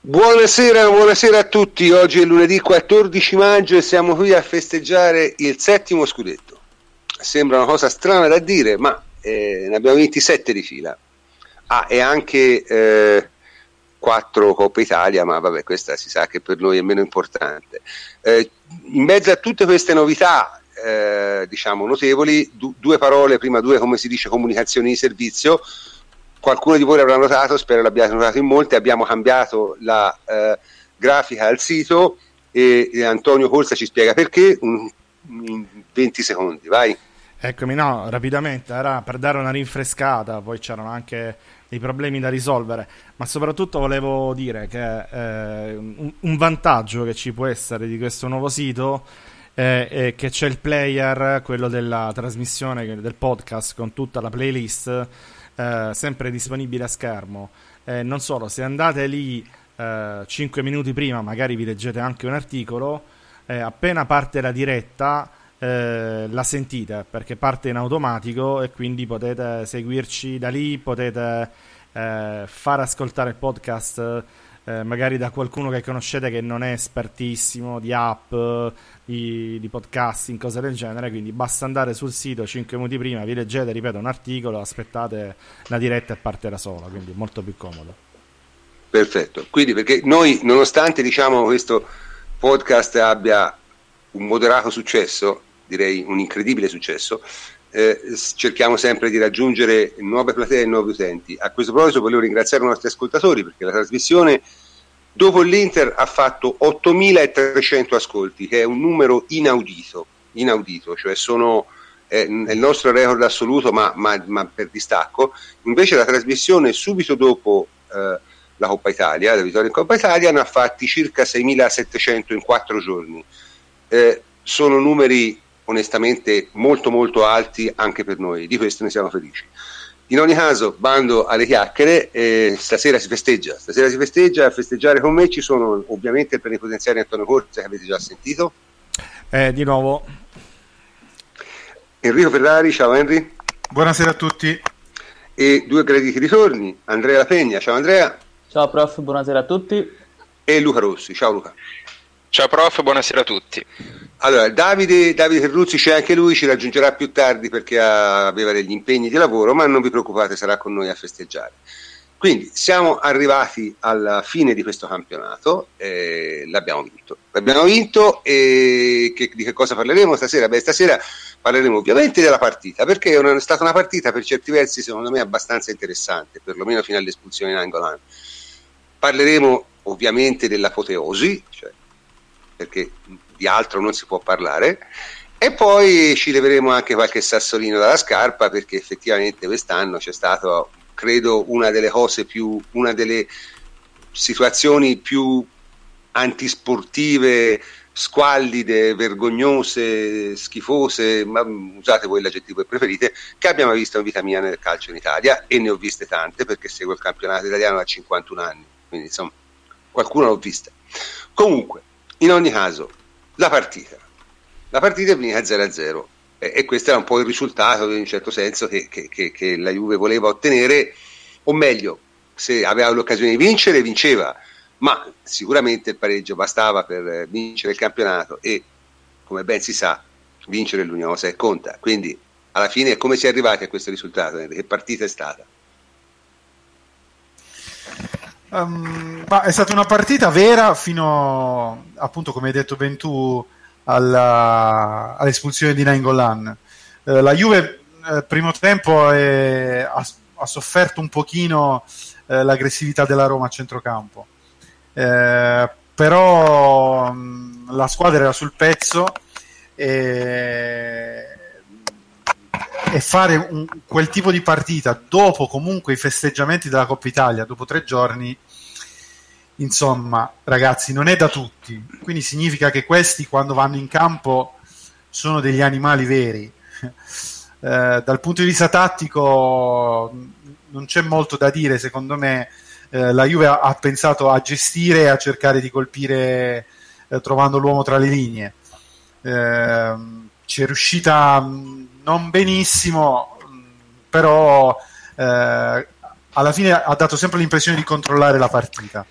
Buonasera, buonasera a tutti. Oggi è lunedì 14 maggio e siamo qui a festeggiare il settimo scudetto. Sembra una cosa strana da dire, ma eh, ne abbiamo 27 di fila. Ah, e anche eh, 4 Coppa Italia, ma vabbè, questa si sa che per noi è meno importante. Eh, in mezzo a tutte queste novità, eh, diciamo notevoli, du- due parole, prima due, come si dice, comunicazioni di servizio qualcuno di voi l'avrà notato, spero l'abbiate notato in molti, abbiamo cambiato la eh, grafica al sito e, e, Antonio Corsa ci spiega perché un, in 20 secondi, vai. Eccomi, no, rapidamente, era per dare una rinfrescata, poi c'erano anche dei problemi da risolvere, ma soprattutto volevo dire che eh, un, un, vantaggio che ci può essere di questo nuovo sito eh, è che c'è il player, quello della trasmissione del podcast con tutta la playlist eh, sempre disponibile a schermo. Eh, non solo, se andate lì eh, 5 minuti prima, magari vi leggete anche un articolo, eh, appena parte la diretta eh, la sentite perché parte in automatico e quindi potete seguirci da lì, potete far ascoltare il podcast eh, magari da qualcuno che conoscete che non è espertissimo di app, di, di, podcasting, cose del genere, quindi basta andare sul sito 5 minuti prima, vi leggete, ripeto, un articolo, aspettate la diretta e parte da sola, quindi molto più comodo. Perfetto, quindi perché noi nonostante diciamo questo podcast abbia un moderato successo, direi un incredibile successo, eh, cerchiamo sempre di raggiungere nuove platee e nuovi utenti. A questo proposito volevo ringraziare i nostri ascoltatori perché la trasmissione dopo l'Inter ha fatto 8.300 ascolti, che è un numero inaudito, inaudito cioè sono eh, il nostro record assoluto ma, ma, ma, per distacco. Invece la trasmissione subito dopo eh, la Coppa Italia, la vittoria in Coppa Italia, ne ha fatti circa 6.700 in quattro giorni. Eh, sono numeri onestamente molto molto alti anche per noi, di questo ne siamo felici. In ogni caso, bando alle chiacchiere, eh, stasera si festeggia, stasera si festeggia, a festeggiare con me ci sono ovviamente il plenipotenziario Antonio Corsa che avete già sentito. Eh, di nuovo. Enrico Ferrari, ciao Henry. Buonasera a tutti. E due graditi ritorni, Andrea La Pegna, ciao Andrea. Ciao prof, buonasera a tutti. E Luca Rossi, ciao Luca. Ciao prof, buonasera a tutti. Allora, Davide, Davide Terruzzi c'è anche lui, ci raggiungerà più tardi perché aveva degli impegni di lavoro, ma non vi preoccupate, sarà con noi a festeggiare. Quindi siamo arrivati alla fine di questo campionato, eh, l'abbiamo vinto. L'abbiamo vinto e che, di che cosa parleremo stasera? Beh, stasera parleremo ovviamente della partita, perché è stata una partita per certi versi secondo me abbastanza interessante, perlomeno fino all'espulsione in Angolan. Parleremo ovviamente dell'apoteosi, cioè perché di altro non si può parlare. E poi ci leveremo anche qualche sassolino dalla scarpa perché effettivamente quest'anno c'è stato, credo, una delle cose più, una delle situazioni più antisportive, squallide, vergognose, schifose, ma usate voi l'aggettivo che preferite, che abbiamo visto in vita mia nel calcio in Italia e ne ho viste tante perché seguo il campionato italiano da 51 anni, quindi insomma qualcuno l'ho vista. Comunque, in ogni caso, la partita. La partita è finita 0-0 e, e questo era un po' il risultato in un certo senso che, che, che, che la Juve voleva ottenere, o meglio, se aveva l'occasione di vincere, vinceva, ma sicuramente il pareggio bastava per vincere il campionato e, come ben si sa, vincere l'unica cosa che conta. Quindi, alla fine, come si è arrivati a questo risultato? Che partita è stata? Um, ma è stata una partita vera fino, appunto, come hai detto ben tu, alla, all'espulsione di Nainggolan. Eh, la Juve, eh, primo tempo, è, ha, ha, sofferto un pochino eh, l'aggressività della Roma a centrocampo. Eh, però mh, la squadra era sul pezzo e e fare un, quel tipo di partita dopo comunque i festeggiamenti della Coppa Italia, dopo tre giorni, insomma, ragazzi, non è da tutti. Quindi significa che questi, quando vanno in campo, sono degli animali veri. Eh, dal punto di vista tattico, non c'è molto da dire, secondo me. Eh, la Juve ha, ha, pensato a gestire e a cercare di colpire eh, trovando l'uomo tra le linee. Eh, ci è riuscita non benissimo, però eh, alla fine ha dato sempre l'impressione di controllare la partita.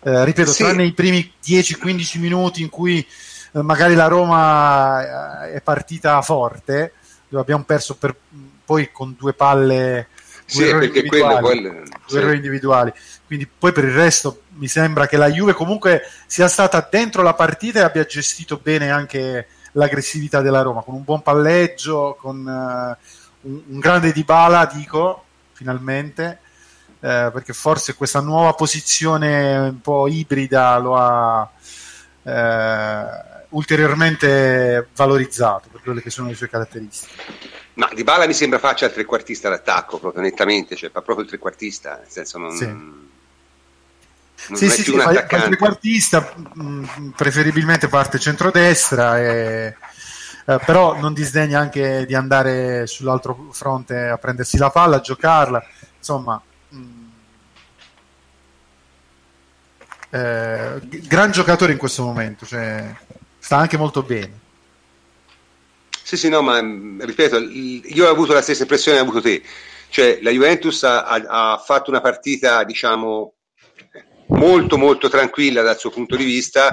Eh, ripeto, sì. tranne i primi 10-15 minuti in cui eh, magari la Roma eh, è partita forte, dove abbiamo perso per, poi con due palle sì, perché quello, quello, due sì. errori individuali. Quindi poi per il resto mi sembra che la Juve comunque sia stata dentro la partita e abbia gestito bene anche l'aggressività della Roma, con un buon palleggio, con uh, un, un, grande Dybala, dico, finalmente, eh, perché forse questa nuova posizione un po' ibrida lo ha eh, ulteriormente valorizzato per quelle che sono le sue caratteristiche. Ma Di Bala mi sembra faccia il trequartista d'attacco, proprio nettamente, cioè fa proprio il trequartista, nel senso non... Sì. Non sì, sì, sì, fa, il trequartista, mm, preferibilmente parte centrodestra, e, eh, però non disdegna anche di andare sull'altro fronte a prendersi la palla, a giocarla, insomma... Mm, eh, gran giocatore in questo momento, cioè, sta anche molto bene. Sì, sì, no, ma mm, ripeto, io ho avuto la stessa impressione che hai avuto te. Cioè, la Juventus ha, ha, fatto una partita, diciamo, molto, molto tranquilla dal suo punto di vista,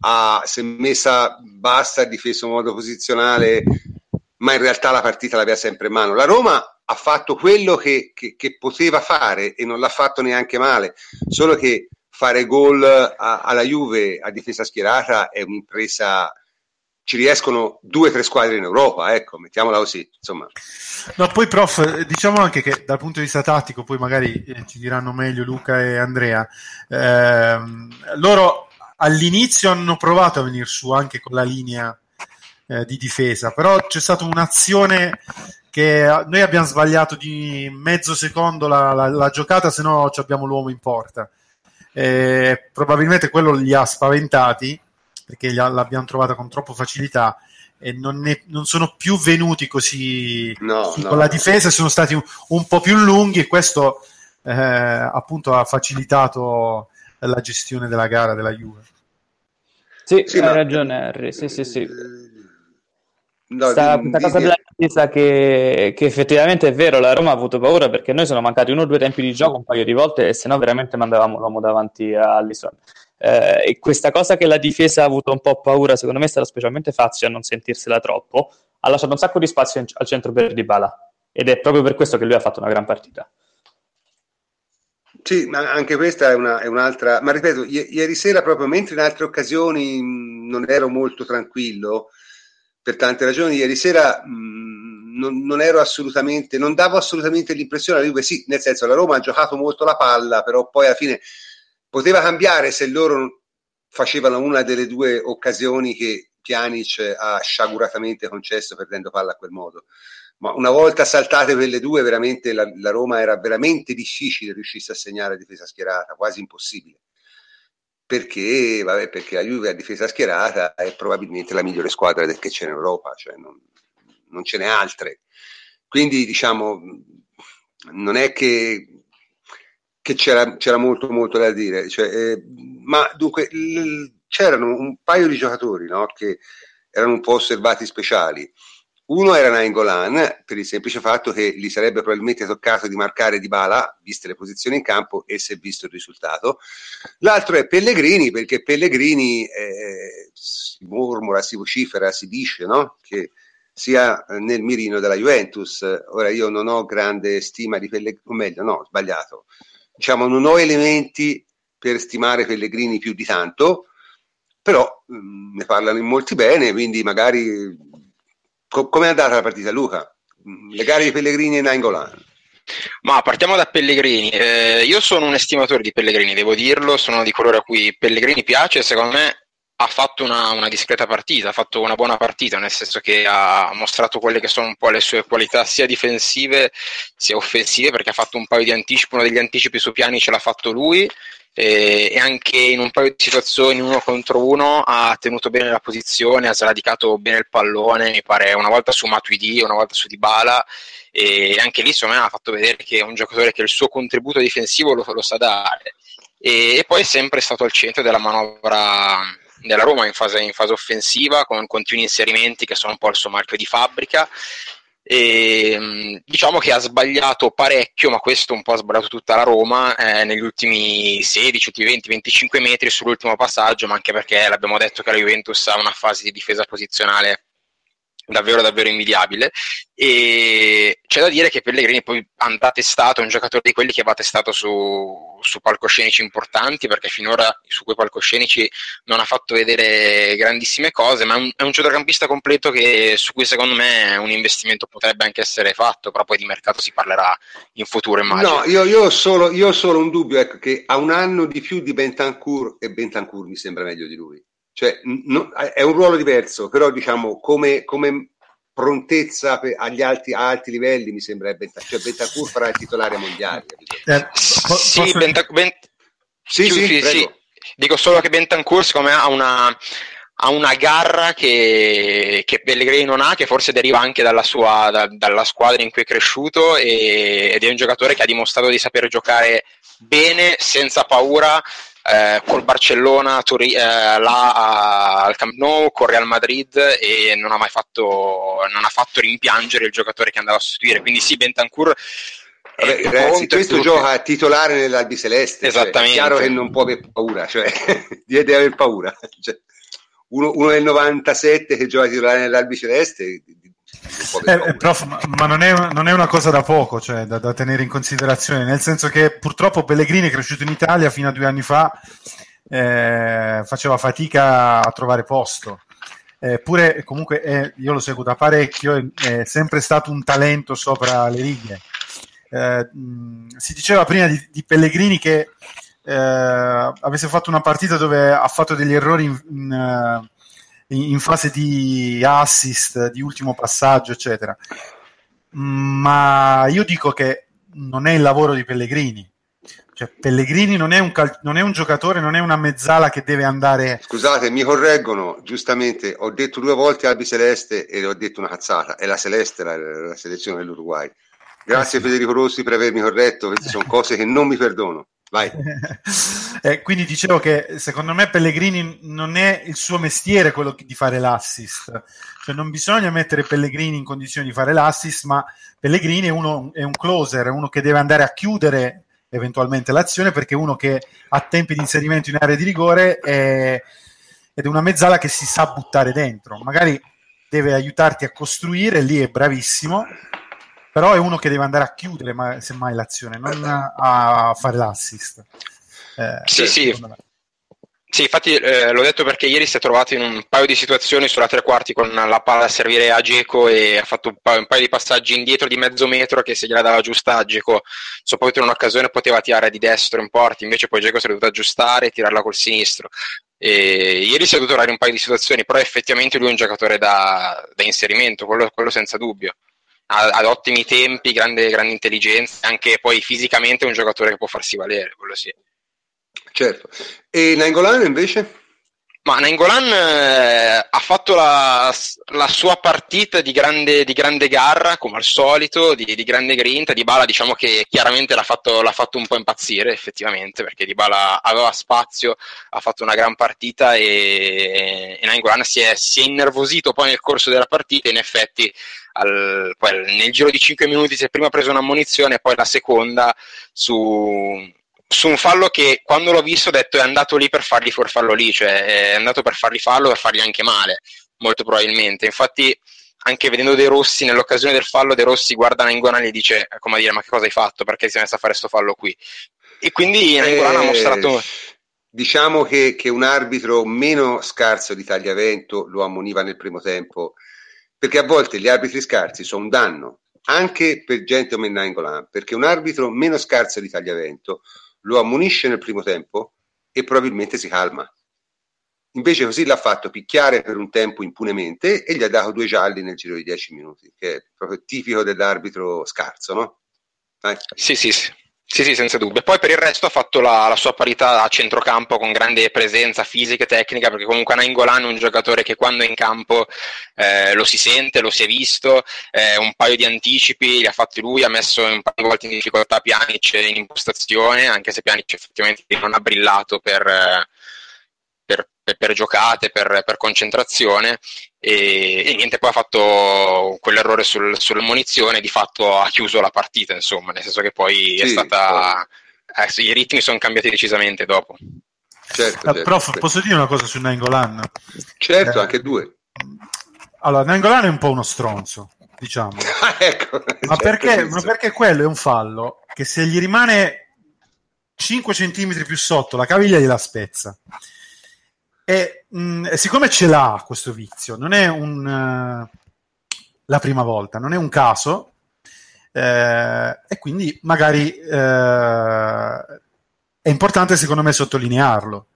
ha, si è messa bassa, ha difeso in modo posizionale, ma in realtà la partita l'aveva sempre in mano. La Roma ha fatto quello che, che, che poteva fare e non l'ha fatto neanche male, solo che fare gol alla Juve a difesa schierata è un'impresa ci riescono due o tre squadre in Europa, ecco, mettiamola così, insomma. No, poi prof, diciamo anche che dal punto di vista tattico, poi magari eh, ci diranno meglio Luca e Andrea, ehm, loro all'inizio hanno provato a venire su anche con la linea eh, di difesa, però c'è stata un'azione che noi abbiamo sbagliato di mezzo secondo la, la, la giocata, se no abbiamo l'uomo in porta. Eh, probabilmente quello li ha spaventati perché l'abbiamo trovata con troppa facilità e non, ne, non sono più venuti così no, con no. la difesa, sono stati un, un, po' più lunghi e questo eh, appunto ha facilitato la gestione della gara della Juve. Sì, sì hai ma... ragione Harry, sì sì sì. No, Sta, di, questa cosa della difesa che, che, effettivamente è vero, la Roma ha avuto paura perché noi sono mancati uno o due tempi di gioco un paio di volte e se no veramente mandavamo l'uomo davanti a Allison. Eh, e questa cosa che la difesa ha avuto un po' paura, secondo me stata specialmente facile a non sentirsela troppo. Ha lasciato un sacco di spazio al centro per Dybala ed è proprio per questo che lui ha fatto una gran partita. Sì, ma anche questa è, una, è un'altra. Ma ripeto, i- ieri sera, proprio mentre in altre occasioni mh, non ero molto tranquillo, per tante ragioni, ieri sera mh, non, non, ero assolutamente, non davo assolutamente l'impressione alla Juve, sì, nel senso la Roma ha giocato molto la palla, però poi alla fine Poteva cambiare se loro facevano una delle due occasioni che Pjanic ha sciaguratamente concesso perdendo palla a quel modo. Ma una volta saltate quelle due, veramente la, la Roma era veramente difficile riuscisse a segnare a difesa schierata, quasi impossibile. Perché, vabbè, perché la Juve a difesa schierata è probabilmente la migliore squadra che c'è in Europa, cioè non, non ce n'è altre. Quindi, diciamo, non è che che c'era, c'era, molto molto da dire, cioè, eh, ma dunque l- c'erano un paio di giocatori no, che erano un po' osservati speciali. Uno era Nainggolan per il semplice fatto che gli sarebbe probabilmente toccato di marcare Di Bala, viste le posizioni in campo e se visto il risultato. L'altro è Pellegrini, perché Pellegrini eh, si mormora, si vocifera, si dice no? che sia nel mirino della Juventus. Ora io non ho grande stima di Pellegrini, o meglio, no, sbagliato diciamo, non ho elementi per stimare Pellegrini più di tanto, però mh, mm, ne parlano in molti bene, quindi magari... Co- com'è andata la partita, Luca? Mm, le gare di Pellegrini e Nainggolan? Ma partiamo da Pellegrini. Eh, io sono un estimatore di Pellegrini, devo dirlo, sono di colore a cui Pellegrini piace, secondo me ha fatto una, una, discreta partita, ha fatto una buona partita, nel senso che ha mostrato quelle che sono un po' le sue qualità sia difensive sia offensive, perché ha fatto un paio di anticipi, uno degli anticipi su piani ce l'ha fatto lui e, e anche in un paio di situazioni uno contro uno ha tenuto bene la posizione, ha sradicato bene il pallone, mi pare una volta su Matuidi, una volta su Dybala e anche lì insomma ha fatto vedere che è un giocatore che il suo contributo difensivo lo, lo sa dare. E poi è sempre stato al centro della manovra della Roma in fase, in fase offensiva con continui inserimenti che sono un po' il suo marchio di fabbrica. E, diciamo che ha sbagliato parecchio, ma questo un po' ha sbagliato tutta la Roma eh, negli ultimi 16, 20, 25 metri sull'ultimo passaggio, ma anche perché l'abbiamo detto che la Juventus ha una fase di difesa posizionale davvero davvero invidiabile e c'è da dire che Pellegrini poi andrà testato, è un giocatore di quelli che va testato su, su palcoscenici importanti perché finora su quei palcoscenici non ha fatto vedere grandissime cose ma è un, è un centrocampista completo che, su cui secondo me un investimento potrebbe anche essere fatto però poi di mercato si parlerà in futuro immagino. No, io, io, ho, solo, io ho solo un dubbio ecco, che ha un anno di più di Bentancur e Bentancur mi sembra meglio di lui cioè, no, è un ruolo diverso, però diciamo come, come prontezza agli alti, alti, livelli mi sembra Bentancur, cioè Bentancur farà il titolare mondiale. Eh, sì, Bentac- Bent- sì, sì, sì, sì, Dico solo che Bentancur secondo me ha una, ha una garra che, che, Pellegrini non ha, che forse deriva anche dalla, sua, da, dalla squadra in cui è cresciuto e, ed è un giocatore che ha dimostrato di saper giocare bene, senza paura, eh, col Barcellona Tori- eh, là al Camp Nou, con Real Madrid e non ha mai fatto, non ha fatto rimpiangere il giocatore che andava a sostituire. Quindi sì, Bentancur Vabbè, ragazzi, questo gioca a titolare nell'Albi Celeste. Esattamente. Cioè, è chiaro che non può aver paura, cioè, deve aver paura. Cioè, uno, uno, del 97 che gioca a titolare nell'Albi Celeste eh, eh, prof, ma non è, non è, una cosa da poco, cioè, da, da, tenere in considerazione, nel senso che purtroppo Pellegrini è cresciuto in Italia fino a due anni fa, eh, faceva fatica a trovare posto. Eppure, comunque, è, io lo seguo da parecchio, è, è, sempre stato un talento sopra le righe. Eh, si diceva prima di, di Pellegrini che eh, avesse fatto una partita dove ha fatto degli errori in, in in fase di assist, di ultimo passaggio, eccetera. Ma io dico che non è il lavoro di Pellegrini. Cioè, Pellegrini non è, un cal- non è un giocatore, non è una mezzala che deve andare. Scusate, mi correggono giustamente. Ho detto due volte Albi Celeste e ho detto una cazzata. È la Celeste la, la selezione dell'Uruguay. Grazie Federico Rossi per avermi corretto. Queste sono cose che non mi perdono. Vai. eh, quindi dicevo che secondo me Pellegrini non è il suo mestiere quello di fare l'assist, cioè non bisogna mettere Pellegrini in condizione di fare l'assist, ma Pellegrini è, uno, è un closer, è uno che deve andare a chiudere eventualmente l'azione perché è uno che ha tempi di inserimento in area di rigore è, ed è una mezzala che si sa buttare dentro, magari deve aiutarti a costruire, lì è bravissimo, però è uno che deve andare a chiudere ma, semmai l'azione, non a fare l'assist. Eh, sì, sì. Sì, infatti eh, l'ho detto perché ieri si è trovato in un paio di situazioni sulla tre quarti con la palla a servire a Geco e ha fatto un paio, un paio, di passaggi indietro di mezzo metro che se gliela dava giusta a Geco, soprattutto in un'occasione poteva tirare di destro in porti, invece poi Geco si è dovuto aggiustare e tirarla col sinistro. E ieri si è dovuto trovare un paio di situazioni, però effettivamente lui è un giocatore da, da inserimento, quello, quello senza dubbio ad ottimi tempi, grande, grande intelligenza, anche poi fisicamente è un giocatore che può farsi valere, quello sì. Certo. E Nangolan invece? Ma Nangolan eh, ha fatto la, la, sua partita di grande, di grande, garra, come al solito, di, di grande grinta. Di Bala diciamo che chiaramente l'ha fatto, l'ha fatto, un po' impazzire, effettivamente, perché Di Bala aveva spazio, ha fatto una gran partita e, e Nangolan si è, si è innervosito poi nel corso della partita. In effetti al, poi nel giro di 5 minuti si è prima preso un'ammonizione e poi la seconda su, su, un fallo che quando l'ho visto ho detto è andato lì per fargli fuori fallo lì, cioè è andato per fargli fallo per fargli anche male, molto probabilmente. Infatti anche vedendo De Rossi nell'occasione del fallo De Rossi guarda Nangolan e dice come dire ma che cosa hai fatto perché ti sei messo a fare questo fallo qui e quindi Nangolan eh, ha mostrato diciamo che, che, un arbitro meno scarso di Tagliavento lo ammoniva nel primo tempo perché a volte gli arbitri scarsi sono un danno anche per gente come Nangolan, perché un arbitro meno scarso di Tagliavento lo ammonisce nel primo tempo e probabilmente si calma. Invece così l'ha fatto picchiare per un tempo impunemente e gli ha dato due gialli nel giro di dieci minuti, che è proprio tipico dell'arbitro scarso, no? Dai. Sì, sì, sì. Sì, sì, senza dubbio. Poi per il resto ha fatto la, la, sua parità a centrocampo con grande presenza fisica e tecnica, perché comunque Nainggolan è un giocatore che quando è in campo eh, lo si sente, lo si è visto, eh, un paio di anticipi li ha fatti lui, ha messo un paio di volte in difficoltà Pjanic in impostazione, anche se Pjanic effettivamente non ha brillato per, per, per, per giocate, per, per concentrazione e, e, niente, poi ha fatto quell'errore sul, sulla munizione, di fatto ha chiuso la partita, insomma, nel senso che poi sì, è stata... Eh, i ritmi sono cambiati decisamente dopo. Certo, certo, prof, certo. posso dire una cosa su Nangolan? Certo, eh, anche due. Allora, Nangolan è un po' uno stronzo, diciamo. Ah, ecco, ma, certo, perché, ma perché quello è un fallo che se gli rimane 5 cm più sotto la caviglia gliela spezza. E mh, mm, siccome ce l'ha questo vizio, non è un, uh, la prima volta, non è un caso, eh, e quindi magari eh, è importante secondo me sottolinearlo.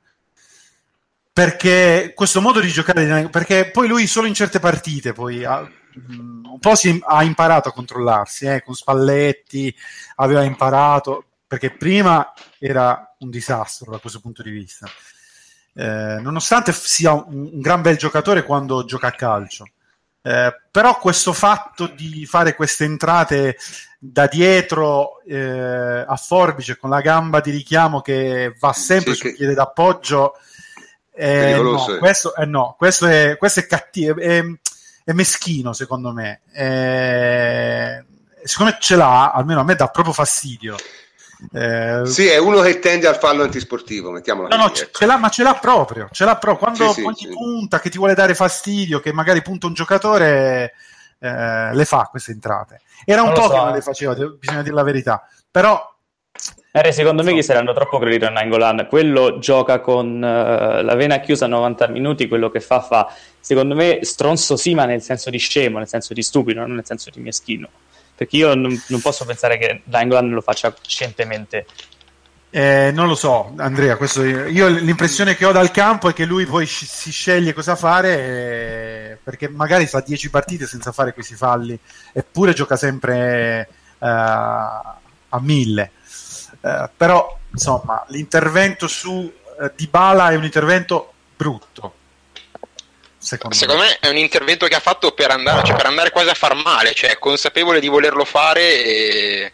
Perché questo modo di giocare, perché poi lui solo in certe partite poi ha, mm, un po' si, ha imparato a controllarsi, eh, con Spalletti aveva imparato, perché prima era un disastro da questo punto di vista. Eh, nonostante sia un, un, gran bel giocatore quando gioca a calcio. Eh, però questo fatto di fare queste entrate da dietro eh, a forbice con la gamba di richiamo che va sempre sì, sul che... piede d'appoggio, eh, no, questo, eh, no, questo, è, questo è cattivo, è, è, meschino secondo me. Eh, siccome ce l'ha, almeno a me dà proprio fastidio. Eh, sì, è uno che tende al fallo antisportivo, mettiamola no. No, ecco. ce l'ha, ma ce l'ha proprio. Ce l'ha proprio. Quando, sì, quando sì, punta, che ti vuole dare fastidio, che magari punta un giocatore, eh, le fa queste entrate. Era un po' so. che non le faceva, bisogna dire la verità. Però eh, secondo me gli saranno troppo credito a Nangolan. Quello gioca con uh, la vena chiusa a 90 minuti, quello che fa fa. Secondo me stronzo sì, ma nel senso di scemo, nel senso di stupido, non nel senso di meschino perché io non, non posso pensare che Langland lo faccia coscientemente. Eh, non lo so, Andrea. Io, io, l'impressione che ho dal campo è che lui poi sci- si sceglie cosa fare eh, perché magari fa 10 partite senza fare questi falli, eppure gioca sempre eh, a mille. Eh, però, insomma, l'intervento su eh, Dybala è un intervento brutto Secondo, secondo me. me. è un intervento che ha fatto per andare, cioè per andare quasi a far male, cioè consapevole di volerlo fare. E,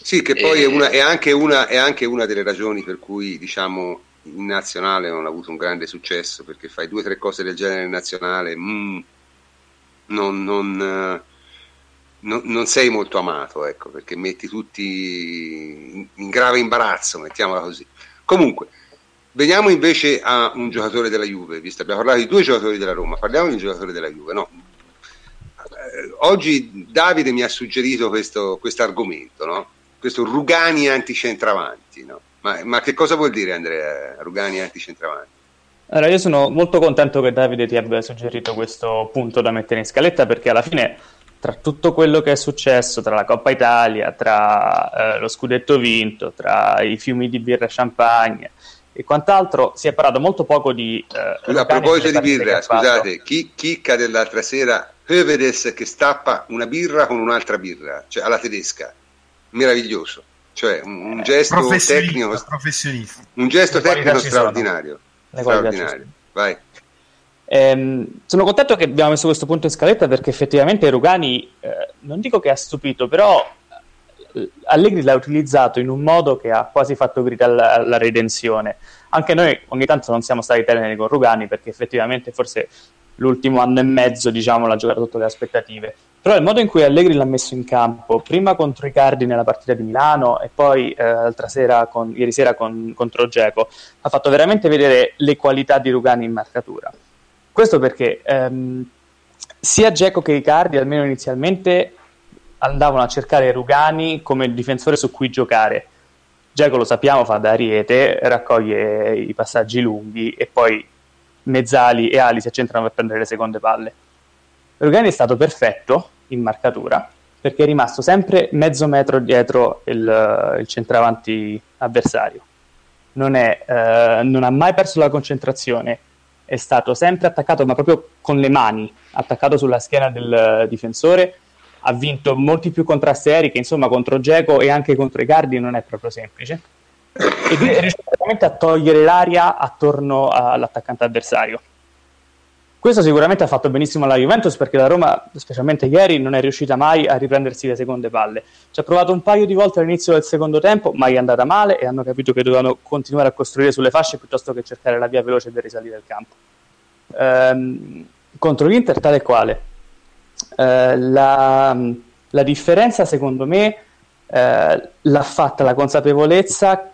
sì, che poi e... è, una, è, anche una, è, anche una, delle ragioni per cui diciamo in nazionale non ha avuto un grande successo perché fai due o tre cose del genere in nazionale, mm, non, non, non, non, sei molto amato, ecco, perché metti tutti in, in grave imbarazzo, mettiamola così. Comunque. Veniamo invece a un giocatore della Juve, visto abbiamo parlato di due giocatori della Roma, parliamo di un giocatore della Juve. No? Eh, oggi Davide mi ha suggerito questo argomento, no? questo Rugani anticentravanti. No? Ma, ma, che cosa vuol dire Andrea Rugani anticentravanti? Allora, io sono molto contento che Davide ti abbia suggerito questo punto da mettere in scaletta perché alla fine tra tutto quello che è successo, tra la Coppa Italia, tra eh, lo scudetto vinto, tra i fiumi di birra e champagne, e quant'altro si è parlato molto poco di... Eh, a proposito di birra, scusate, chi, chicca dell'altra sera, Hövedes che stappa una birra con un'altra birra, cioè alla tedesca, meraviglioso, cioè un, un eh, gesto tecnico, un gesto tecnico straordinario. straordinario. Vai. Ehm, sono contento che abbiamo messo questo punto in scaletta perché effettivamente Rugani, eh, non dico che ha stupito, però Allegri l'ha utilizzato in un modo che ha quasi fatto gridare la, la redenzione. Anche noi ogni tanto non siamo stati teneri con Rugani perché effettivamente forse l'ultimo anno e mezzo diciamo, l'ha giocato sotto le aspettative. Però il modo in cui Allegri l'ha messo in campo, prima contro i Cardi nella partita di Milano e poi eh, sera con, ieri sera con, contro Geco, ha fatto veramente vedere le qualità di Rugani in marcatura. Questo perché ehm, sia Geco che i Cardi, almeno inizialmente, andavano a cercare Rugani come difensore su cui giocare. Giacomo lo sappiamo fa da ariete, raccoglie i passaggi lunghi e poi Mezzali e Ali si accentrano per prendere le seconde palle. Rugani è stato perfetto in marcatura perché è rimasto sempre mezzo metro dietro il, il centravanti avversario. Non, è, eh, non ha mai perso la concentrazione, è stato sempre attaccato, ma proprio con le mani, attaccato sulla schiena del difensore ha vinto molti più contrasti aerei che insomma contro Geco e anche contro i Cardi non è proprio semplice e quindi è riuscito veramente a togliere l'aria attorno all'attaccante avversario Questo sicuramente ha fatto benissimo la Juventus perché la Roma, specialmente ieri, non è riuscita mai a riprendersi le seconde palle. Ci ha provato un paio di volte all'inizio del secondo tempo, ma è andata male e hanno capito che dovevano continuare a costruire sulle fasce piuttosto che cercare la via veloce per risalire il campo. Ehm, contro l'Inter tale e quale. Eh, la, la, differenza, secondo me, eh, l'ha fatta la consapevolezza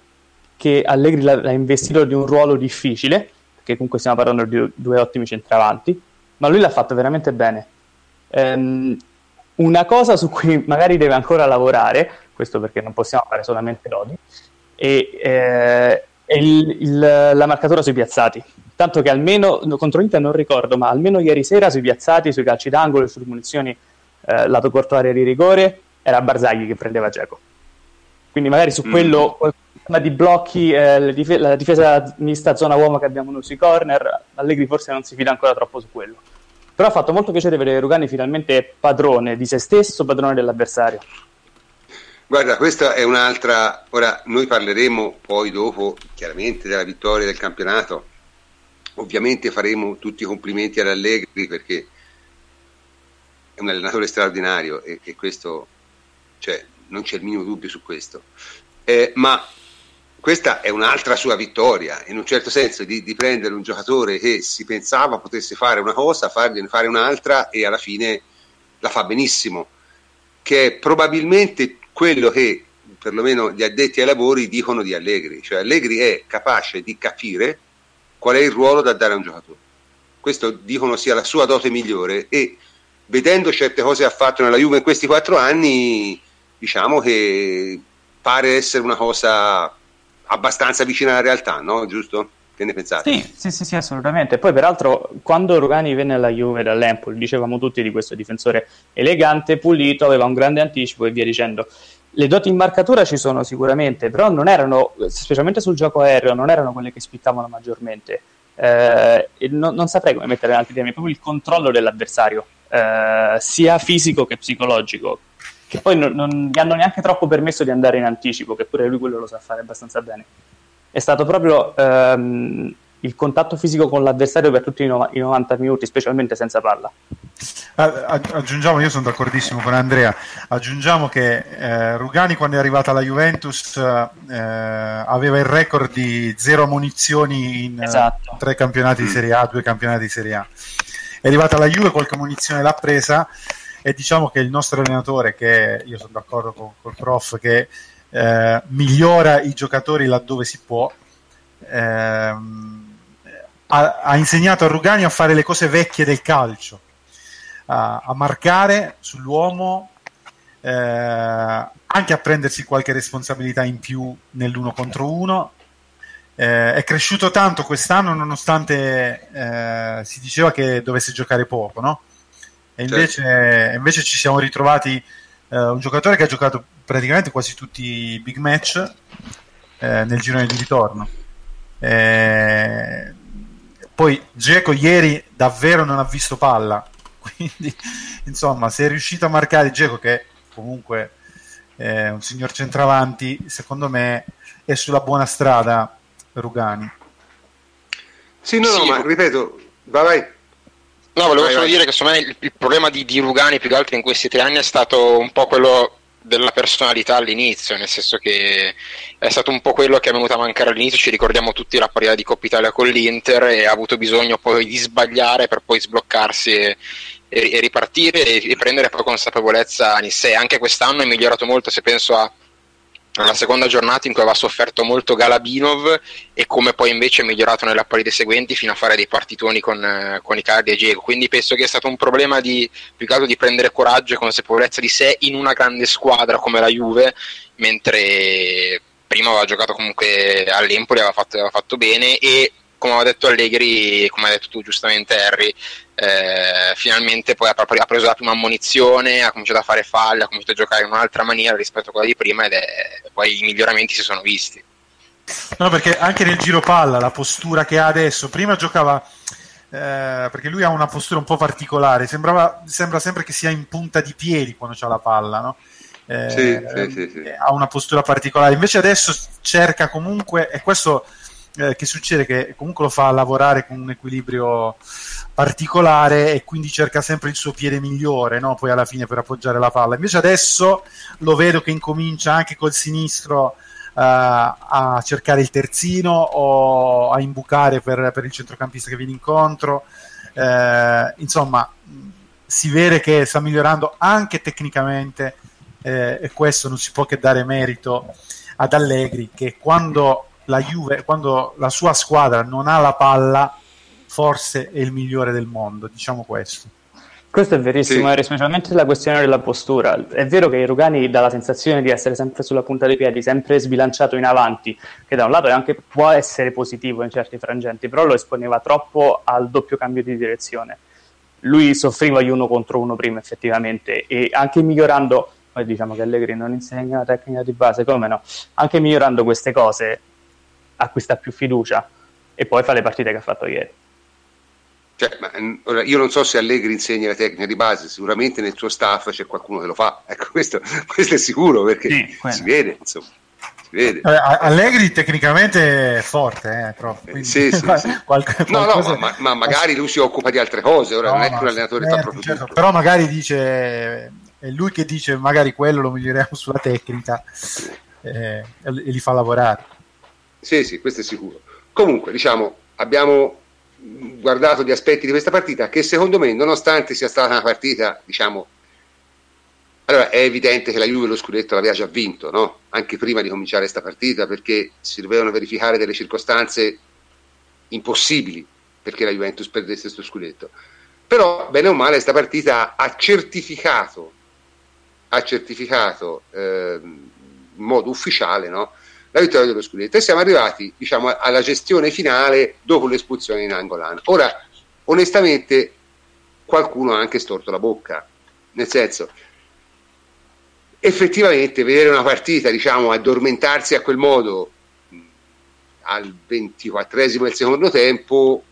che Allegri l'ha, l'ha investito di un ruolo difficile che comunque stiamo parlando di due ottimi centravanti, ma lui l'ha fatto veramente bene. Um, una cosa su cui magari deve ancora lavorare, questo perché non possiamo fare solamente lodi, è, eh, è il, il, la marcatura sui piazzati. Tanto che almeno contro Inter non ricordo, ma almeno ieri sera sui piazzati, sui calci d'angolo e sulle munizioni eh, lato corto area di rigore, era Barzagli che prendeva Geco. Quindi magari su mm. quello ma di blocchi, eh, dif- la difesa mista zona uomo che abbiamo noi sui corner, Allegri forse non si fida ancora troppo su quello. Però ha fatto molto piacere vedere Rugani finalmente padrone di se stesso, padrone dell'avversario. Guarda, questa è un'altra. Ora noi parleremo poi dopo, chiaramente, della vittoria del campionato. Ovviamente faremo tutti i complimenti ad Allegri perché è un allenatore straordinario e, e questo, cioè, non c'è il minimo dubbio su questo. Eh, ma questa è un'altra sua vittoria, in un certo senso, di, di, prendere un giocatore che si pensava potesse fare una cosa, fargliene fare un'altra e alla fine la fa benissimo, che è probabilmente quello che perlomeno gli addetti ai lavori dicono di Allegri, cioè Allegri è capace di capire qual è il ruolo da dare a un giocatore. Questo dicono sia la sua dote migliore e vedendo certe cose che ha fatto nella Juve in questi quattro anni, diciamo che pare essere una cosa abbastanza vicina alla realtà, no? Giusto? Che ne pensate? Sì, sì, sì, sì, assolutamente. Poi, peraltro, quando Rugani venne alla Juve dall'Empoli, dicevamo tutti di questo difensore elegante, pulito, aveva un grande anticipo e via dicendo. Le doti in marcatura ci sono sicuramente, però non erano, specialmente sul gioco aereo, non erano quelle che spiccavano maggiormente. Eh, non, non, saprei come mettere in altri temi, proprio il controllo dell'avversario, eh, sia fisico che psicologico, che poi non, non, gli hanno neanche troppo permesso di andare in anticipo, che pure lui quello lo sa fare abbastanza bene. È stato proprio ehm, il contatto fisico con l'avversario per tutti i, no- i 90 minuti, specialmente senza palla. Aggiungiamo, io sono d'accordissimo con Andrea, aggiungiamo che eh, Rugani quando è arrivata alla Juventus eh, aveva il record di zero munizioni in esatto. tre campionati di Serie A, due campionati di Serie A. È arrivata alla Juve, qualche munizione l'ha presa e diciamo che il nostro allenatore, che io sono d'accordo con col prof, che eh, migliora i giocatori laddove si può, ehm, ha, ha, insegnato a Rugani a fare le cose vecchie del calcio, a, a marcare sull'uomo, eh, anche a prendersi qualche responsabilità in più nell'uno contro uno. Eh, è cresciuto tanto quest'anno nonostante eh, si diceva che dovesse giocare poco, no? E invece, certo. invece ci siamo ritrovati eh, un giocatore che ha giocato praticamente quasi tutti i big match eh, nel girone di ritorno. Eh, poi Geco ieri davvero non ha visto palla, quindi insomma, se è riuscito a marcare Geco, che comunque è un signor centravanti, secondo me è sulla buona strada Rugani. Sì, no, no, ma ripeto, vai, vai. No, volevo vai, solo vai. dire che secondo me il, il problema di, di, Rugani più che altro in questi tre anni è stato un po' quello della personalità all'inizio, nel senso che è stato un po' quello che è venuto a mancare all'inizio, ci ricordiamo tutti la partita di Coppa Italia con l'Inter e ha avuto bisogno poi di sbagliare per poi sbloccarsi e, e, e ripartire e, e, prendere poi consapevolezza in sé. Anche quest'anno è migliorato molto se penso a nella seconda giornata in cui aveva sofferto molto Galabinov e come poi invece è migliorato nelle partite seguenti fino a fare dei partitoni con, eh, con Icardi e Diego. Quindi penso che è stato un problema di, più che altro di prendere coraggio e consapevolezza di sé in una grande squadra come la Juve, mentre prima aveva giocato comunque all'Empoli, aveva fatto, aveva fatto bene e come aveva detto Allegri, come hai detto tu giustamente Harry, eh, finalmente poi ha, ha, preso la prima ammonizione, ha cominciato a fare falle, ha cominciato a giocare in un'altra maniera rispetto a quella di prima ed è, poi i miglioramenti si sono visti. No, perché anche nel giro palla, la postura che ha adesso, prima giocava... Eh, perché lui ha una postura un po' particolare, Sembrava, sembra sempre che sia in punta di piedi quando c'ha la palla, no? Eh, sì, sì, sì, ha una postura particolare. Invece adesso cerca comunque, e questo eh, che succede? Che comunque lo fa lavorare con un equilibrio particolare e quindi cerca sempre il suo piede migliore, no? poi alla fine per appoggiare la palla. Invece adesso lo vedo che incomincia anche col sinistro uh, a cercare il terzino o a imbucare per, per il centrocampista che viene incontro. Uh, insomma, si vede che sta migliorando anche tecnicamente eh, e questo non si può che dare merito ad Allegri che quando la Juve, quando la sua squadra non ha la palla forse è il migliore del mondo, diciamo questo. Questo è verissimo, sì. specialmente la questione della postura. È vero che Rugani dà la sensazione di essere sempre sulla punta dei piedi, sempre sbilanciato in avanti, che da un lato anche, può essere positivo in certi frangenti, però lo esponeva troppo al doppio cambio di direzione. Lui soffriva gli uno contro uno prima effettivamente e anche migliorando, poi diciamo che Allegri non insegna la tecnica di base, come no, anche migliorando queste cose acquista più fiducia e poi fa le partite che ha fatto ieri. Cioè, ma, ora, io non so se Allegri insegna la tecnica di base, sicuramente nel suo staff c'è qualcuno che lo fa, ecco, questo, questo è sicuro perché sì, si vede, insomma. Vede. Eh, Allegri tecnicamente è forte, eh, però, quindi, sì, sì, sì. Qualche, no, no, ma, ma, magari lui si occupa di altre cose, ora no, non è che un allenatore certo, fa proprio certo, tutto. Però magari dice, è lui che dice magari quello lo miglioriamo sulla tecnica eh, e li fa lavorare. Sì, sì, questo è sicuro. Comunque, diciamo, abbiamo guardato gli aspetti di questa partita che secondo me, nonostante sia stata una partita, diciamo, allora è evidente che la Juve lo scudetto l'aveva già vinto, no? Anche prima di cominciare questa partita, perché si dovevano verificare delle circostanze impossibili perché la Juventus perdesse questo scudetto. Però, bene o male, questa partita ha certificato, ha certificato eh, in modo ufficiale, no? La vittoria dello scudetto e siamo arrivati diciamo, alla gestione finale dopo l'espulsione in Angolan. Ora, onestamente, qualcuno ha anche storto la bocca, nel senso, effettivamente vedere una partita, diciamo, addormentarsi a quel modo al 24esimo del secondo tempo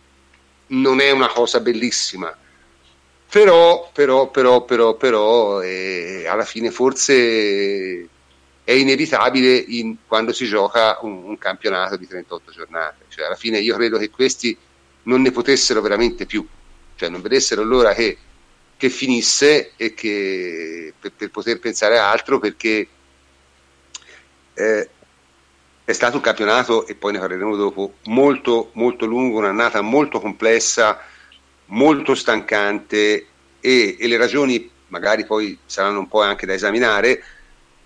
non è una cosa bellissima. Però, però, però, però, però, eh, alla fine forse è inevitabile in, quando si gioca un, un, campionato di 38 giornate. Cioè, alla fine io credo che questi non ne potessero veramente più, cioè non vedessero l'ora che, che finisse e che, per, per, poter pensare a altro perché eh, è stato un campionato, e poi ne parleremo dopo, molto, molto lungo, un'annata molto complessa, molto stancante e, e le ragioni magari poi saranno un po' anche da esaminare,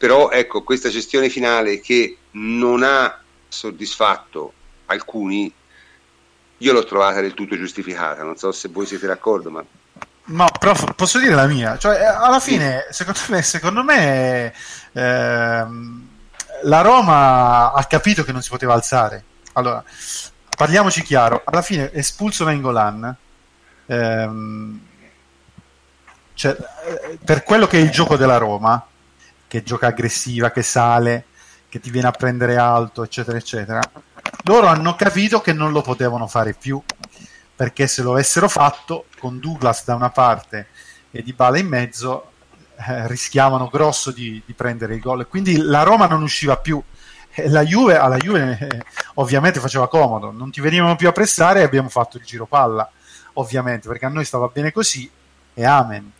però ecco questa gestione finale che non ha soddisfatto alcuni io l'ho trovata del tutto giustificata. Non so se voi siete d'accordo ma ma però posso dire la mia? Cioè eh, alla fine secondo me, secondo me ehm, la Roma ha capito che non si poteva alzare. Allora parliamoci chiaro. Alla fine espulso Vengolan ehm, cioè, eh, per quello che è il gioco della Roma che gioca aggressiva, che sale, che ti viene a prendere alto, eccetera, eccetera. Loro hanno capito che non lo potevano fare più, perché se lo avessero fatto, con Douglas da una parte e Di Bala in mezzo, eh, rischiavano grosso di, di, prendere il gol. Quindi la Roma non usciva più. La Juve, alla Juve eh, ovviamente faceva comodo, non ti venivano più a pressare e abbiamo fatto il giro palla, ovviamente, perché a noi stava bene così e amen.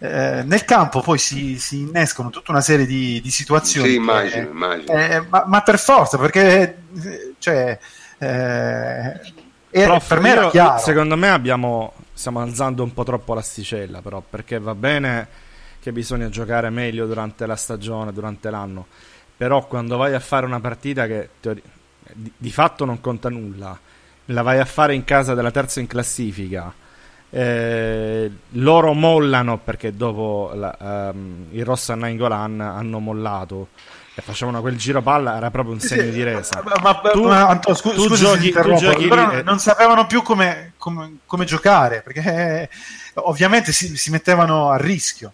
Eh, nel campo poi si, si, innescono tutta una serie di, di situazioni. Sì, immagino, che, immagino. Eh, ma, ma, per forza, perché cioè, eh, Prof, per me era chiaro. Secondo me abbiamo, stiamo alzando un po' troppo l'asticella, però, perché va bene che bisogna giocare meglio durante la stagione, durante l'anno, però quando vai a fare una partita che teori- di, di fatto non conta nulla, la vai a fare in casa della terza in classifica eh, loro mollano perché dopo la, um, il Rossa Nainggolan hanno mollato e facevano quel giro palla era proprio un segno sì, di resa ma, ma, tu, ma Anto, scu- tu giochi, tu giochi lì, non sapevano più come, come, come giocare perché eh, ovviamente si, si, mettevano a rischio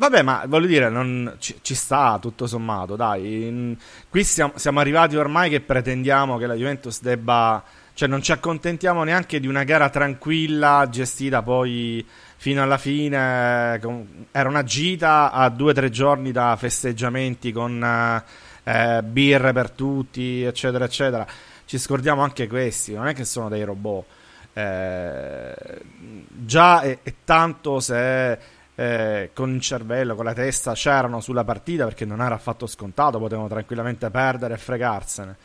Vabbè, ma voglio dire, non, ci, ci, sta tutto sommato, dai. In, qui siamo, siamo arrivati ormai che pretendiamo che la Juventus debba cioè non ci accontentiamo neanche di una gara tranquilla, gestita poi fino alla fine. Era una gita a due o tre giorni da festeggiamenti con eh, birre per tutti, eccetera, eccetera. Ci scordiamo anche questi, non è che sono dei robot. Eh, già è, è, tanto se eh, con il cervello, con la testa c'erano sulla partita perché non era affatto scontato, potevano tranquillamente perdere e fregarsene.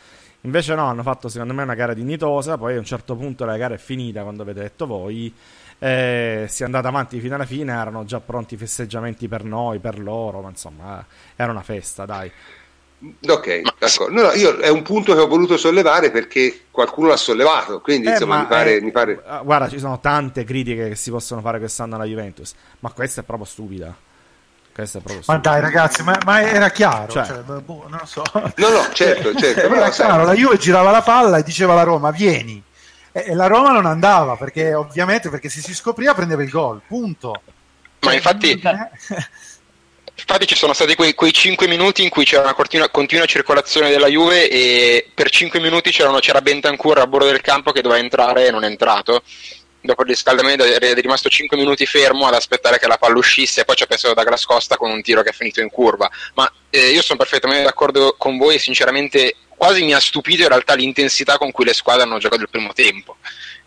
Invece no, hanno fatto secondo me una gara dignitosa, poi a un certo punto la gara è finita quando avete detto voi, eh, si è andata avanti fino alla fine, erano già pronti i festeggiamenti per noi, per loro, ma insomma era una festa, dai. Ok, d'accordo. No, no, io è un punto che ho voluto sollevare perché qualcuno l'ha sollevato, quindi eh, insomma mi pare, eh, mi pare, ah, Guarda, ci sono tante critiche che si possono fare quest'anno alla Juventus, ma questa è proprio stupida. Questa è proprio ma dai ragazzi, ma, ma era chiaro, cioè, cioè, boh, non lo so. No, no, certo, certo. era chiaro, la Juve girava la palla e diceva alla Roma, vieni. E, e la Roma non andava, perché ovviamente perché se si scopriva prendeva il gol, punto. Ma cioè, infatti... Infatti ci sono stati quei, quei 5 minuti in cui c'era una continua, continua, circolazione della Juve e per 5 minuti c'era Bentancur a bordo del campo che doveva entrare e non è entrato dopo il riscaldamento è rimasto 5 minuti fermo ad aspettare che la palla uscisse e poi ci ha pensato Douglas Costa con un tiro che è finito in curva. Ma eh, io sono perfettamente d'accordo con voi sinceramente quasi mi ha stupito in realtà l'intensità con cui le squadre hanno giocato il primo tempo.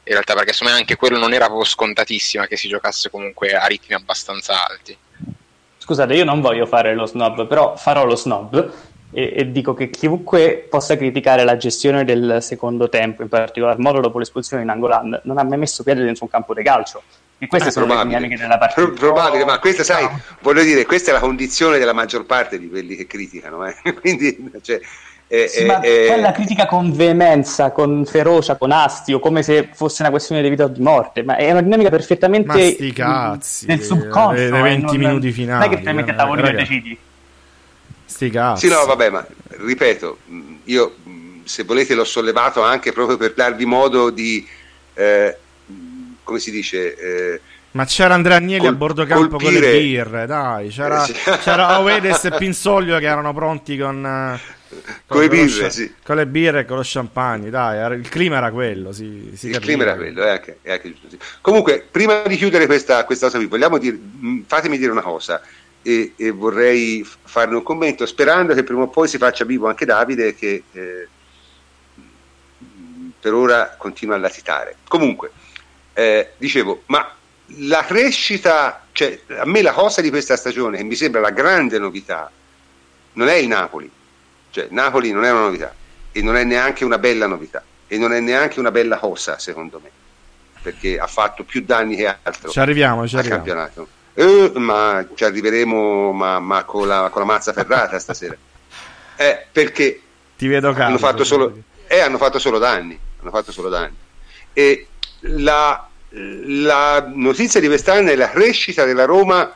In realtà perché secondo me anche quello non era proprio scontatissima che si giocasse comunque a ritmi abbastanza alti. Scusate, io non voglio fare lo snob, però farò lo snob e, e, dico che chiunque possa criticare la gestione del secondo tempo, in particolar modo dopo l'espulsione in Angolan, non ha mai messo piede dentro un campo di calcio. E queste eh, sono probabile. le dinamiche della partita. Pro- probabile, ma questa, sai, no. voglio dire, questa è la condizione della maggior parte di quelli che criticano. Eh? Quindi, cioè, eh, sì, eh, ma eh, la critica con veemenza, con ferocia, con astio, come se fosse una questione di vita o di morte, ma è una dinamica perfettamente ma sti cazzi, del subconscio. Le, le 20 non, minuti finali. Non è che ti metti a tavolino e decidi. Sti cazzi. Sì, no, vabbè, ma ripeto, io se volete l'ho sollevato anche proprio per darvi modo di, eh, come si dice... Eh, ma c'era Andrea Agnelli col- a bordo campo colpire. con le birre, dai, c'era, c'era Oedes e Pinsoglio che erano pronti con, eh, con, le birre, sì. con le birre e con lo champagne, dai, il clima era quello, si, si Il clima era quello, è anche, è anche giusto, sì. Comunque, prima di chiudere questa, questa cosa qui, vogliamo dire, fatemi dire una cosa e, e, vorrei farne un commento sperando che prima o poi si faccia vivo anche Davide che eh, per ora continua a latitare. Comunque, eh, dicevo, ma la crescita, cioè a me la cosa di questa stagione che mi sembra la grande novità non è il Napoli, cioè Napoli non è una novità e non è neanche una bella novità e non è neanche una bella cosa secondo me perché ha fatto più danni che altro ci arriviamo, ci al arriviamo. campionato eh, ma ci arriveremo ma, ma con, la, con, la, mazza ferrata stasera. Eh, perché Ti vedo caldo, hanno, fatto solo, eh, hanno fatto solo danni. Hanno fatto solo danni. E la, la notizia di quest'anno è la crescita della Roma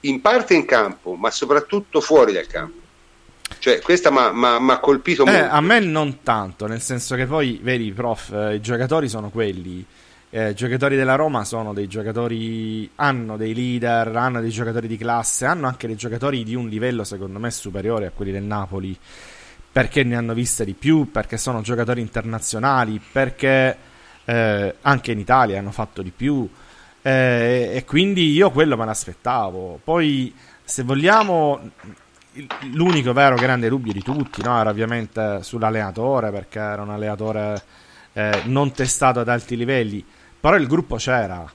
in parte in campo, ma soprattutto fuori dal campo. Cioè, questa mi ha colpito eh, molto. A me non tanto, nel senso che poi, vedi, prof, eh, i giocatori sono quelli eh, giocatori della Roma sono dei giocatori, hanno dei leader, hanno dei giocatori di classe, hanno anche dei giocatori di un livello secondo me superiore a quelli del Napoli, perché ne hanno viste di più, perché sono giocatori internazionali, perché eh, anche in Italia hanno fatto di più eh, e quindi io quello me l'aspettavo. Poi se vogliamo l'unico vero grande dubbio di tutti no? era ovviamente sull'allenatore perché era un allenatore eh, non testato ad alti livelli però il gruppo c'era,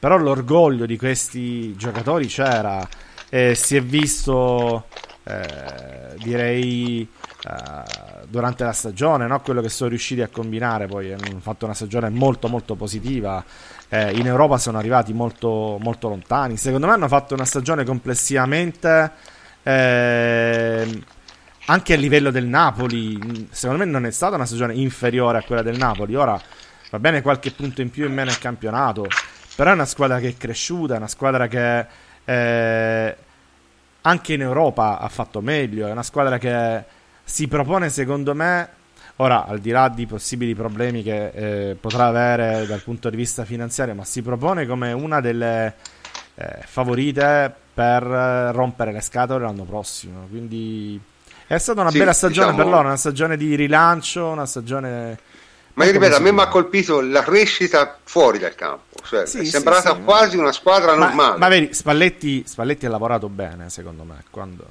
però l'orgoglio di questi giocatori c'era. E si è visto, eh, direi, eh, durante la stagione, no? quello che sono riusciti a combinare, poi hanno fatto una stagione molto molto positiva, eh, in Europa sono arrivati molto, molto lontani, secondo me hanno fatto una stagione complessivamente eh, anche a livello del Napoli, secondo me non è stata una stagione inferiore a quella del Napoli. Ora Va bene qualche punto in più in meno nel campionato, però è una squadra che è cresciuta, è una squadra che eh, anche in Europa ha fatto meglio, è una squadra che si propone secondo me, ora al di là di possibili problemi che eh, potrà avere dal punto di vista finanziario, ma si propone come una delle eh, favorite per rompere le scatole l'anno prossimo. Quindi è stata una sì, bella stagione diciamo... per loro, una stagione di rilancio, una stagione ma io ripeto, a me mi ha colpito la crescita fuori dal campo, cioè, sì, è sembrata sì, sì. quasi una squadra ma, normale. Ma vedi, Spalletti, Spalletti, ha lavorato bene, secondo me, quando...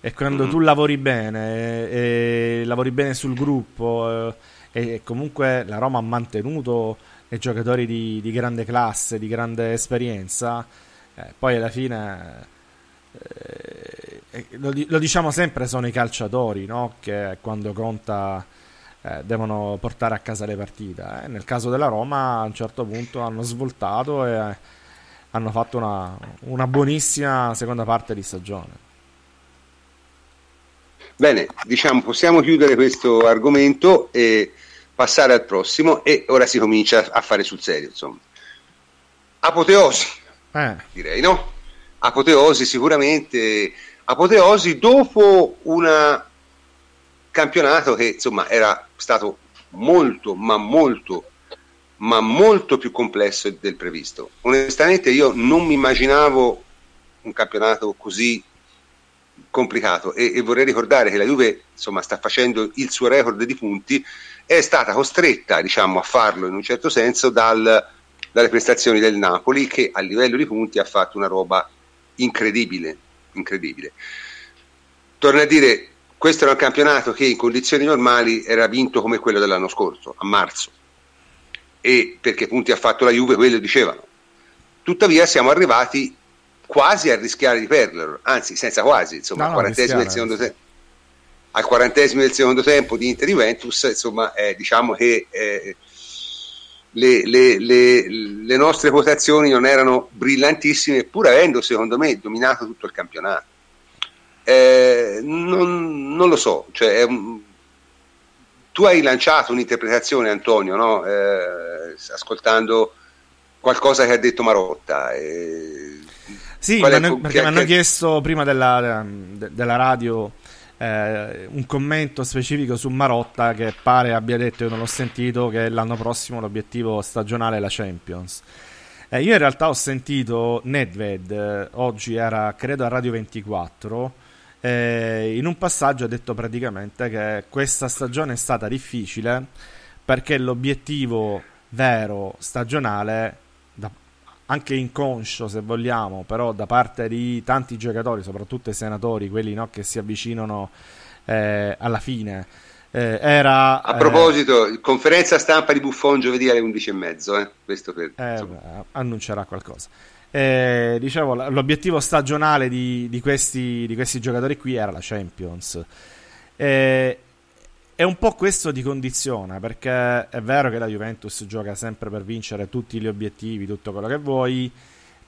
e quando mm-hmm. tu lavori bene e, e, lavori bene sul gruppo e, e, comunque la Roma ha mantenuto i giocatori di, di grande classe, di grande esperienza, eh, poi alla fine eh, lo, lo, diciamo sempre sono i calciatori no? che quando conta eh, devono portare a casa le partite. Eh. Nel caso della Roma a un certo punto hanno svoltato e hanno fatto una, una buonissima seconda parte di stagione. Bene, diciamo, possiamo chiudere questo argomento e passare al prossimo e ora si comincia a fare sul serio, insomma. Apoteosi, eh. direi, no? Apoteosi sicuramente, apoteosi dopo un campionato che insomma era stato molto, ma molto, ma molto più complesso del previsto. Onestamente io non mi immaginavo un campionato così complicato e, e, vorrei ricordare che la Juve insomma, sta facendo il suo record di punti è stata costretta diciamo, a farlo in un certo senso dal, dalle prestazioni del Napoli che a livello di punti ha fatto una roba incredibile, incredibile. Torno a dire, questo era un campionato che in condizioni normali era vinto come quello dell'anno scorso, a marzo, e perché punti ha fatto la Juve, quello dicevano. Tuttavia siamo arrivati quasi a rischiare di perderlo, anzi senza quasi, insomma, no, al, quarantesimo del secondo te- al quarantesimo del secondo tempo di Inter Juventus, insomma, eh, diciamo che eh, le, le, le, le, nostre quotazioni non erano brillantissime, pur avendo, secondo me, dominato tutto il campionato. Eh, non, non, lo so, cioè, un... tu hai lanciato un'interpretazione, Antonio, no? Eh, ascoltando qualcosa che ha detto Marotta. Eh, sì, ma ne, perché mi hanno chiesto prima della, della radio eh, un commento specifico su Marotta che pare abbia detto, io non l'ho sentito, che l'anno prossimo l'obiettivo stagionale è la Champions. Eh, io in realtà ho sentito Nedved, eh, oggi era credo a Radio 24, eh, in un passaggio ha detto praticamente che questa stagione è stata difficile perché l'obiettivo vero stagionale anche inconscio se vogliamo, però da parte di tanti giocatori, soprattutto i senatori, quelli no, che si avvicinano eh, alla fine. Eh, era, a proposito, eh, conferenza stampa di Buffon giovedì alle 11.30, eh? questo per, eh, annuncerà qualcosa. Eh, dicevo, l'obiettivo stagionale di, di, questi, di, questi, giocatori qui era la Champions. Eh, e un po' questo ti condiziona, perché è vero che la Juventus gioca sempre per vincere tutti gli obiettivi, tutto quello che vuoi,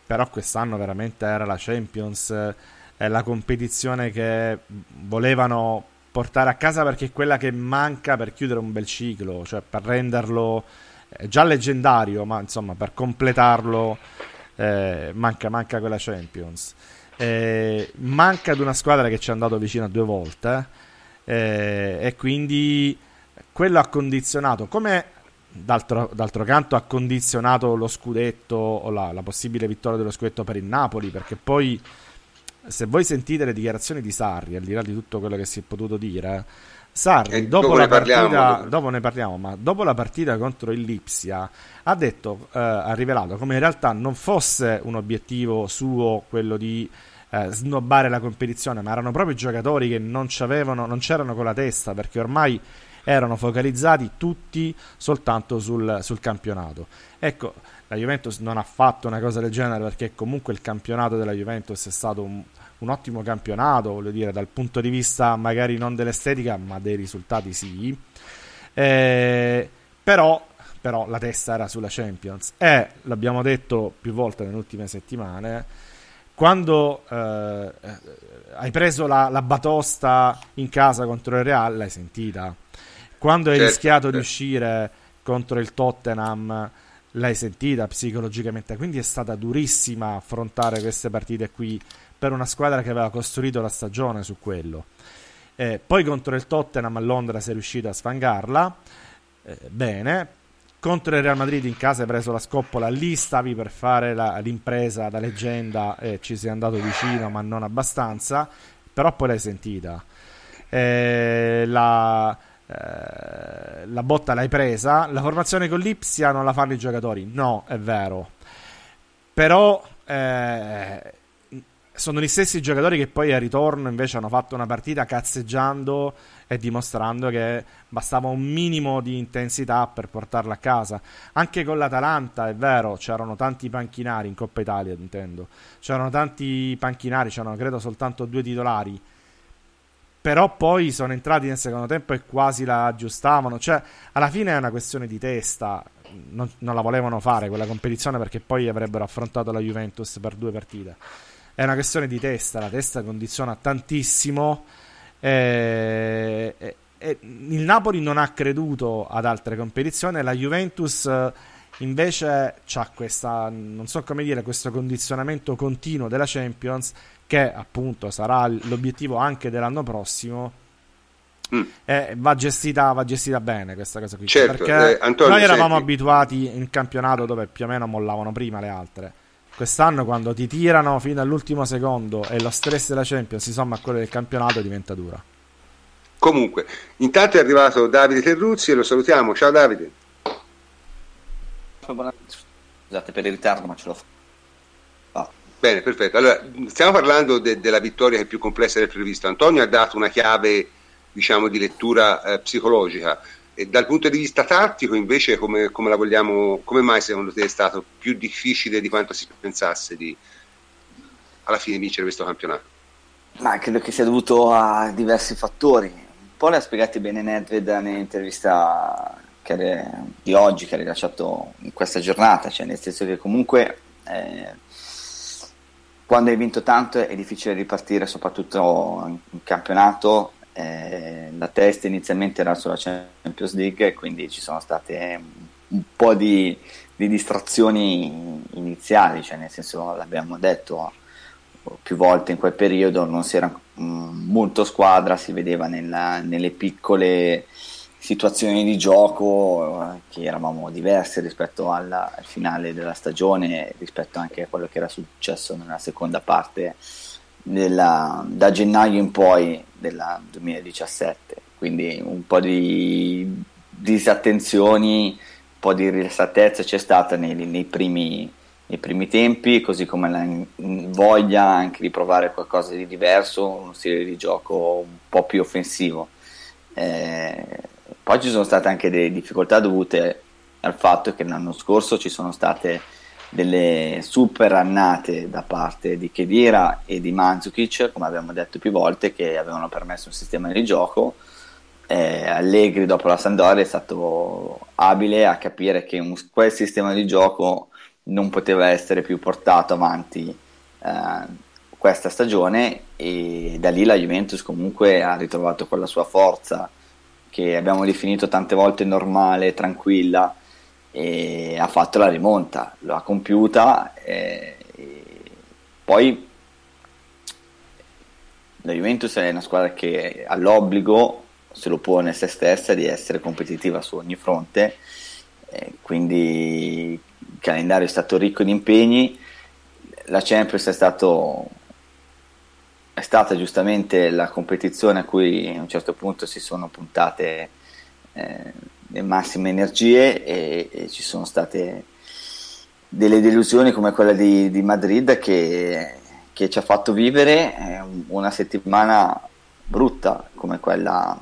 però quest'anno veramente era la Champions, è la competizione che volevano portare a casa perché è quella che manca per chiudere un bel ciclo, cioè per renderlo eh, già leggendario, ma insomma per completarlo eh, manca, manca quella Champions. Eh, manca ad una squadra che ci è andato vicino due volte eh, e quindi quello ha condizionato come d'altro, d'altro, canto ha condizionato lo scudetto o la, la, possibile vittoria dello scudetto per il Napoli perché poi se voi sentite le dichiarazioni di Sarri al di là di tutto quello che si è potuto dire Sarri dopo, dopo, la partita, parliamo, dopo ne parliamo ma dopo la partita contro il Lipsia ha detto eh, ha rivelato come in realtà non fosse un obiettivo suo quello di eh, snobbare la competizione, ma erano proprio i giocatori che non, non c'erano con la testa perché ormai erano focalizzati tutti soltanto sul, sul, campionato. Ecco, la Juventus non ha fatto una cosa del genere perché comunque il campionato della Juventus è stato un, un ottimo campionato, voglio dire, dal punto di vista magari non dell'estetica, ma dei risultati sì. Eh, però, però la testa era sulla Champions e l'abbiamo detto più volte nelle ultime settimane quando eh, hai preso la, la, batosta in casa contro il Real, l'hai sentita. Quando hai certo, rischiato certo. di uscire contro il Tottenham, l'hai sentita psicologicamente. Quindi è stata durissima affrontare queste partite qui per una squadra che aveva costruito la stagione su quello. Eh, poi contro il Tottenham a Londra sei riuscito a sfangarla. Eh, bene, contro il Real Madrid in casa hai preso la scoppola, lì stavi per fare la, l'impresa da leggenda e ci sei andato vicino ma non abbastanza, però poi l'hai sentita. Eh, la, eh, la, botta l'hai presa, la formazione con l'Ipsia non la fanno i giocatori, no, è vero. Però eh, sono gli stessi giocatori che poi al ritorno invece hanno fatto una partita cazzeggiando e dimostrando che bastava un minimo di intensità per portarla a casa. Anche con l'Atalanta, è vero, c'erano tanti panchinari in Coppa Italia, intendo. C'erano tanti panchinari, c'erano credo soltanto due titolari. Però poi sono entrati nel secondo tempo e quasi la aggiustavano. Cioè, alla fine è una questione di testa. Non, non la volevano fare quella competizione perché poi avrebbero affrontato la Juventus per due partite è una questione di testa, la testa condiziona tantissimo. E, e, e il Napoli non ha creduto ad altre competizioni, la Juventus invece ha questa, non so come dire, questo condizionamento continuo della Champions che appunto sarà l'obiettivo anche dell'anno prossimo. Mm. E va gestita, va gestita bene questa cosa qui certo, perché eh, Antonio, noi eravamo senti. abituati in campionato dove più o meno mollavano prima le altre Quest'anno quando ti tirano fino all'ultimo secondo e lo stress della Champions si somma a quello del campionato diventa dura. Comunque, intanto è arrivato Davide Terruzzi e lo salutiamo. Ciao Davide. Scusate per il ritardo, ma ce l'ho fatta. Bene, perfetto. Allora, stiamo parlando de- della vittoria che è più complessa del previsto. Antonio ha dato una chiave, diciamo, di lettura eh, psicologica. E dal punto di vista tattico, invece, come, come, la vogliamo, come mai secondo te è stato più difficile di quanto si pensasse di alla fine vincere questo campionato? Ma credo che sia dovuto a diversi fattori. Un po' le ha spiegati bene Nedved nell'intervista che di oggi che ha rilasciato in questa giornata, cioè nel senso che comunque eh, quando hai vinto tanto è difficile ripartire, soprattutto in campionato eh, la testa inizialmente era sulla Champions League quindi ci sono state un po' di, di distrazioni iniziali, cioè nel senso l'abbiamo detto più volte in quel periodo non si era mm, molto squadra, si vedeva nella, nelle piccole situazioni di gioco eh, che eravamo diverse rispetto alla, al finale della stagione, rispetto anche a quello che era successo nella seconda parte della, da gennaio in poi del 2017, quindi un po' di disattenzioni, un po' di rilassatezza c'è stata nei, nei, primi, nei primi, tempi, così come la voglia anche di provare qualcosa di diverso, uno stile di gioco un po' più offensivo. Eh, poi ci sono state anche delle difficoltà dovute al fatto che l'anno scorso ci sono state delle super annate da parte di Kedira e di Mandzukic, come abbiamo detto più volte, che avevano permesso un sistema di gioco. Eh, Allegri dopo la Sandoria è stato abile a capire che un, quel sistema di gioco non poteva essere più portato avanti eh, questa stagione e da lì la Juventus comunque ha ritrovato quella sua forza che abbiamo definito tante volte normale, tranquilla, e ha fatto la rimonta, l'ha compiuta e, e poi la Juventus è una squadra che ha l'obbligo, se lo pone se stessa, di essere competitiva su ogni fronte, quindi il calendario è stato ricco di impegni, la Champions è, stato, è stata giustamente la competizione a cui a un certo punto si sono puntate eh, le massime energie e, e, ci sono state delle delusioni come quella di, di Madrid che, che, ci ha fatto vivere eh, una settimana brutta come quella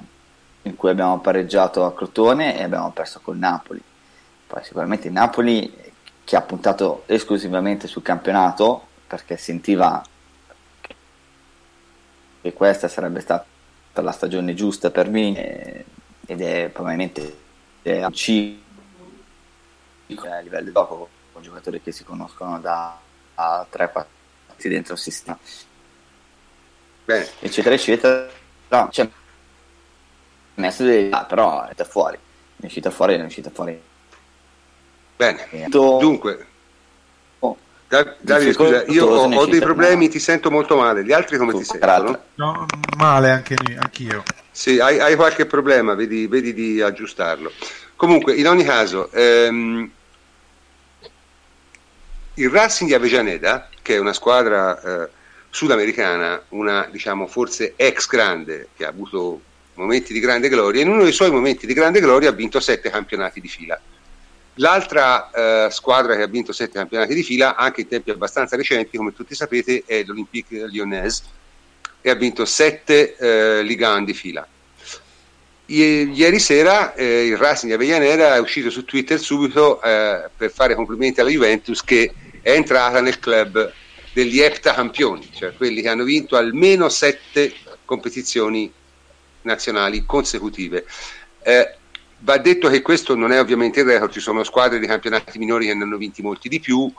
in cui abbiamo pareggiato a Crotone e abbiamo perso col Napoli. Poi sicuramente Napoli che ha puntato esclusivamente sul campionato perché sentiva che questa sarebbe stata la stagione giusta per me ed è probabilmente è un C a livello di gioco con giocatori che si conoscono da, da 3-4 dentro il sistema. Bene. eccetera eccetera. No, cioè, messo dei, ah, però è fuori. È uscita fuori è uscita fuori. Bene. Dunque Davide scusa io ho, ho dei problemi ti sento molto male gli altri come tu, ti sentono? no male anche anch'io sì, hai, hai qualche problema, vedi, vedi, di aggiustarlo. Comunque, in ogni caso, ehm, il Racing di Avellaneda, che è una squadra eh, sudamericana, una diciamo forse ex grande, che ha avuto momenti di grande gloria, in uno dei suoi momenti di grande gloria ha vinto sette campionati di fila. L'altra eh, squadra che ha vinto sette campionati di fila, anche in tempi abbastanza recenti, come tutti sapete, è l'Olympique Lyonnaise e ha vinto sette eh, Ligue di fila. I- ieri sera eh, il Racing Avellanera è uscito su Twitter subito eh, per fare complimenti alla Juventus che è entrata nel club degli campioni, cioè quelli che hanno vinto almeno sette competizioni nazionali consecutive. Eh, va detto che questo non è ovviamente il record, ci sono squadre di campionati minori che ne hanno vinti molti di più,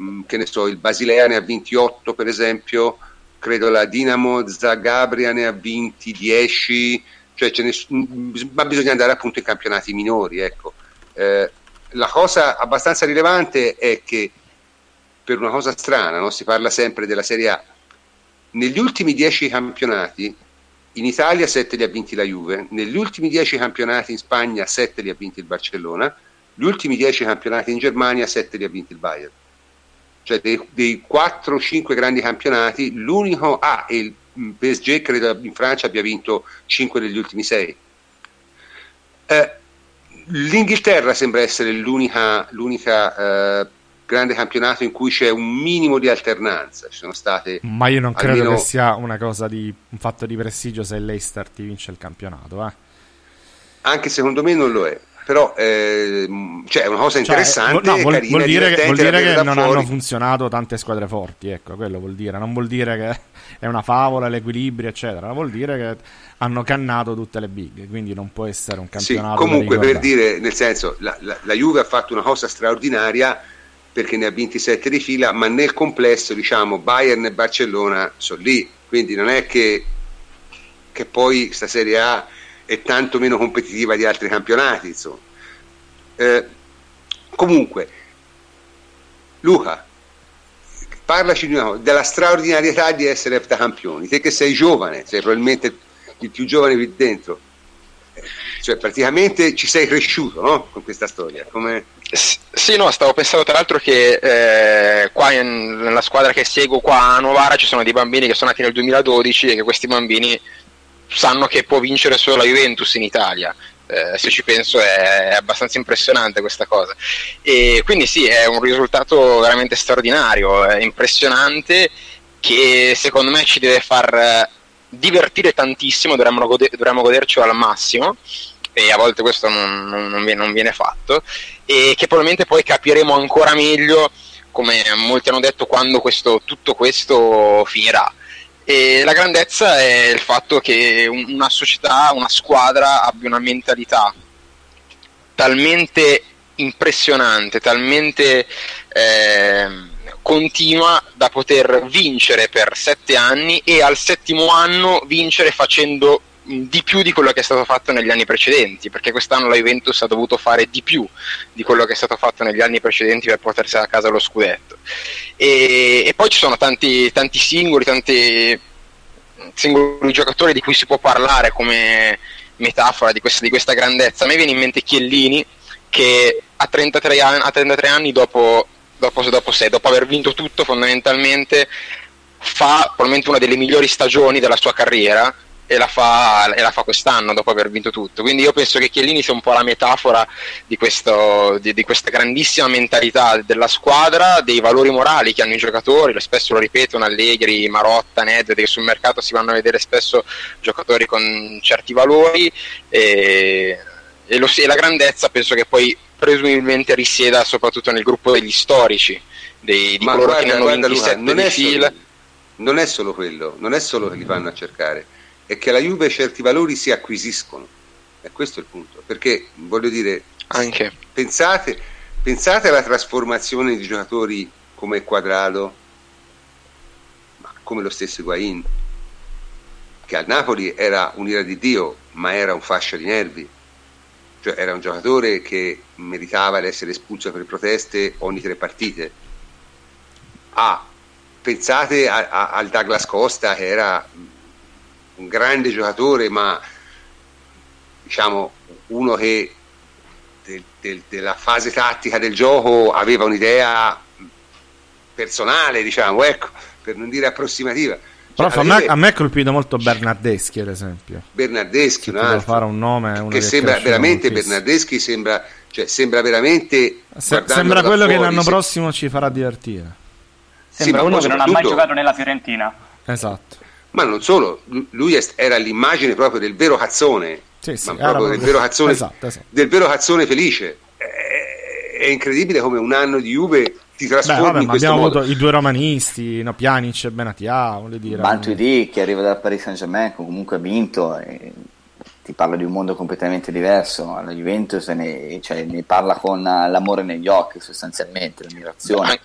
mm, che ne so, il Basilea ne ha vinti 8 per esempio, credo la Dinamo Zagabria ne ha vinti 10, cioè ne, mm, ma bisogna andare appunto ai campionati minori. Ecco. Eh, la cosa abbastanza rilevante è che per una cosa strana, no? si parla sempre della Serie A, negli ultimi 10 campionati in Italia 7 li ha vinti la Juve, negli ultimi 10 campionati in Spagna 7 li ha vinti il Barcellona, gli ultimi 10 campionati in Germania 7 li ha vinti il Bayern. Cioè dei, dei 4-5 grandi campionati, l'unico A ah, e il PSG credo in Francia abbia vinto 5 degli ultimi 6. Eh, L'Inghilterra sembra essere l'unica, l'unica eh, grande campionato in cui c'è un minimo di alternanza. Ci sono state. Ma io non credo almeno... che sia una cosa di un fatto di prestigio se Leicester ti vince il campionato. Eh? Anche secondo me non lo è. Però eh, cioè, è una cosa cioè, interessante. Cioè, no, vuol, carina, vuol, dire che, vuol dire che non fuori. hanno funzionato tante squadre forti. Ecco, quello vuol dire. Non vuol dire che è una favola, l'equilibrio, eccetera. Vuol dire che hanno cannato tutte le big. Quindi non può essere un campionato. Sì, comunque, per dire, nel senso, la, la, la Juve ha fatto una cosa straordinaria perché ne ha vinti sette di fila, ma nel complesso diciamo Bayern e Barcellona sono lì, quindi non è che, che poi questa Serie A è tanto meno competitiva di altri campionati. Insomma. Eh, comunque, Luca, parlaci della straordinarietà di essere eftacampioni, te che sei giovane, sei probabilmente il più giovane qui dentro, cioè praticamente ci sei cresciuto no? con questa storia. Come... Sì, no, stavo pensando tra l'altro che eh, qua in, nella squadra che seguo qua a Novara ci sono dei bambini che sono nati nel 2012 e che questi bambini sanno che può vincere solo la Juventus in Italia. Eh, se ci penso è, è, abbastanza impressionante questa cosa. E quindi sì, è un risultato veramente straordinario, impressionante che secondo me ci deve far divertire tantissimo, dovremmo, gode- dovremmo godercelo al massimo e a volte questo non, non, non, viene, non, viene, fatto e che probabilmente poi capiremo ancora meglio come molti hanno detto quando questo, tutto questo finirà. E la grandezza è il fatto che una società, una squadra abbia una mentalità talmente impressionante, talmente eh, continua da poter vincere per sette anni e al settimo anno vincere facendo di più di quello che è stato fatto negli anni precedenti, perché quest'anno la Juventus ha dovuto fare di più di quello che è stato fatto negli anni precedenti per portarsi a casa lo scudetto. E, e poi ci sono tanti, tanti singoli, tanti singoli giocatori di cui si può parlare come metafora di questa, di questa grandezza. A me viene in mente Chiellini che a 33 anni, a 33 anni dopo, dopo, dopo, sé, dopo aver vinto tutto fondamentalmente, fa probabilmente una delle migliori stagioni della sua carriera e la, fa, e la, fa, quest'anno dopo aver vinto tutto. Quindi io penso che Chiellini sia un po' la metafora di, questo, di, di, questa grandissima mentalità della squadra, dei valori morali che hanno i giocatori, spesso lo ripetono Allegri, Marotta, Nedved, che sul mercato si vanno a vedere spesso giocatori con certi valori e, e, lo, e la grandezza penso che poi presumibilmente risieda soprattutto nel gruppo degli storici, dei, di Ma coloro guarda, che ne hanno vinti sette di fila. Non è solo quello, non è solo che li vanno a cercare è che alla Juve certi valori si acquisiscono. E questo è il punto. Perché, voglio dire, Anche. Pensate, pensate alla trasformazione di giocatori come Quadrado, ma come lo stesso Higuain, che al Napoli era un'ira di Dio, ma era un fascio di nervi. Cioè era un giocatore che meritava di essere espulso per proteste ogni tre partite. Ah, pensate a, a, al Douglas Costa che era un grande giocatore, ma diciamo uno che de, de, della fase tattica del gioco aveva un'idea personale, diciamo, ecco, per non dire approssimativa. Però cioè, a, me, a me ha colpito molto Bernardeschi, ad esempio. Bernardeschi, un altro. fare un nome, che sembra veramente Bernardeschi sembra, cioè, sembra veramente Se, sembra quello fuori, che l'anno se... prossimo ci farà divertire. Sembra sì, uno che non ha mai giocato nella Fiorentina. Esatto. Ma non solo, lui era l'immagine proprio del vero cazzone, sì, sì, proprio del, vero cazzone esatto, esatto. del vero cazzone felice. È, è incredibile come un anno di Juve ti trasformi Beh, vabbè, in abbiamo modo. avuto i due romanisti, no, Pjanic e Benatia, voglio dire. Bantuidi che arriva dal Paris Saint-Germain, comunque ha vinto e ti parla di un mondo completamente diverso, la Juventus ne, cioè, ne parla con l'amore negli occhi sostanzialmente, l'ammirazione.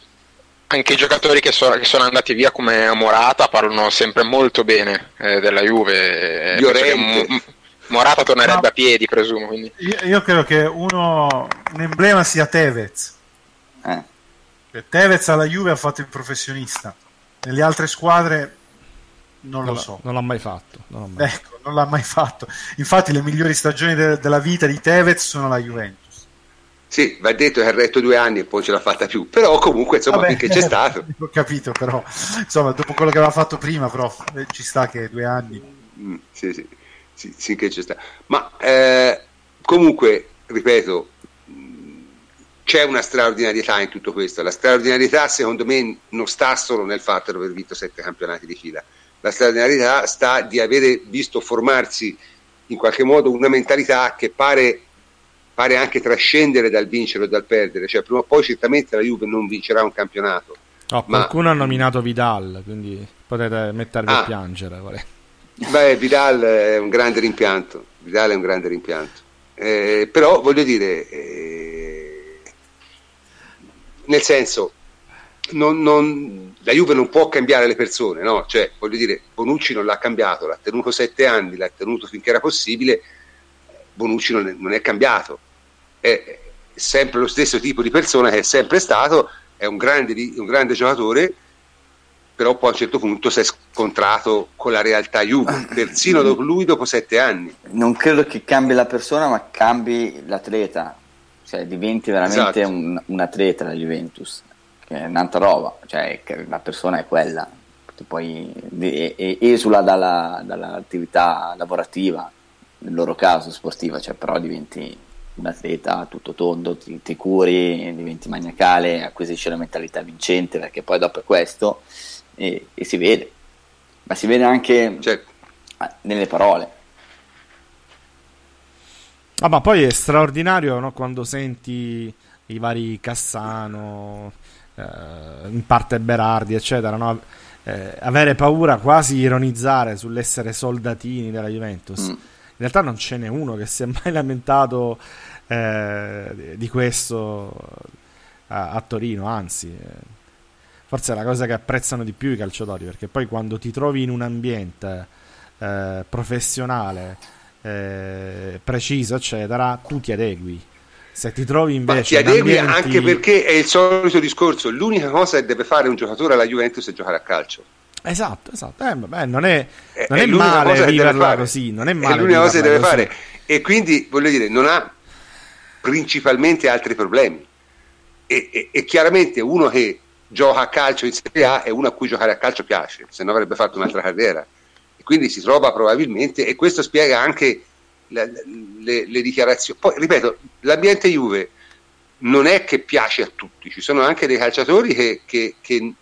Anche i giocatori che, so, che sono andati via come Morata parlano sempre molto bene eh, della Juve. Eh, Morata tornerebbe no, a piedi, presumo. Io, io, credo che uno, un emblema sia Tevez. Eh Tevez alla Juve ha fatto il professionista, nelle altre squadre non, non lo so. Non l'ha mai fatto. Non mai. Ecco, non l'ha mai fatto. Infatti le migliori stagioni de- della vita di Tevez sono la Juventus. Sì, va detto che ha retto due anni e poi ce l'ha fatta più, però comunque insomma Vabbè, finché c'è stato. Ho capito, però insomma dopo quello che aveva fatto prima, però eh, ci sta che due anni. Mm, sì, sì, sì, sì, che c'è stato. Ma eh, comunque, ripeto, c'è una straordinarietà in tutto questo. La straordinarietà, secondo me, non sta solo nel fatto di aver vinto sette campionati di fila. La straordinarietà sta di avere visto formarsi in qualche modo una mentalità che pare, pare anche trascendere dal vincere o dal perdere. Cioè, prima o poi certamente la Juve non vincerà un campionato. No, ma... qualcuno ha nominato Vidal, quindi potete mettervi ah. a piangere. Vale. Beh, Vidal è un grande rimpianto. Vidal è un grande rimpianto. Eh, però voglio dire, eh, nel senso, non, non, la Juve non può cambiare le persone, no? Cioè, voglio dire, Bonucci non l'ha cambiato, l'ha tenuto sette anni, l'ha tenuto finché era possibile, Bonucci non è, non è cambiato, è sempre lo stesso tipo di persona che è sempre stato, è un grande, un grande giocatore, però poi a un certo punto si è scontrato con la realtà Juve, persino dopo lui dopo sette anni. Non credo che cambi la persona, ma cambi l'atleta cioè diventi veramente esatto. un, un, atleta la Juventus, che è un'altra roba, cioè la persona è quella, poi esula dalla, dall'attività lavorativa, nel loro caso sportiva, cioè però diventi un atleta tutto tondo, ti, ti curi, diventi maniacale, acquisisci la mentalità vincente, perché poi dopo è questo e, e si vede, ma si vede anche certo. nelle parole Ah, ma poi è straordinario no? quando senti i vari Cassano, eh, in parte Berardi, eccetera, no? eh, avere paura, quasi ironizzare sull'essere soldatini della Juventus. Mm. In realtà non ce n'è uno che si è mai lamentato eh, di questo a, a Torino, anzi, eh, forse è la cosa che apprezzano di più i calciatori, perché poi quando ti trovi in un ambiente eh, professionale eh, preciso, eccetera, tu ti adegui. Se ti trovi invece. Ma ti adegui ambienti... anche perché è il solito discorso: l'unica cosa che deve fare un giocatore alla Juventus è giocare a calcio. Esatto, esatto. Eh, vabbè, non è, non è, è male viverla così. Non è male. È l'unica cosa che deve così. fare. E quindi voglio dire, non ha principalmente altri problemi. E, e, e, chiaramente uno che gioca a calcio in Serie A è uno a cui giocare a calcio piace, se no avrebbe fatto un'altra carriera quindi si trova probabilmente, e questo spiega anche le, le, le dichiarazioni. Poi, ripeto, l'ambiente Juve non è che piace a tutti, ci sono anche dei calciatori che, che, che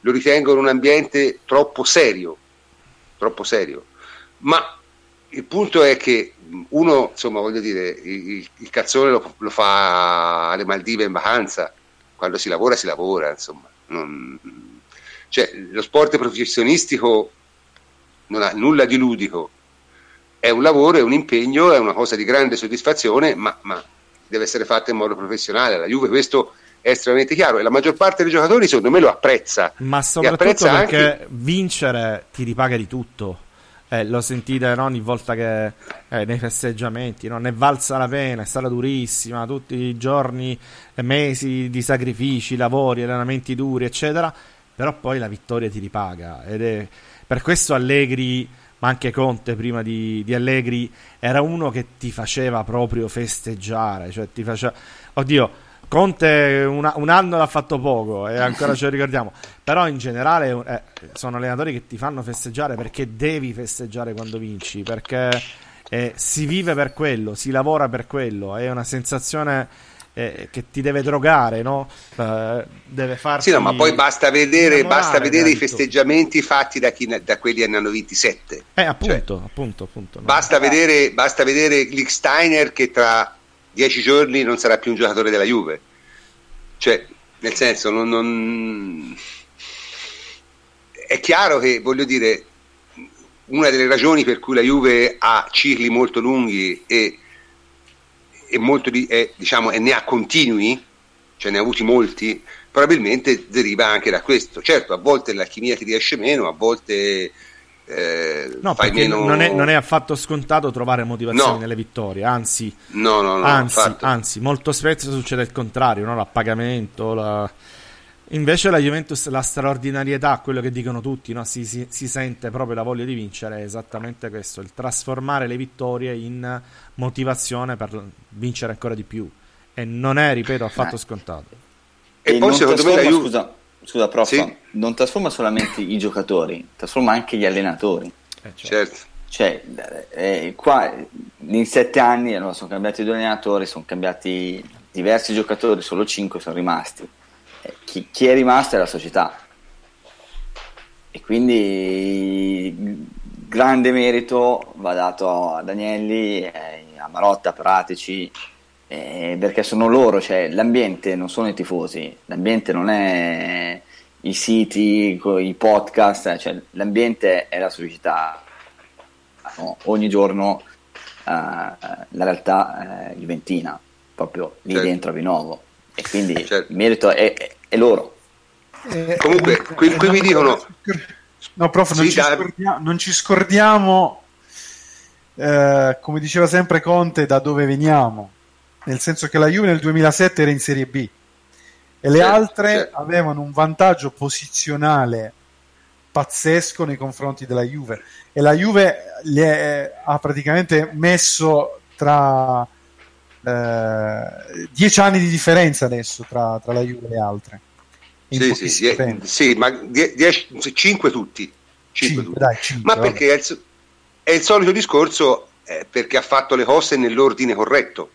lo ritengono un ambiente troppo serio, troppo serio. Ma il punto è che uno, insomma, voglio dire, il, il cazzone lo, lo, fa alle Maldive in vacanza, quando si lavora si lavora, insomma. Non, cioè, lo sport professionistico non ha nulla di ludico, è un lavoro, è un impegno, è una cosa di grande soddisfazione, ma, ma deve essere fatta in modo professionale. La Juve questo è estremamente chiaro e la maggior parte dei giocatori secondo me lo apprezza. Ma soprattutto perché anche... vincere ti ripaga di tutto. Eh, lo sentite no? ogni volta che eh, nei festeggiamenti no? ne valsa la pena, è stata durissima, tutti i giorni e mesi di sacrifici, lavori, allenamenti duri, eccetera. Però poi la vittoria ti ripaga ed è per questo Allegri, ma anche Conte prima di, di Allegri, era uno che ti faceva proprio festeggiare. Cioè ti faceva... Oddio, Conte una, un anno l'ha fatto poco e ancora ce lo ricordiamo. Però in generale eh, sono allenatori che ti fanno festeggiare perché devi festeggiare quando vinci, perché eh, si vive per quello, si lavora per quello, è una sensazione eh, che ti deve drogare, no? Uh, deve farti Sì, no, ma poi basta vedere, basta vedere i festeggiamenti fatti da, chi, da quelli che ne hanno vinti sette. Eh, appunto, cioè, appunto, appunto. No? Basta, vedere, basta vedere Licksteiner che tra dieci giorni non sarà più un giocatore della Juve. Cioè, nel senso, non, non... è chiaro che, voglio dire, una delle ragioni per cui la Juve ha cicli molto lunghi e, e, molto di, e, diciamo, e ne ha continui, cioè ne ha avuti molti, probabilmente deriva anche da questo. Certo, a volte l'alchimia ti riesce meno, a volte eh, no, perché meno... non, è, non, è, affatto scontato trovare motivazioni no. nelle vittorie, anzi, no, no, anzi, anzi, molto spesso succede il contrario, no? l'appagamento. La... Invece la Juventus, la straordinarietà, quello che dicono tutti, si, si, si, sente proprio la voglia di vincere, è esattamente questo, il trasformare le vittorie in motivazione per vincere ancora di più. E non è, ripeto, affatto eh. scontato. E, e poi secondo me la Juve... Scusa scusa prof, sì? non trasforma solamente i giocatori, trasforma anche gli allenatori. Eh, certo. certo. Cioè, eh, qua in sette anni allora, sono cambiati due allenatori, sono cambiati diversi giocatori, solo cinque sono rimasti. Eh, chi, chi, è rimasto è la società. E quindi grande merito va dato a Danielli, eh, a Marotta, a Pratici, eh, perché sono loro, cioè l'ambiente non sono i tifosi, l'ambiente non è i siti, i podcast, cioè l'ambiente è la società. No? Ogni giorno uh, la realtà è juventina, proprio lì certo. dentro a Vinovo. E quindi certo. il merito è, è, è loro. Eh, Comunque, qui, qui mi dicono... No, prof, non, sì, ci, scordiamo, non ci scordiamo, eh, come diceva sempre Conte, da dove veniamo nel senso che la Juve nel 2007 era in Serie B e le certo, altre certo. avevano un vantaggio posizionale pazzesco nei confronti della Juve e la Juve è, ha praticamente messo tra eh, dieci anni di differenza adesso tra, tra la Juve e le altre sì, sì, die, sì, ma 5 tutti, cinque tutti. Dai, cinque, ma perché è il, è il, solito discorso eh, perché ha fatto le cose nell'ordine corretto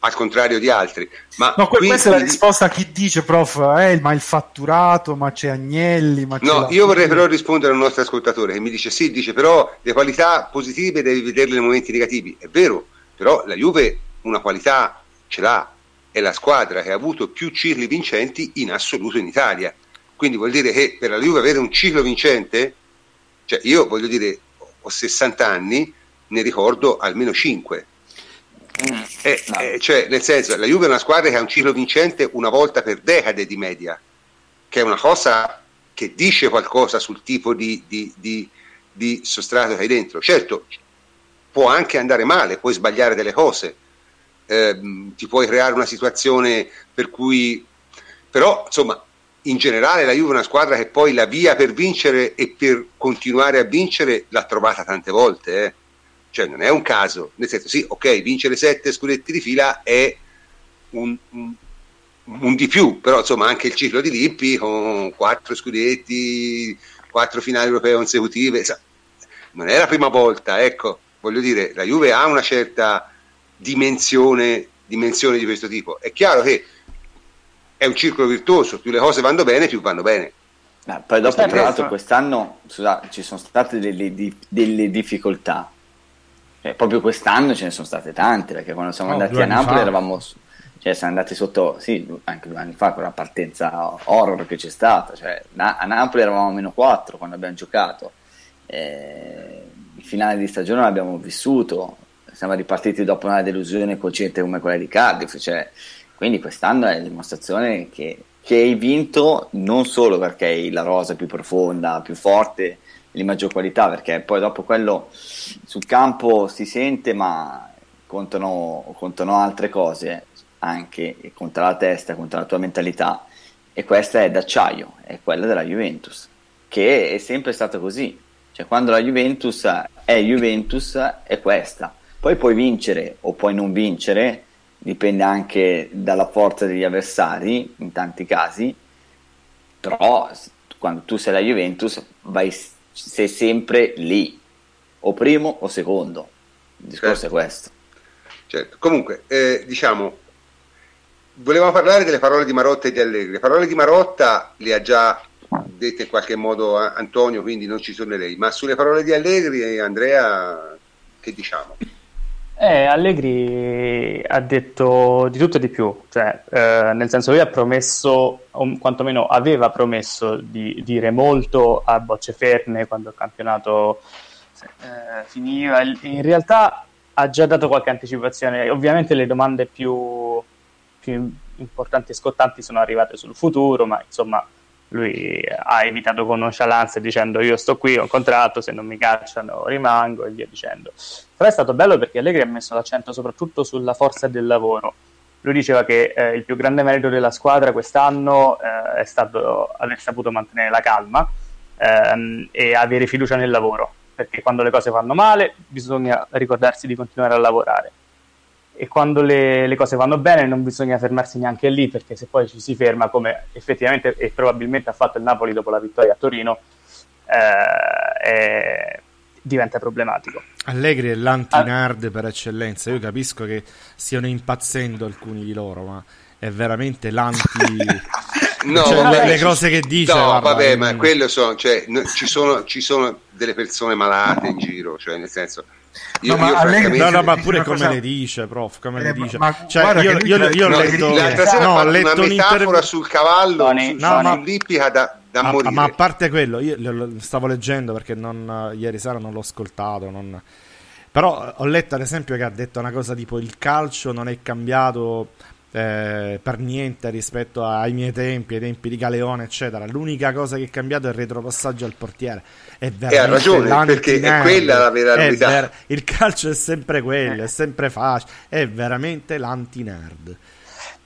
al contrario di altri. Ma no, qui, questa quindi... è la risposta a chi dice, prof, eh, ma il fatturato, ma c'è Agnelli, ma c'è No, io vorrei però rispondere al nostro ascoltatore che mi dice sì, dice però le qualità positive devi vederle nei momenti negativi. È vero, però la Juve una qualità ce l'ha, è la squadra che ha avuto più cicli vincenti in assoluto in Italia. Quindi vuol dire che per la Juve avere un ciclo vincente, cioè io voglio dire, ho 60 anni, ne ricordo almeno 5 eh, no. eh, cioè, nel senso, la Juve è una squadra che ha un ciclo vincente una volta per decade di media, che è una cosa che dice qualcosa sul tipo di, di, di, di sostrato che hai dentro. Certo, può anche andare male, puoi sbagliare delle cose, eh, ti puoi creare una situazione per cui... Però, insomma, in generale la Juve è una squadra che poi la via per vincere e per continuare a vincere l'ha trovata tante volte. Eh cioè non è un caso, nel senso sì, ok, vincere sette scudetti di fila è un, un, un di più, però insomma anche il ciclo di Lippi con quattro scudetti, quattro finali europee consecutive, non è la prima volta, ecco, voglio dire, la Juve ha una certa dimensione, dimensione di questo tipo. È chiaro che è un circolo virtuoso, più le cose vanno bene, più vanno bene. Eh, poi dopo, tra l'altro, quest'anno scusa, ci sono state delle, delle difficoltà eh, proprio quest'anno ce ne sono state tante, perché quando siamo oh, andati a Napoli fa. eravamo, cioè siamo andati sotto, sì, anche due anni fa, con la partenza horror che c'è stata, cioè, na- a Napoli eravamo a meno 4 quando abbiamo giocato, eh, il finale di stagione l'abbiamo vissuto, siamo ripartiti dopo una delusione cocente come quella di Cardiff, cioè, quindi quest'anno è la dimostrazione che, che hai vinto non solo perché hai la rosa più profonda, più forte, di maggior qualità perché poi dopo quello sul campo si sente ma contano, contano altre cose anche conta la testa, conta la tua mentalità e questa è d'acciaio, è quella della Juventus che è sempre stata così. Cioè quando la Juventus è Juventus è questa poi puoi vincere o puoi non vincere dipende anche dalla forza degli avversari in tanti casi, però quando tu sei la Juventus vai, sei sempre lì, o primo o secondo. Il discorso certo. è questo. Certo. Comunque, eh, diciamo, volevamo parlare delle parole di Marotta e di Allegri. Le parole di Marotta le ha già dette in qualche modo Antonio, quindi non ci tornerei, ma sulle parole di Allegri e Andrea, che diciamo? Eh, Allegri ha detto di tutto e di più, cioè, eh, nel senso lui ha promesso, o quantomeno aveva promesso di dire molto a bocce ferme quando il campionato eh, finiva. In realtà ha già dato qualche anticipazione, ovviamente le domande più, più importanti e scottanti sono arrivate sul futuro, ma insomma lui ha evitato con nonchalance dicendo io sto qui, ho un contratto, se non mi cacciano rimango e via dicendo. Però è stato bello perché Allegri ha messo l'accento soprattutto sulla forza del lavoro. Lui diceva che eh, il più grande merito della squadra quest'anno eh, è stato aver saputo mantenere la calma ehm, e avere fiducia nel lavoro, perché quando le cose vanno male bisogna ricordarsi di continuare a lavorare e quando le, le, cose vanno bene non bisogna fermarsi neanche lì perché se poi ci si ferma come effettivamente e probabilmente ha fatto il Napoli dopo la vittoria a Torino eh, è, diventa problematico. Allegri è l'anti-nerd ah. per eccellenza, io capisco che stiano impazzendo alcuni di loro ma è veramente l'anti... no, cioè, vabbè, le, le, cose che dice... No, guarda, vabbè, in... ma quello sono, cioè, no, ci, sono, ci sono delle persone malate in giro, cioè nel senso io, no, io francamente... no, no, ma pure come cosa... le dice, prof, come eh, le dice. Ma, cioè, io, io, io, ho letto... L'altra sera no, ho letto una metafora sul cavallo, no, su, ma... da, da ma, morire. Ma a parte quello, io lo stavo leggendo perché non, ieri sera non l'ho ascoltato, non... Però ho letto ad esempio che ha detto una cosa tipo il calcio non è cambiato eh, per niente rispetto ai miei tempi, ai tempi di Galeone, eccetera. L'unica cosa che è cambiato è il retropassaggio al portiere. È e ha ragione, perché è quella la vera verità. Ver- il calcio è sempre quello, è sempre facile, è veramente l'anti-nerd.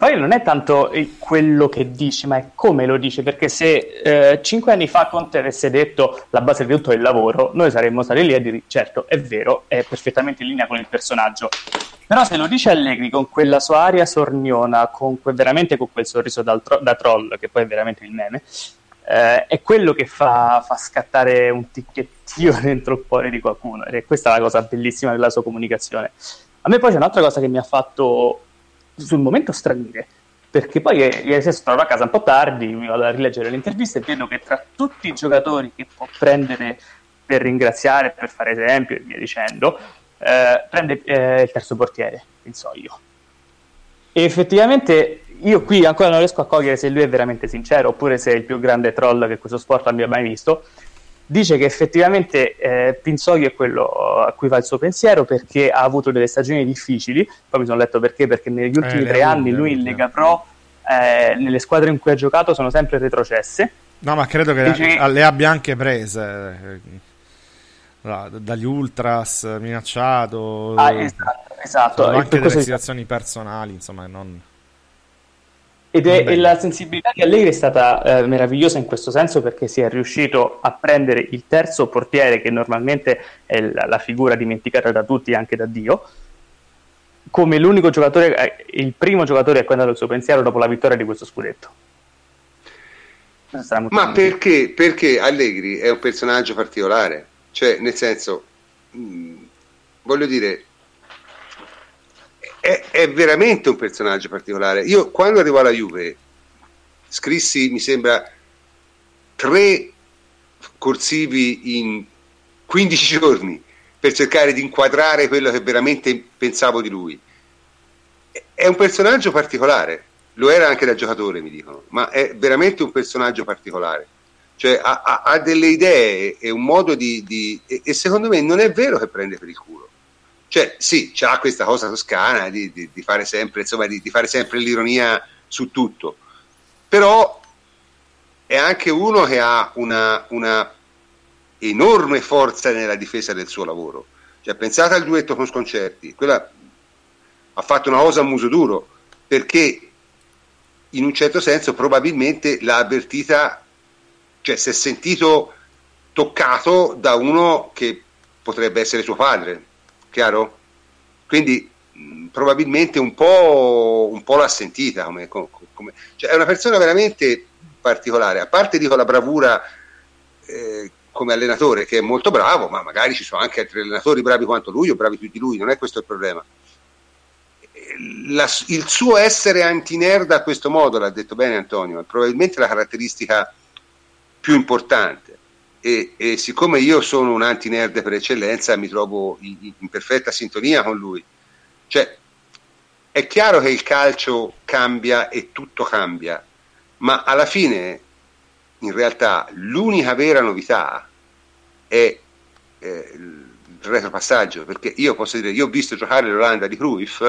Poi non è tanto quello che dici, ma è come lo dici, perché se eh, cinque anni fa Conte avesse detto la base di tutto è il lavoro, noi saremmo stati lì a dire certo, è vero, è perfettamente in linea con il personaggio. Però se lo dice Allegri con quella sua aria sorniona, con que- veramente con quel sorriso tro- da troll, che poi è veramente il meme, eh, è quello che fa, fa, scattare un ticchettio dentro il cuore di qualcuno ed è questa la cosa bellissima della sua comunicazione. A me poi c'è un'altra cosa che mi ha fatto sul momento stranire, perché poi ieri sera sono a casa un po' tardi, mi vado a rileggere le interviste e vedo che tra tutti i giocatori che può prendere per ringraziare, per fare esempio e via dicendo, eh, prende eh, il terzo portiere, penso io. E effettivamente io qui ancora non riesco a cogliere se lui è veramente sincero oppure se è il più grande troll che questo sport abbia mai visto. Dice che effettivamente eh, Pinzoghi è quello a cui va il suo pensiero perché ha avuto delle stagioni difficili. Poi mi sono letto perché, perché negli ultimi eh, tre anni lui in Lega Pro, eh, nelle squadre in cui ha giocato, sono sempre retrocesse. No, ma credo che Dice... le abbia anche prese eh, dagli ultras minacciato. Ah, esatto, esatto. Anche delle situazioni personali, insomma, non ed è, e la sensibilità di Allegri è stata eh, meravigliosa in questo senso perché si è riuscito a prendere il terzo portiere, che normalmente è la, la figura dimenticata da tutti, anche da Dio, come l'unico giocatore, eh, il primo giocatore a cui è andato il suo pensiero dopo la vittoria di questo scudetto. Ma perché, perché, Allegri è un personaggio particolare? Cioè, nel senso, mh, mm, voglio dire, è, è, veramente un personaggio particolare. Io quando arrivo alla Juve scrissi, mi sembra, tre corsivi in 15 giorni per cercare di inquadrare quello che veramente pensavo di lui. È un personaggio particolare, lo era anche da giocatore, mi dicono, ma è veramente un personaggio particolare. Cioè ha, ha, ha delle idee e un modo di, di e, e secondo me non è vero che prende per il culo cioè, sì, c'ha questa cosa toscana di, di, di fare sempre, insomma, di, di, fare sempre l'ironia su tutto, però è anche uno che ha una, una enorme forza nella difesa del suo lavoro. Cioè, pensate al duetto con Sconcerti, quella ha fatto una cosa a muso duro, perché in un certo senso probabilmente l'ha avvertita, cioè si è sentito toccato da uno che potrebbe essere suo padre, chiaro? Quindi probabilmente un po', un po', l'ha sentita come, come cioè è una persona veramente particolare a parte dico la bravura eh, come allenatore che è molto bravo ma magari ci sono anche altri allenatori bravi quanto lui o bravi più di lui non è questo il problema la, il suo essere anti-nerd a questo modo l'ha detto bene Antonio è probabilmente la caratteristica più importante e, e, siccome io sono un anti-nerd per eccellenza mi trovo in, in, perfetta sintonia con lui. Cioè è chiaro che il calcio cambia e tutto cambia ma alla fine in realtà l'unica vera novità è eh, il retropassaggio perché io posso dire io ho visto giocare l'Olanda di Cruyff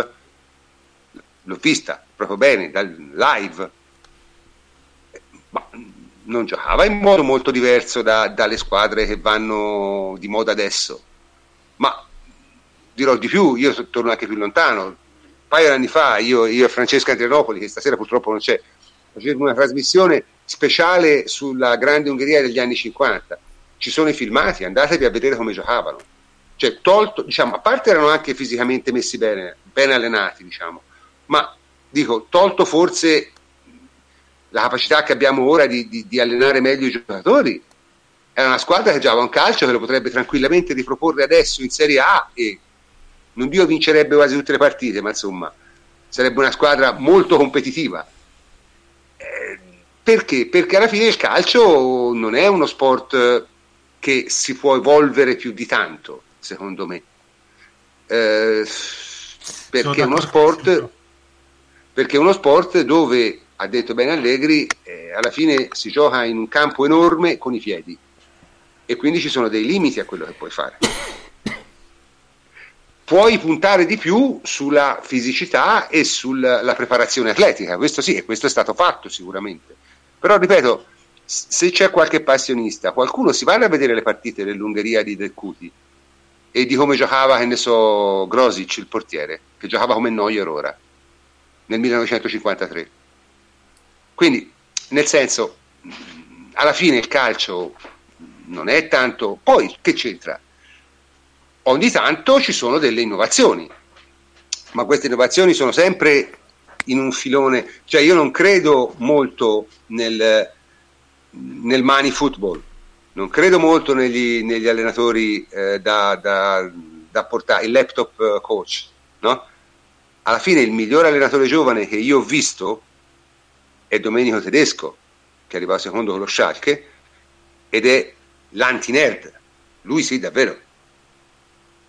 l'ho vista proprio bene dal live. Ma non giocava in modo molto diverso da, dalle squadre che vanno di moda adesso. Ma dirò di più, io torno anche più lontano. Un paio di anni fa, io, io e Francesca Adrianopoli, che stasera purtroppo non c'è, facevo una trasmissione speciale sulla grande Ungheria degli anni 50. Ci sono i filmati, andatevi a vedere come giocavano. Cioè, tolto, diciamo, a parte erano anche fisicamente messi bene, ben allenati, diciamo, ma dico, tolto forse la capacità che abbiamo ora di, di, di, allenare meglio i giocatori. È una squadra che giocava un calcio che lo potrebbe tranquillamente riproporre adesso in Serie A e non dico vincerebbe quasi tutte le partite, ma insomma sarebbe una squadra molto competitiva. Eh, perché? Perché alla fine il calcio non è uno sport che si può evolvere più di tanto, secondo me. Eh, perché, è uno sport, perché è uno sport dove ha detto bene Allegri, eh, alla fine si gioca in un campo enorme con i piedi e quindi ci sono dei limiti a quello che puoi fare. Puoi puntare di più sulla fisicità e sulla preparazione atletica, questo sì, e questo è stato fatto sicuramente. Però ripeto, se c'è qualche passionista, qualcuno si va a vedere le partite dell'Ungheria di Del Cuti e di come giocava, che ne so, Grosic, il portiere, che giocava come Neuer ora, nel 1953 quindi, nel senso, alla fine il calcio non è tanto... Poi, che c'entra? Ogni tanto ci sono delle innovazioni, ma queste innovazioni sono sempre in un filone... Cioè io non credo molto nel, nel money football, non credo molto negli, negli allenatori eh, da, da, da, portare, il laptop coach, no? Alla fine il miglior allenatore giovane che io ho visto è Domenico Tedesco, che arriva secondo con lo Schalke, ed è l'anti-nerd. Lui sì, davvero.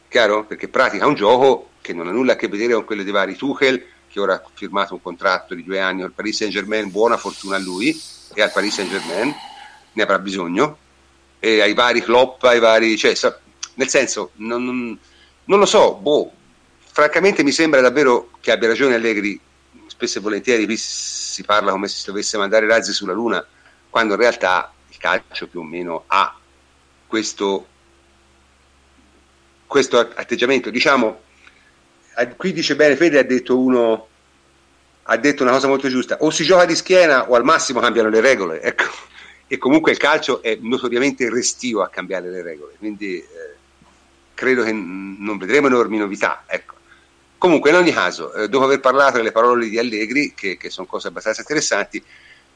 Chiaro? Perché pratica un gioco che non ha nulla a che vedere con quello dei vari Tuchel, che ora ha firmato un contratto di due anni al Paris Saint Germain, buona fortuna a lui, e al Paris Saint Germain, ne avrà bisogno, e ai vari Klopp, ai vari... Cioè, nel senso, non, non lo so, boh, francamente mi sembra davvero che abbia ragione Allegri spesso e volentieri qui si parla come se si dovesse mandare razzi sulla Luna, quando in realtà il calcio più o meno ha questo, questo atteggiamento. Diciamo, qui dice bene Fede, ha detto uno, ha detto una cosa molto giusta, o si gioca di schiena o al massimo cambiano le regole, ecco. E comunque il calcio è notoriamente restio a cambiare le regole, quindi eh, credo che non vedremo enormi novità, ecco. Comunque, in ogni caso, eh, dopo aver parlato delle parole di Allegri, che, che sono cose abbastanza interessanti,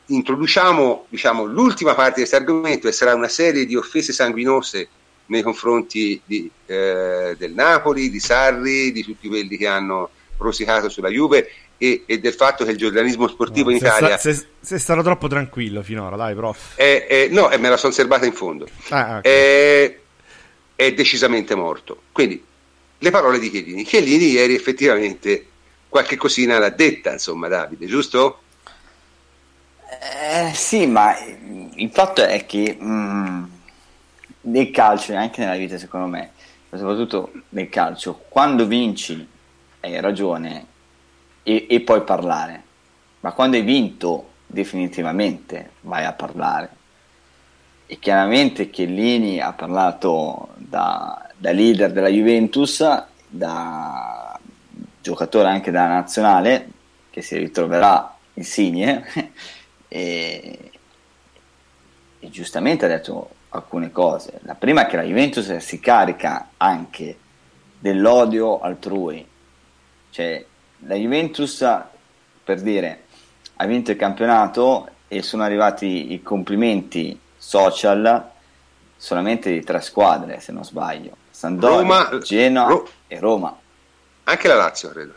introduciamo diciamo, l'ultima parte di questo argomento e sarà una serie di offese sanguinose nei confronti di, eh, del Napoli, di Sarri, di tutti quelli che hanno rosicato sulla Juve e, e del fatto che il giornalismo sportivo no, in Italia... Sta, sei, sei, stato troppo tranquillo finora, dai prof. È, è, no, me la sono serbata in fondo. Ah, okay. è, è decisamente morto. Quindi le parole di Chiellini. Chiellini ieri effettivamente qualche cosina l'ha detta, insomma, Davide, giusto? Eh, sì, ma il fatto è che mh, mm, nel calcio e anche nella vita, secondo me, soprattutto nel calcio, quando vinci hai ragione e, e puoi parlare, ma quando hai vinto definitivamente vai a parlare. E chiaramente Chiellini ha parlato da, da leader della Juventus, da giocatore anche della nazionale, che si ritroverà insigne, e, e giustamente ha detto alcune cose. La prima è che la Juventus si carica anche dell'odio altrui, Cioè, la Juventus, per dire, ha vinto il campionato e sono arrivati i complimenti social solamente di tre squadre, se non sbaglio. Sampdoria, Roma, Genoa Ro- e Roma. Anche la Lazio, credo.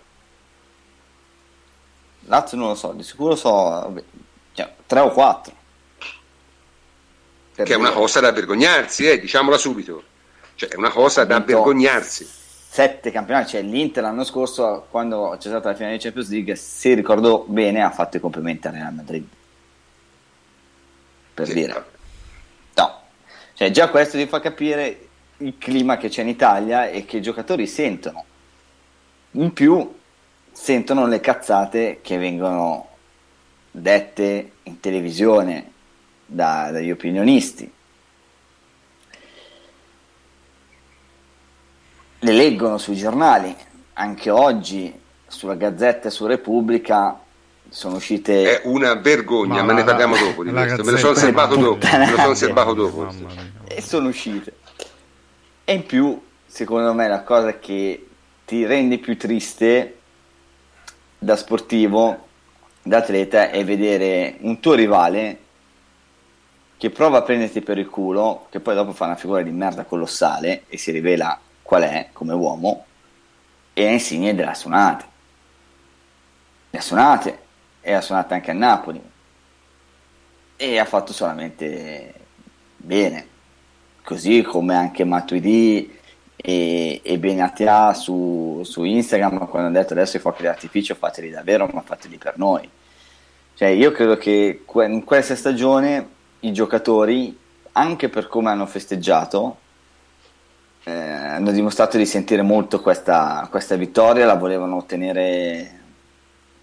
Lazio non lo so, di sicuro so cioè, tre o quattro. Che è una cosa da vergognarsi, eh, diciamola subito. Cioè, è una cosa da vergognarsi. Sette campionati, cioè l'Inter l'anno scorso, quando c'è stata la finale di Champions League, se ricordo bene, ha fatto i complimenti al Real Madrid. Per sì, dire. No. Cioè, già questo ti fa capire il clima che c'è in Italia e che i giocatori sentono. In più, sentono le cazzate che vengono dette in televisione da, dagli opinionisti. Le leggono sui giornali, anche oggi sulla Gazzetta e su Repubblica sono uscite... È una vergogna, ma, ma ne parliamo dopo di questo, me lo sono osservato dopo, me lo sono osservato dopo. E sono uscite. E in più, secondo me, la cosa che ti rende più triste da sportivo, da atleta, è vedere un tuo rivale che prova a prenderti per il culo, che poi dopo fa una figura di merda colossale e si rivela qual è come uomo, e è insigne della suonate. Le ha suonate, e ha suonato anche a Napoli, e ha fatto solamente bene, così come anche Matuidi e, e Benatia su, su Instagram quando hanno detto adesso i fuochi d'artificio fateli davvero ma fateli per noi. Cioè io credo che in questa stagione i giocatori anche per come hanno festeggiato eh, hanno dimostrato di sentire molto questa, questa vittoria la volevano ottenere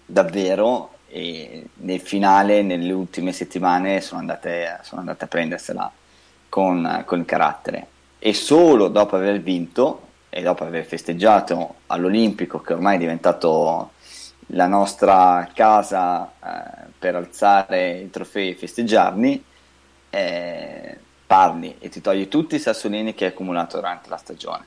davvero e nel finale nelle ultime settimane sono andate, sono andate a prendersela con, con il carattere e solo dopo aver vinto e dopo aver festeggiato all'Olimpico, che ormai è diventato la nostra casa eh, per alzare i trofei e festeggiarli, eh, parli e ti togli tutti i sassolini che hai accumulato durante la stagione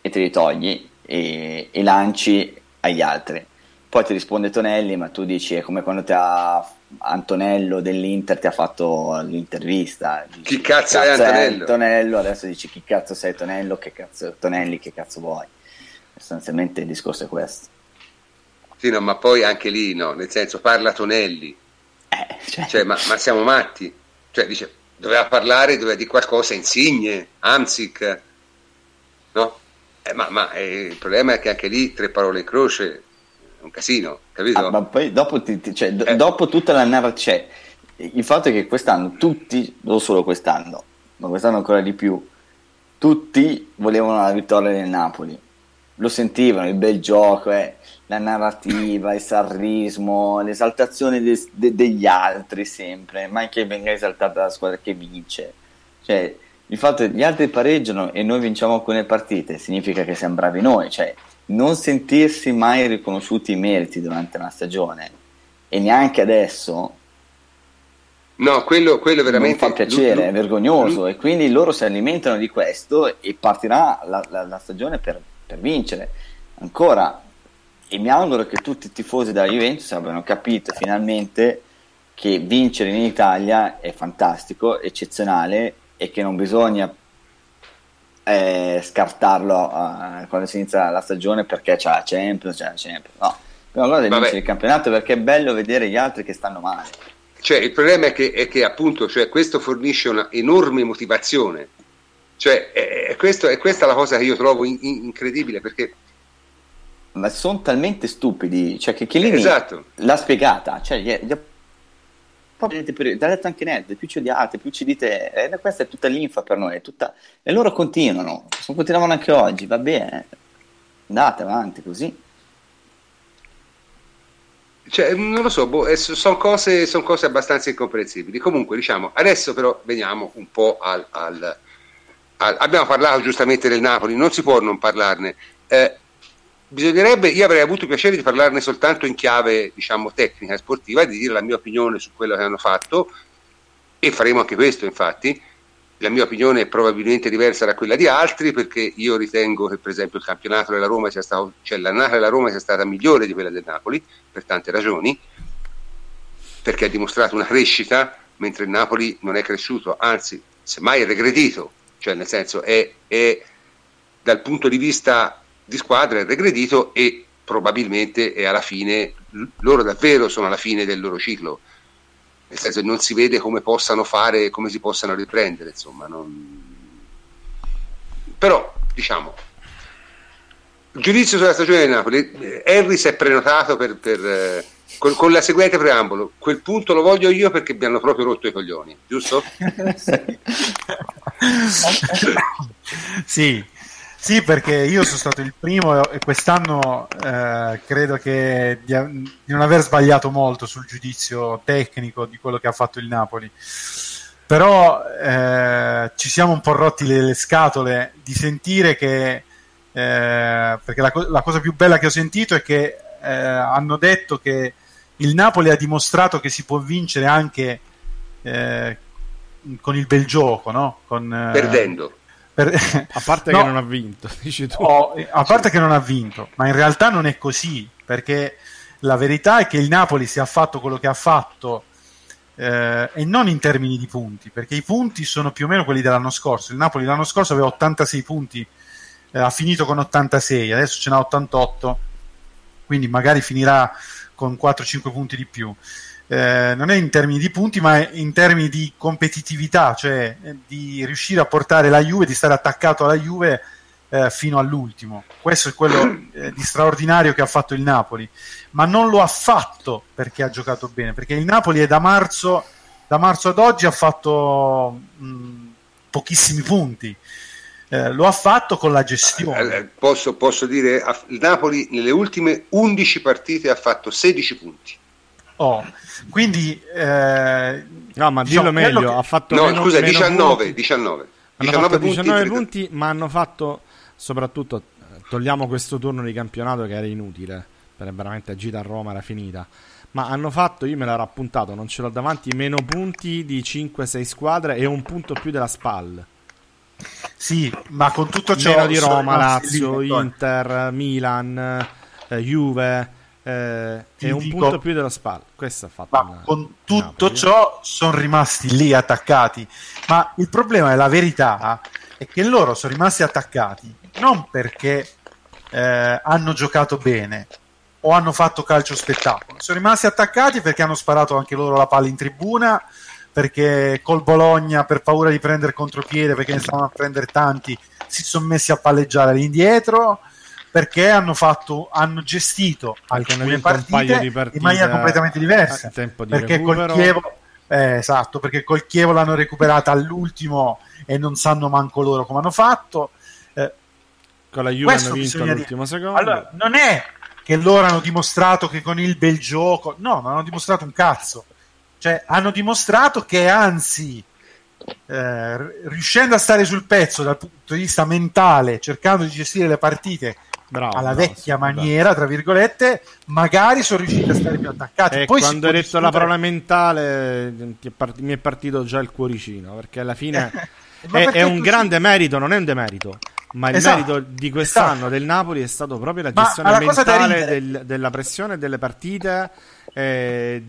e te li togli e, e lanci agli altri. Poi ti risponde Tonelli, ma tu dici è come quando ti ha Antonello dell'Inter ti ha fatto l'intervista. Dici, chi cazzo, cazzo è Antonello? Antonello? Adesso dici chi cazzo sei Tonello, che cazzo, Tonelli, che cazzo vuoi? Sostanzialmente il discorso è questo. Sì, no, ma poi anche lì, no, nel senso parla Tonelli. Eh, cioè... Cioè, ma, ma, siamo matti. Cioè, dice, doveva parlare, doveva dire qualcosa Insigne, Amsic, no? Eh, ma, ma eh, il problema è che anche lì tre parole in croce un casino, capito? Ah, ma poi dopo, ti, ti, cioè, eh. dopo tutta la narrazione, cioè, il fatto è che quest'anno tutti, non solo quest'anno, ma quest'anno ancora di più, tutti volevano la vittoria del Napoli. Lo sentivano, il bel gioco, eh, la narrativa, il sarrismo, l'esaltazione de, de, degli altri sempre, mai che venga esaltata la squadra che vince. Cioè, il fatto che gli altri pareggiano e noi vinciamo alcune partite significa che siamo bravi noi, cioè non sentirsi mai riconosciuti i meriti durante una stagione e neanche adesso no quello, quello veramente non fa piacere, è vergognoso e quindi loro si alimentano di questo e partirà la, la, la stagione per, per, vincere. Ancora e mi auguro che tutti i tifosi della Juventus abbiano capito finalmente che vincere in Italia è fantastico, eccezionale e che non bisogna eh, scartarlo eh, quando si inizia la stagione perché c'è la Champions, c'è la Champions. No, prima cosa è vincere il campionato perché è bello vedere gli altri che stanno male. Cioè, il problema è che, è che appunto cioè, questo fornisce una enorme motivazione. Cioè, è, questo, è questa la cosa che io trovo in, in, incredibile perché ma sono talmente stupidi, cioè che Chiellini esatto. l'ha spiegata, cioè gli, gli l'ha detto anche Ned, più ci odiate, più ci dite, eh, questa è tutta l'infa per noi, tutta... e loro continuano, continuavano anche oggi, va bene, andate avanti così. Cioè, non lo so, boh, sono cose, son cose, abbastanza incomprensibili. Comunque, diciamo, adesso però veniamo un po' al, al, al, Abbiamo parlato giustamente del Napoli, non si può non parlarne. Eh, bisognerebbe, io avrei avuto piacere di parlarne soltanto in chiave diciamo tecnica e sportiva, di dire la mia opinione su quello che hanno fatto e faremo anche questo infatti. La mia opinione è probabilmente diversa da quella di altri perché io ritengo che per esempio il campionato della Roma sia stato, cioè l'annata della Roma sia stata migliore di quella del Napoli per tante ragioni, perché ha dimostrato una crescita mentre il Napoli non è cresciuto, anzi semmai è regredito, cioè nel senso è, è dal punto di vista di squadra è regredito e probabilmente è alla fine, loro davvero sono alla fine del loro ciclo nel senso non si vede come possano fare, come si possano riprendere, insomma, non... però diciamo giudizio sulla stagione di Napoli Henry si è prenotato per, per eh, con, con, la seguente preambolo quel punto lo voglio io perché mi hanno proprio rotto i coglioni giusto? sì sì, perché io sono stato il primo e quest'anno eh, credo che di, di, non aver sbagliato molto sul giudizio tecnico di quello che ha fatto il Napoli. Però eh, ci siamo un po' rotti le, le scatole di sentire che, eh, perché la, la, cosa più bella che ho sentito è che eh, hanno detto che il Napoli ha dimostrato che si può vincere anche eh, con il bel gioco, no? con, eh, perdendo per... A parte no, che non ha vinto, dici tu. Oh, a parte che non ha vinto, ma in realtà non è così, perché la verità è che il Napoli si è fatto quello che ha fatto eh, e non in termini di punti, perché i punti sono più o meno quelli dell'anno scorso. Il Napoli l'anno scorso aveva 86 punti, eh, ha finito con 86, adesso ce n'ha 88, quindi magari finirà con 4-5 punti di più eh, non è in termini di punti, ma in termini di competitività, cioè eh, di riuscire a portare la Juve, di stare attaccato alla Juve eh, fino all'ultimo. Questo è quello eh, di straordinario che ha fatto il Napoli, ma non lo ha fatto perché ha giocato bene, perché il Napoli è da marzo, da marzo ad oggi ha fatto mh, pochissimi punti. Eh, lo ha fatto con la gestione. Eh, posso, posso dire, il Napoli nelle ultime 11 partite ha fatto 16 punti. Oh, quindi eh, no, ma dillo diciamo, meglio, che... ha fatto No, meno, scusa, meno 19, punti. 19. Hanno 19 fatto 19 punti, punti, ma hanno fatto soprattutto togliamo questo turno di campionato che era inutile, per veramente gita a Roma era finita. Ma hanno fatto, io me l'ero appuntato, non ce l'ho davanti, meno punti di 5-6 squadre e un punto più della SPAL. Sì, ma con tutto ciò meno di Roma, Lazio, Inter, Milan, eh, Juve eh, è un dico, punto più della spalla. Questo ha fatto. Ma una, con tutto una ciò sono rimasti lì attaccati. Ma il problema è la verità è che loro sono rimasti attaccati non perché eh, hanno giocato bene o hanno fatto calcio spettacolo. Sono rimasti attaccati perché hanno sparato anche loro la palla in tribuna. Perché col Bologna, per paura di prendere contropiede, perché ne stavano a prendere tanti, si sono messi a palleggiare all'indietro perché hanno, fatto, hanno gestito alcune partite, partite, in maniera completamente diversa. perché col Chievo, eh, esatto, perché col Chievo l'hanno recuperata all'ultimo e non sanno manco loro come hanno fatto. Eh, con la Juve hanno vinto all'ultimo secondo. Allora, non è che loro hanno dimostrato che con il bel gioco, no, non hanno dimostrato un cazzo. Cioè, hanno dimostrato che anzi, eh, riuscendo a stare sul pezzo dal punto di vista mentale, cercando di gestire le partite bravo, alla bravo, vecchia sì, maniera, tra virgolette, magari sono riusciti a stare più attaccati. E Poi quando hai detto discutere... la parola mentale part- mi è partito già il cuoricino, perché alla fine è, è, un grande merito, non è un demerito. Ma il esatto, merito di quest'anno esatto. del Napoli è stato proprio la gestione la mentale del, della pressione delle partite, eh,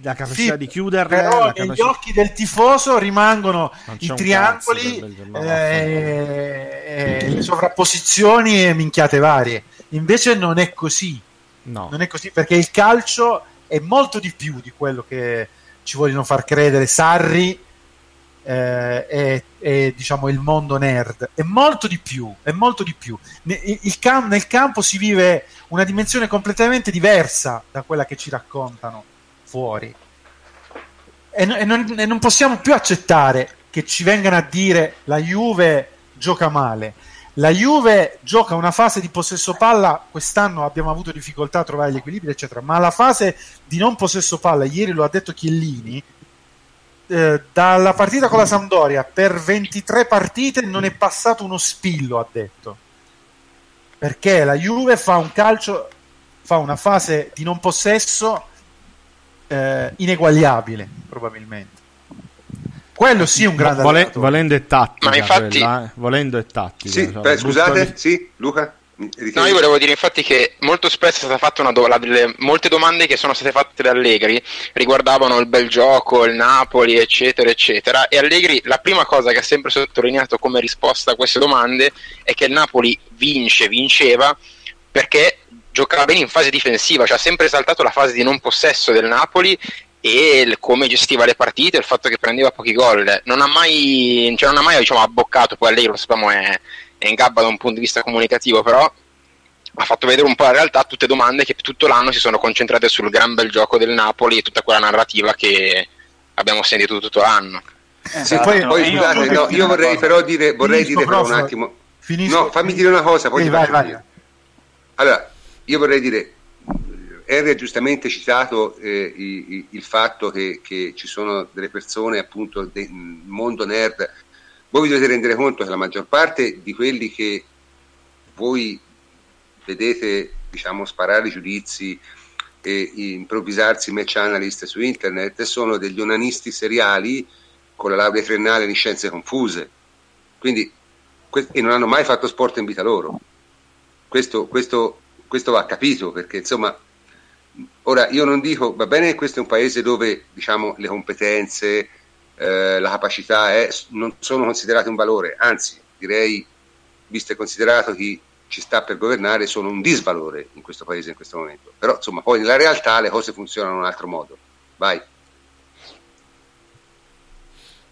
la capacità sì, di chiuderle. Però capacità... negli occhi del tifoso rimangono i triangoli, cazzo, eh, eh, le sovrapposizioni e minchiate varie. Invece non è così. No. Non è così perché il calcio è molto di più di quello che ci vogliono far credere Sarri eh, e, e, diciamo il mondo nerd. È molto di più, è molto di più. Ne, cam- nel campo si vive una dimensione completamente diversa da quella che ci raccontano fuori. E, e, non, e non possiamo più accettare che ci vengano a dire la Juve gioca male. La Juve gioca una fase di possesso palla, quest'anno abbiamo avuto difficoltà a trovare gli equilibri, eccetera, ma la fase di non possesso palla, ieri lo ha detto Chiellini, eh, dalla partita con la Sampdoria per 23 partite non è passato uno spillo, ha detto. Perché la Juve fa un calcio, fa una fase di non possesso eh, ineguagliabile, probabilmente. quello sì è un grande Vole, volendo è tattica ma infatti quella, eh? volendo è tattica sì, cioè, beh, scusate sì Luca No, io volevo dire infatti che molto spesso è stata fatta una do- delle, molte domande che sono state fatte da Allegri riguardavano il bel gioco, il Napoli, eccetera, eccetera. E Allegri la prima cosa che ha sempre sottolineato come risposta a queste domande è che il Napoli vince, vinceva perché giocava bene in fase difensiva, cioè ha sempre esaltato la fase di non possesso del Napoli e il, come gestiva le partite, il fatto che prendeva pochi gol. Non ha mai, cioè non ha mai diciamo, abboccato, poi Allegri lo sappiamo è è in gabba da un punto di vista comunicativo, però ha fatto vedere un po' la realtà tutte domande che tutto l'anno si sono concentrate sul gran bel gioco del Napoli e tutta quella narrativa che abbiamo sentito tutto l'anno. Eh, sì, poi, poi io, scusate, no, io vorrei però dire, vorrei finisco, dire però un attimo. Finisco, no, fammi dire una cosa, poi sì, vai, vai. Allora, io vorrei dire, Henry ha giustamente citato eh, il, il, fatto che, che, ci sono delle persone, appunto, del mondo nerd voi vi dovete rendere conto che la maggior parte di quelli che voi vedete diciamo, sparare giudizi e improvvisarsi match analyst su internet sono degli onanisti seriali con la laurea triennale in scienze confuse. Quindi, e non hanno mai fatto sport in vita loro. Questo, questo, questo va capito perché insomma ora io non dico va bene che questo è un paese dove diciamo le competenze eh, la capacità è, non sono considerate un valore, anzi direi, visto e considerato chi ci sta per governare, sono un disvalore in questo paese in questo momento. Però insomma poi nella realtà le cose funzionano in un altro modo. Vai.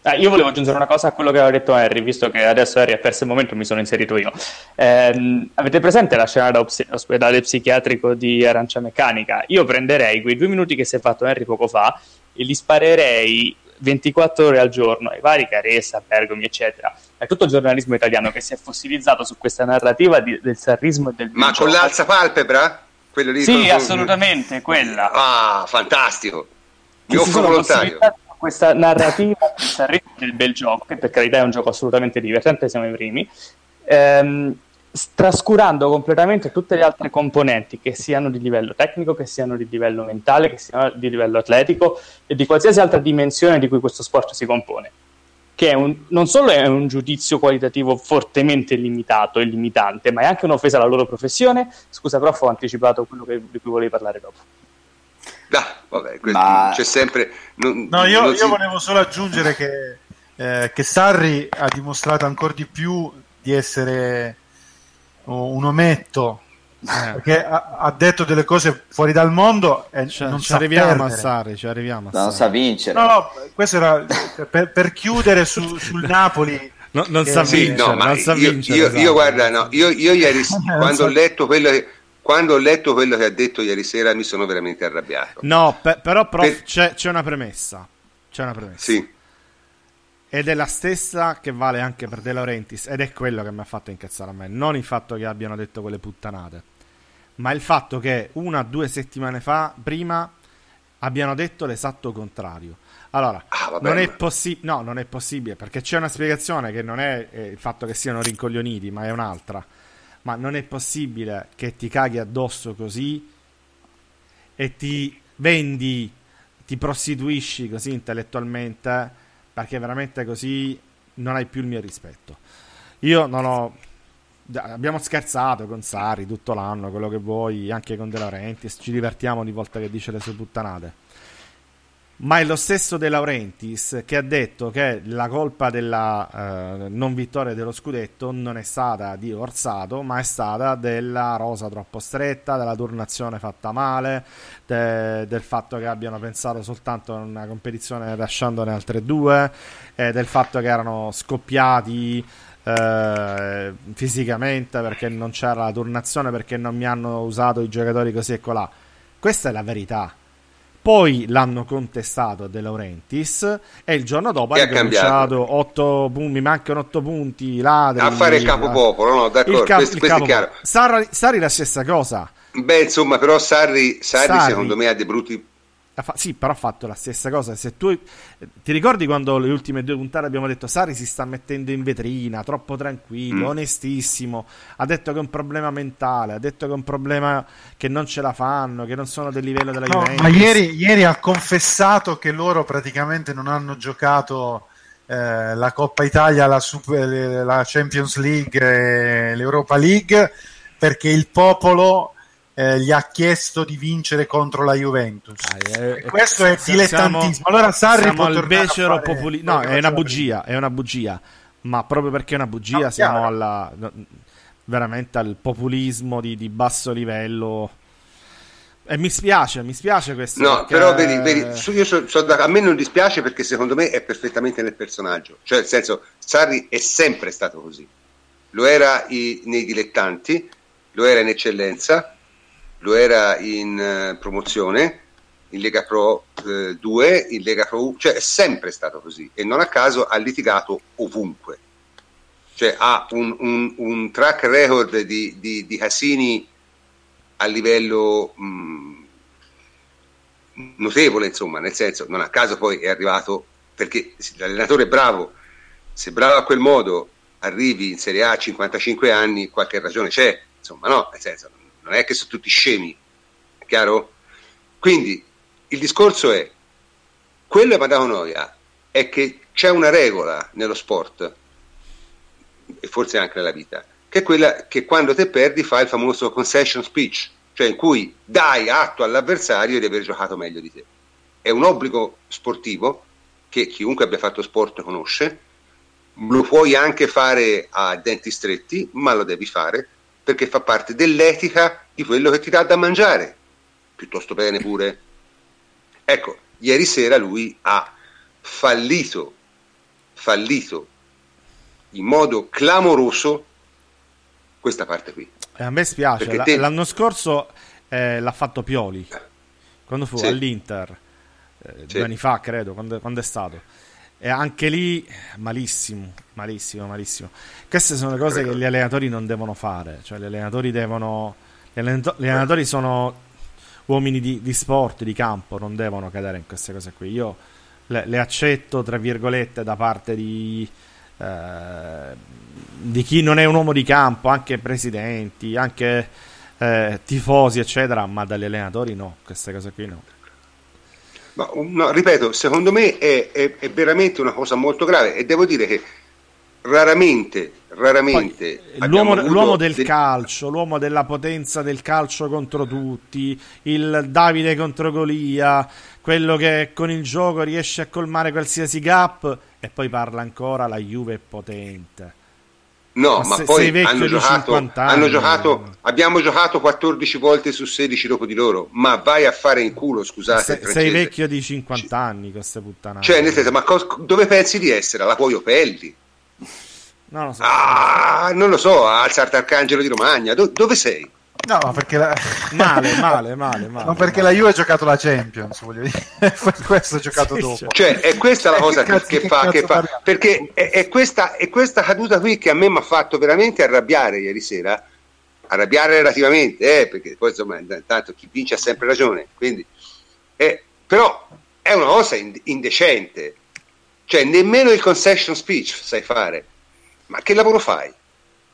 Ah, io volevo aggiungere una cosa a quello che aveva detto Harry, visto che adesso Harry ha perso il momento, mi sono inserito io. Eh, avete presente la scena dall'ospedale psichiatrico di Arancia Meccanica? Io prenderei quei due minuti che si è fatto Harry poco fa e li sparerei 24 ore al giorno ai vari Caressa, Bergomi, eccetera. È tutto il giornalismo italiano che si è fossilizzato su questa narrativa di, del sarrismo e del Ma con l'alza palpebra? Quello lì sì, assolutamente, quella. Ah, fantastico. Mi offro volontario. Questa narrativa del bel gioco, che per carità è un gioco assolutamente divertente, siamo i primi. Ehm, trascurando completamente tutte le altre componenti che siano di livello tecnico, che siano di livello mentale, che siano di livello atletico e di qualsiasi altra dimensione di cui questo sport si compone. Che un, non solo è un giudizio qualitativo fortemente limitato e limitante, ma è anche un'offesa alla loro professione. Scusa, prof, ho anticipato quello che, di cui volevi parlare dopo. Ah, vabbè, ma... c'è sempre. Non, no, io, io, volevo solo aggiungere che, eh, che Sarri ha dimostrato ancora di più di essere un ometto eh. perché ha, ha, detto delle cose fuori dal mondo e cioè, non ci arriviamo a Sari, ci arriviamo a non sa vincere. No, no questo era per, per chiudere su, sul Napoli no, non sa vincere, no, non sa io, vincere io, io, esatto. guarda no, io, io ieri quando ho letto quello che quando ho letto quello che ha detto ieri sera mi sono veramente arrabbiato. No pe- però prof, per... c'è, c'è una premessa c'è una premessa. Sì ed è la stessa che vale anche per De Laurentiis ed è quello che mi ha fatto incazzare a me. Non il fatto che abbiano detto quelle puttanate ma il fatto che una o due settimane fa prima abbiano detto l'esatto contrario. Allora ah, non, è possi- no, non è possibile perché c'è una spiegazione che non è eh, il fatto che siano rincoglioniti ma è un'altra. Ma non è possibile che ti caghi addosso così e ti vendi ti prostituisci così intellettualmente perché veramente così non hai più il mio rispetto. Io non ho. Abbiamo scherzato con Sari tutto l'anno, quello che vuoi, anche con De Laurentiis. Ci divertiamo ogni volta che dice le sue puttanate. Ma è lo stesso De Laurentiis che ha detto che la colpa della eh, non vittoria dello scudetto non è stata di Orsato, ma è stata della rosa troppo stretta, della turnazione fatta male, de, del fatto che abbiano pensato soltanto a una competizione lasciandone altre due, eh, del fatto che erano scoppiati eh, fisicamente perché non c'era la turnazione, perché non mi hanno usato i giocatori così e colà. Questa è la verità poi l'hanno contestato a De Laurentiis e il giorno dopo ha cominciato 8 punti, mi mancano 8 punti ladri, a fare il capopopolo, no, d'accordo, il cap- questo, questo è chiaro. Sarri, Sarri la stessa cosa. Beh, insomma, però Sarri, Sarri, Sarri secondo me ha dei brutti Fa- sì, però ha fatto la stessa cosa. Se tu ti ricordi quando le ultime due puntate abbiamo detto Sari si sta mettendo in vetrina, troppo tranquillo, mm. onestissimo, ha detto che è un problema mentale, ha detto che è un problema che non ce la fanno, che non sono del livello della no, Juventus. Ma ieri, ieri, ha confessato che loro praticamente non hanno giocato eh, la Coppa Italia, la, Super, la Champions League, l'Europa League, perché il popolo eh, gli ha chiesto di vincere contro la Juventus. Ah, eh, questo è dilettantismo. Allora Sarri siamo al becero populi- No, è una bugia, è una bugia. Ma proprio perché è una bugia no, siamo chiaro. alla veramente al populismo di, di basso livello. E mi spiace, mi spiace questo. No, perché... però vedi, vedi io so, so, a me non dispiace perché secondo me è perfettamente nel personaggio. Cioè, nel senso, Sarri è sempre stato così. Lo era i, nei dilettanti, lo era in eccellenza, lo era in uh, promozione, in Lega Pro uh, 2, in Lega Pro 1, cioè è sempre stato così e non a caso ha litigato ovunque. Cioè ha un, un, un track record di, di, di, Cassini a livello mh, mm, notevole, insomma, nel senso, non a caso poi è arrivato, perché l'allenatore è bravo, se bravo a quel modo arrivi in Serie A a 55 anni, qualche ragione c'è, insomma, no, nel senso, non è che sono tutti scemi, è chiaro? Quindi il discorso è, quello dato noia è che c'è una regola nello sport e forse anche nella vita, che è quella che quando te perdi fai il famoso concession speech, cioè in cui dai atto all'avversario di aver giocato meglio di te. È un obbligo sportivo che chiunque abbia fatto sport conosce, lo puoi anche fare a denti stretti, ma lo devi fare perché fa parte dell'etica di quello che ti dà da mangiare. Piuttosto bene pure. Ecco, ieri sera lui ha fallito, fallito in modo clamoroso questa parte qui. E a me spiace, L- te... l'anno scorso eh, l'ha fatto Pioli, quando fu sì. all'Inter, eh, sì. due anni fa credo, quando, quando, è stato. E anche lì malissimo, malissimo, malissimo. Queste sono le cose che gli allenatori non devono fare, cioè gli allenatori devono... Gli, allenato- gli allenatori sono uomini di, di, sport, di campo, non devono cadere in queste cose qui. Io le, le accetto, tra virgolette, da parte di eh, di chi non è un uomo di campo, anche presidenti, anche eh, tifosi, eccetera, ma dagli allenatori no, queste cose qui no. Ma, no ripeto, secondo me è, è, è, veramente una cosa molto grave e devo dire che raramente, raramente l'uomo, l'uomo, del, del calcio, l'uomo della potenza del calcio contro tutti, il Davide contro Golia, quello che con il gioco riesce a colmare qualsiasi gap e poi parla ancora la Juve è potente. No, ma, ma se, poi hanno giocato, anni, hanno giocato, abbiamo giocato 14 volte su 16 dopo di loro, ma vai a fare in culo, scusate. Se, sei vecchio di 50 anni, queste puttanate. Cioè, nel senso, ma cos- dove pensi di essere? Alla Puoio Pelli? Non lo so. Ah, non lo so, a Alzarte Arcangelo di Romagna. Do- dove sei? No, ma perché la... male, male, male, male. No, perché male. la Juve ha giocato la Champions, voglio dire. questo ha giocato sì, dopo. Cioè, è questa la cosa che, che, che, fa, che fa. Perché è, è, questa, è questa caduta qui che a me mi ha fatto veramente arrabbiare ieri sera. Arrabbiare relativamente, eh, perché poi insomma, intanto chi vince ha sempre ragione. Quindi, eh, però è una cosa indecente. Cioè, nemmeno il concession speech sai fare. Ma che lavoro fai?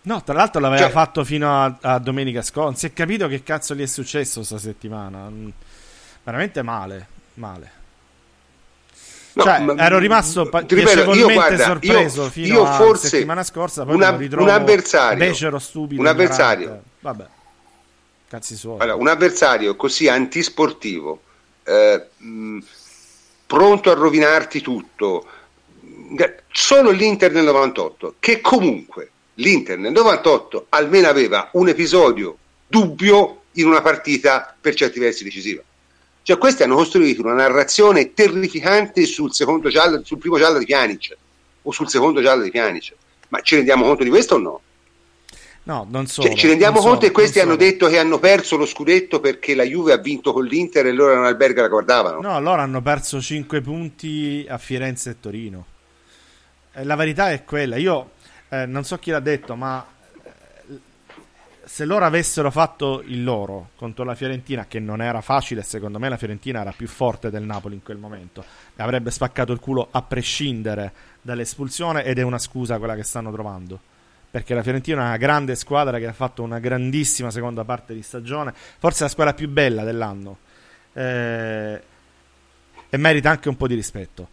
No, tra l'altro l'aveva cioè, fatto fino a, a, domenica scorsa. Non si è capito che cazzo gli è successo questa settimana. Mm, veramente male, male. No, cioè, ma, ero rimasto pa- ripeto, io, guarda, sorpreso io, fino io a settimana scorsa. Poi una, un avversario, becero stupido. Un avversario. Vabbè, cazzi suoi. Allora, un avversario così antisportivo, eh, mh, pronto a rovinarti tutto. Solo l'Inter del 98, che comunque l'Inter nel 98 almeno aveva un episodio dubbio in una partita per certi versi decisiva. Cioè questi hanno costruito una narrazione terrificante sul, giallo, sul primo giallo di Pjanic o sul secondo giallo di Pjanic. Ma ci rendiamo conto di questo o no? No, non so. Cioè, ci rendiamo conto che questi hanno detto che hanno perso lo scudetto perché la Juve ha vinto con l'Inter e loro erano alberga la guardavano. No, loro hanno perso 5 punti a Firenze e Torino. E la verità è quella. Io eh, non so chi l'ha detto, ma eh, se loro avessero fatto il loro contro la Fiorentina, che non era facile, secondo me la Fiorentina era più forte del Napoli in quel momento, avrebbe spaccato il culo a prescindere dall'espulsione ed è una scusa quella che stanno trovando. Perché la Fiorentina è una grande squadra che ha fatto una grandissima seconda parte di stagione, forse la squadra più bella dell'anno. Eh, e merita anche un po' di rispetto.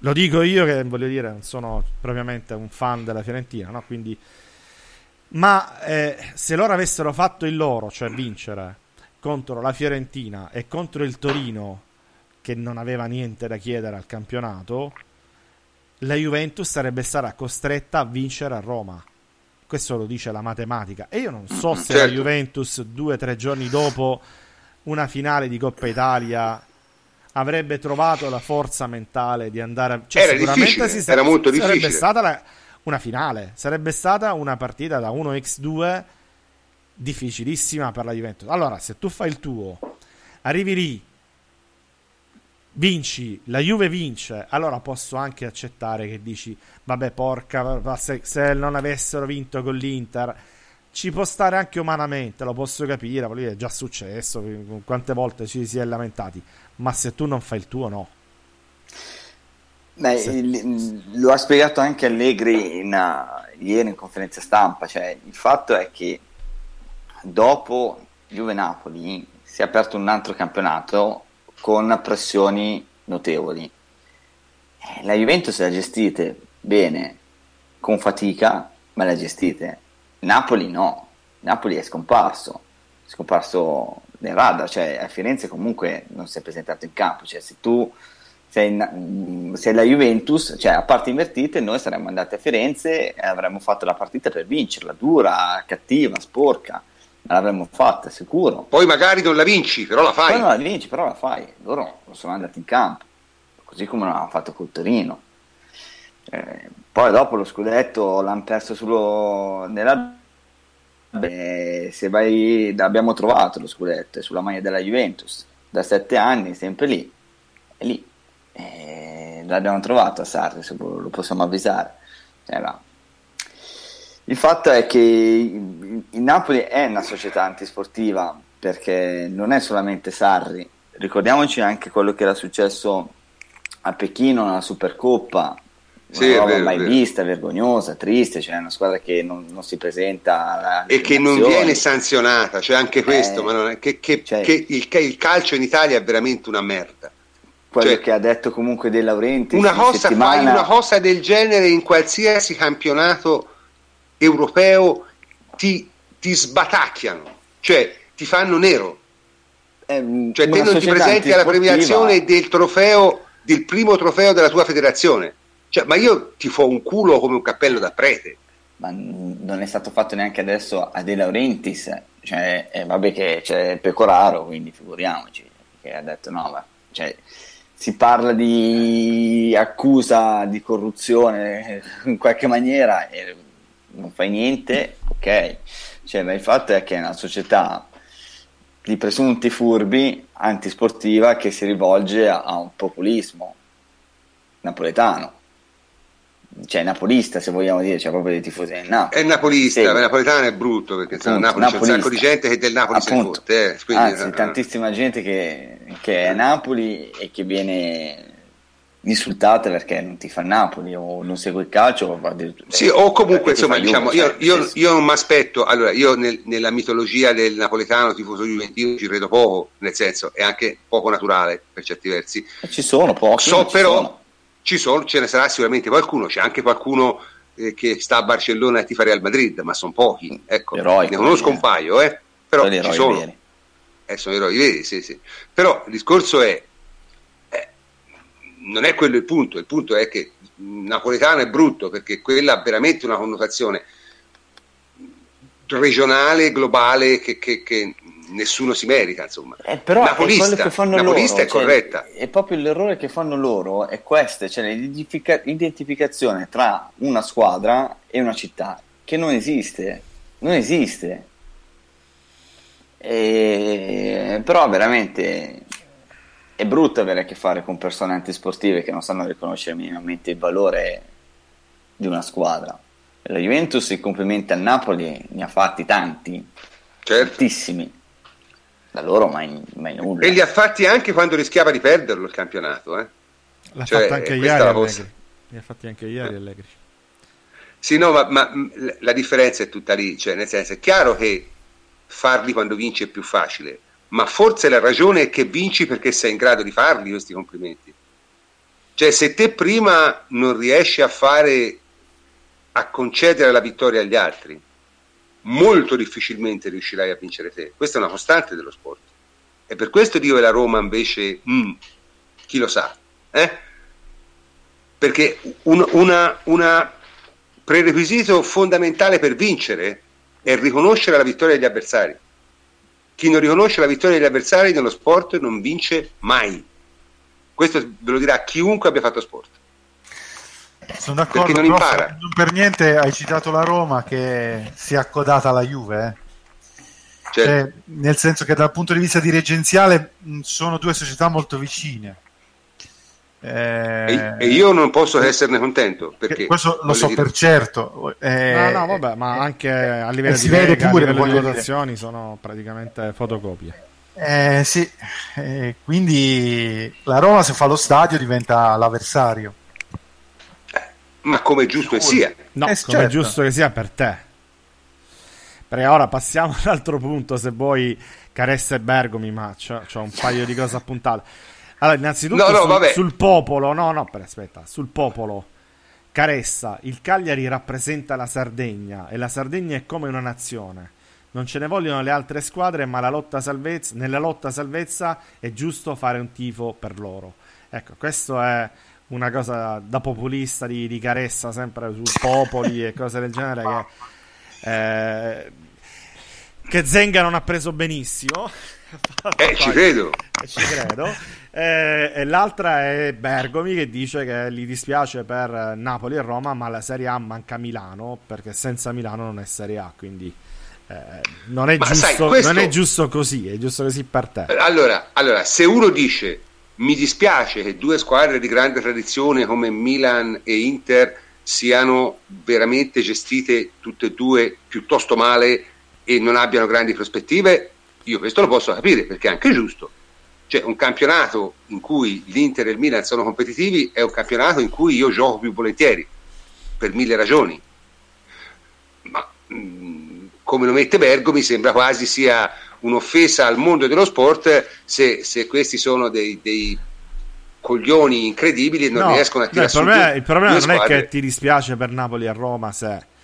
Lo dico io che voglio dire, non sono propriamente un fan della Fiorentina, no? Quindi... Ma eh, se loro avessero fatto il loro, cioè vincere contro la Fiorentina e contro il Torino, che non aveva niente da chiedere al campionato, la Juventus sarebbe stata costretta a vincere a Roma. Questo lo dice la matematica. E io non so se certo. la Juventus due o tre giorni dopo una finale di Coppa Italia avrebbe trovato la forza mentale di andare a... Cioè, era sicuramente si era molto sarebbe difficile. stata la, una finale, sarebbe stata una partita da 1x2 difficilissima per la Juventus. Allora, se tu fai il tuo, arrivi lì, vinci, la Juve vince, allora posso anche accettare che dici, vabbè porca, se, se non avessero vinto con l'Inter ci può stare anche umanamente, lo posso capire, è già successo, quante volte ci si è lamentati, ma se tu non fai il tuo no. Beh, se... lo ha spiegato anche Allegri in, uh, ieri in conferenza stampa, cioè il fatto è che dopo Juve-Napoli si è aperto un altro campionato con pressioni notevoli. Eh, la Juventus la gestite bene, con fatica, ma la gestite Napoli no, Napoli è scomparso, è scomparso nel radar, cioè a Firenze comunque non si è presentato in campo, cioè se tu sei, in, sei la Juventus, cioè a parte invertite, noi saremmo andati a Firenze e avremmo fatto la partita per vincerla, dura, cattiva, sporca, ma l'avremmo fatta, sicuro. Poi magari non la vinci, però la fai. Poi non la vinci, però la fai, loro sono andati in campo, così come l'hanno fatto col Torino. Eh, poi dopo lo scudetto l'hanno perso solo nella Beh, se vai, abbiamo trovato lo scudetto sulla maglia della Juventus da sette anni, sempre lì, è lì. E l'abbiamo trovato a Sarri, se lo possiamo avvisare. Eh, il fatto è che il Napoli è una società antisportiva perché non è solamente Sarri, ricordiamoci anche quello che era successo a Pechino nella Supercoppa sì, una roba mai vista, vergognosa, triste, cioè una squadra che non, non si presenta e che non viene sanzionata, cioè anche questo, eh, ma non è, che, che, cioè, che il, il, calcio in Italia è veramente una merda. Quello cioè, che ha detto comunque De Laurenti una cosa, settimana... fai una cosa del genere in qualsiasi campionato europeo ti, ti sbatacchiano, cioè ti fanno nero. Eh, cioè te non ti presenti alla premiazione del trofeo del primo trofeo della tua federazione cioè, ma io ti fo un culo come un cappello da prete. Ma non è stato fatto neanche adesso a De Laurentiis, cioè, eh, vabbè che c'è Pecoraro, quindi figuriamoci, che ha detto no, ma cioè, si parla di accusa di corruzione in qualche maniera e non fai niente, ok, cioè, ma il fatto è che è una società di presunti furbi antisportiva che si rivolge a, a un populismo napoletano cioè napolista se vogliamo dire, cioè proprio dei tifosi del Napoli. È napolista, sì. napoletano è brutto perché Appunto, Napoli c'è un sacco di gente che del Napoli Appunto. se fotte. Eh, quindi, Anzi, eh, tantissima gente che, che, è a Napoli e che viene insultata perché non ti fa Napoli o non segue il calcio. O, sì, o comunque insomma, diciamo, io, cioè, io, io, non mi aspetto, allora io nel, nella mitologia del napoletano tifoso juventino ci credo poco, nel senso è anche poco naturale per certi versi. Ci sono pochi. So però... Sono ci sono, ce ne sarà sicuramente qualcuno, c'è anche qualcuno eh, che sta a Barcellona e ti fa Real Madrid, ma sono pochi, ecco, eroi, ne conosco un paio, eh, però ci sono. Veri. Eh, sono eroi veri, sì, sì. Però il discorso è, eh, non è quello il punto, il punto è che napoletano è brutto perché quella ha veramente una connotazione regionale, globale, che, che, che nessuno si merita, insomma. Eh, però napolista, è, napolista loro, è corretta. Cioè, è proprio l'errore che fanno loro, è questo, cioè l'identificazione tra una squadra e una città, che non esiste, non esiste. E... Però veramente è brutto avere a che fare con persone antisportive che non sanno riconoscere minimamente il valore di una squadra. La Juventus i complimenti a Napoli ne ha fatti tanti, certo. tantissimi da loro mai, mai, nulla. E li ha fatti anche quando rischiava di perderlo il campionato. Eh? L'ha cioè, fatto anche ieri Allegri. Li ha fatti anche ieri eh. Allegri. Sì, no, ma, ma, la differenza è tutta lì, cioè nel senso è chiaro che farli quando vinci è più facile, ma forse la ragione è che vinci perché sei in grado di farli questi complimenti. Cioè, se te prima non riesci a fare, a concedere la vittoria agli altri, molto difficilmente riuscirai a vincere te. Questa è una costante dello sport. E per questo dico che la Roma invece, mm, chi lo sa, eh? perché un prerequisito fondamentale per vincere è riconoscere la vittoria degli avversari. Chi non riconosce la vittoria degli avversari nello sport non vince mai. Questo ve lo dirà chiunque abbia fatto sport. Sono d'accordo, non, impara. non per niente hai citato la Roma che si è accodata alla Juve. Eh? Certo. Cioè, nel senso che dal punto di vista dirigenziale sono due società molto vicine. Eh, e, io non posso esserne contento perché questo lo so dire... per certo. Eh, no, no, vabbè, ma anche a livello di, lega, pure, a livello di votazioni dire. sono praticamente fotocopie. Eh, sì, eh, quindi la Roma se fa lo stadio diventa l'avversario. Ma come giusto che sia. No, eh, come certo. giusto che sia per te. Perché ora passiamo all'altro punto, se vuoi, Caressa e Bergomi, ma c'ho, c'ho un paio di cose appuntate. Allora, innanzitutto no, no, sul, sul, popolo, no, no, per, aspetta, sul popolo. Caressa, il Cagliari rappresenta la Sardegna e la Sardegna è come una nazione. Non ce ne vogliono le altre squadre, ma la lotta salvezza, nella lotta salvezza è giusto fare un tifo per loro. Ecco, questo è una cosa da populista di, di Caressa, sempre sui popoli e cose del genere che, eh, che Zenga non ha preso benissimo. Eh, ci credo. Eh, ci credo. Eh, e l'altra è Bergomi che dice che gli dispiace per Napoli e Roma, ma la Serie A manca Milano perché senza Milano non è Serie A. Quindi eh, non, è giusto, sai, questo... non, è giusto, così, è giusto così per te. Allora, allora, se uno dice mi dispiace che due squadre di grande tradizione come Milan e Inter siano veramente gestite tutte e due piuttosto male e non abbiano grandi prospettive, io questo lo posso capire perché è anche giusto. Cioè, un campionato in cui l'Inter e il Milan sono competitivi è un campionato in cui io gioco più volentieri, per mille ragioni. Ma mh, mm, come lo mette Bergo, mi sembra quasi sia un'offesa al mondo dello sport se, se questi sono dei, dei coglioni incredibili e non no, riescono a tirare no, il problema, il problema non è che ti dispiace per Napoli e Roma se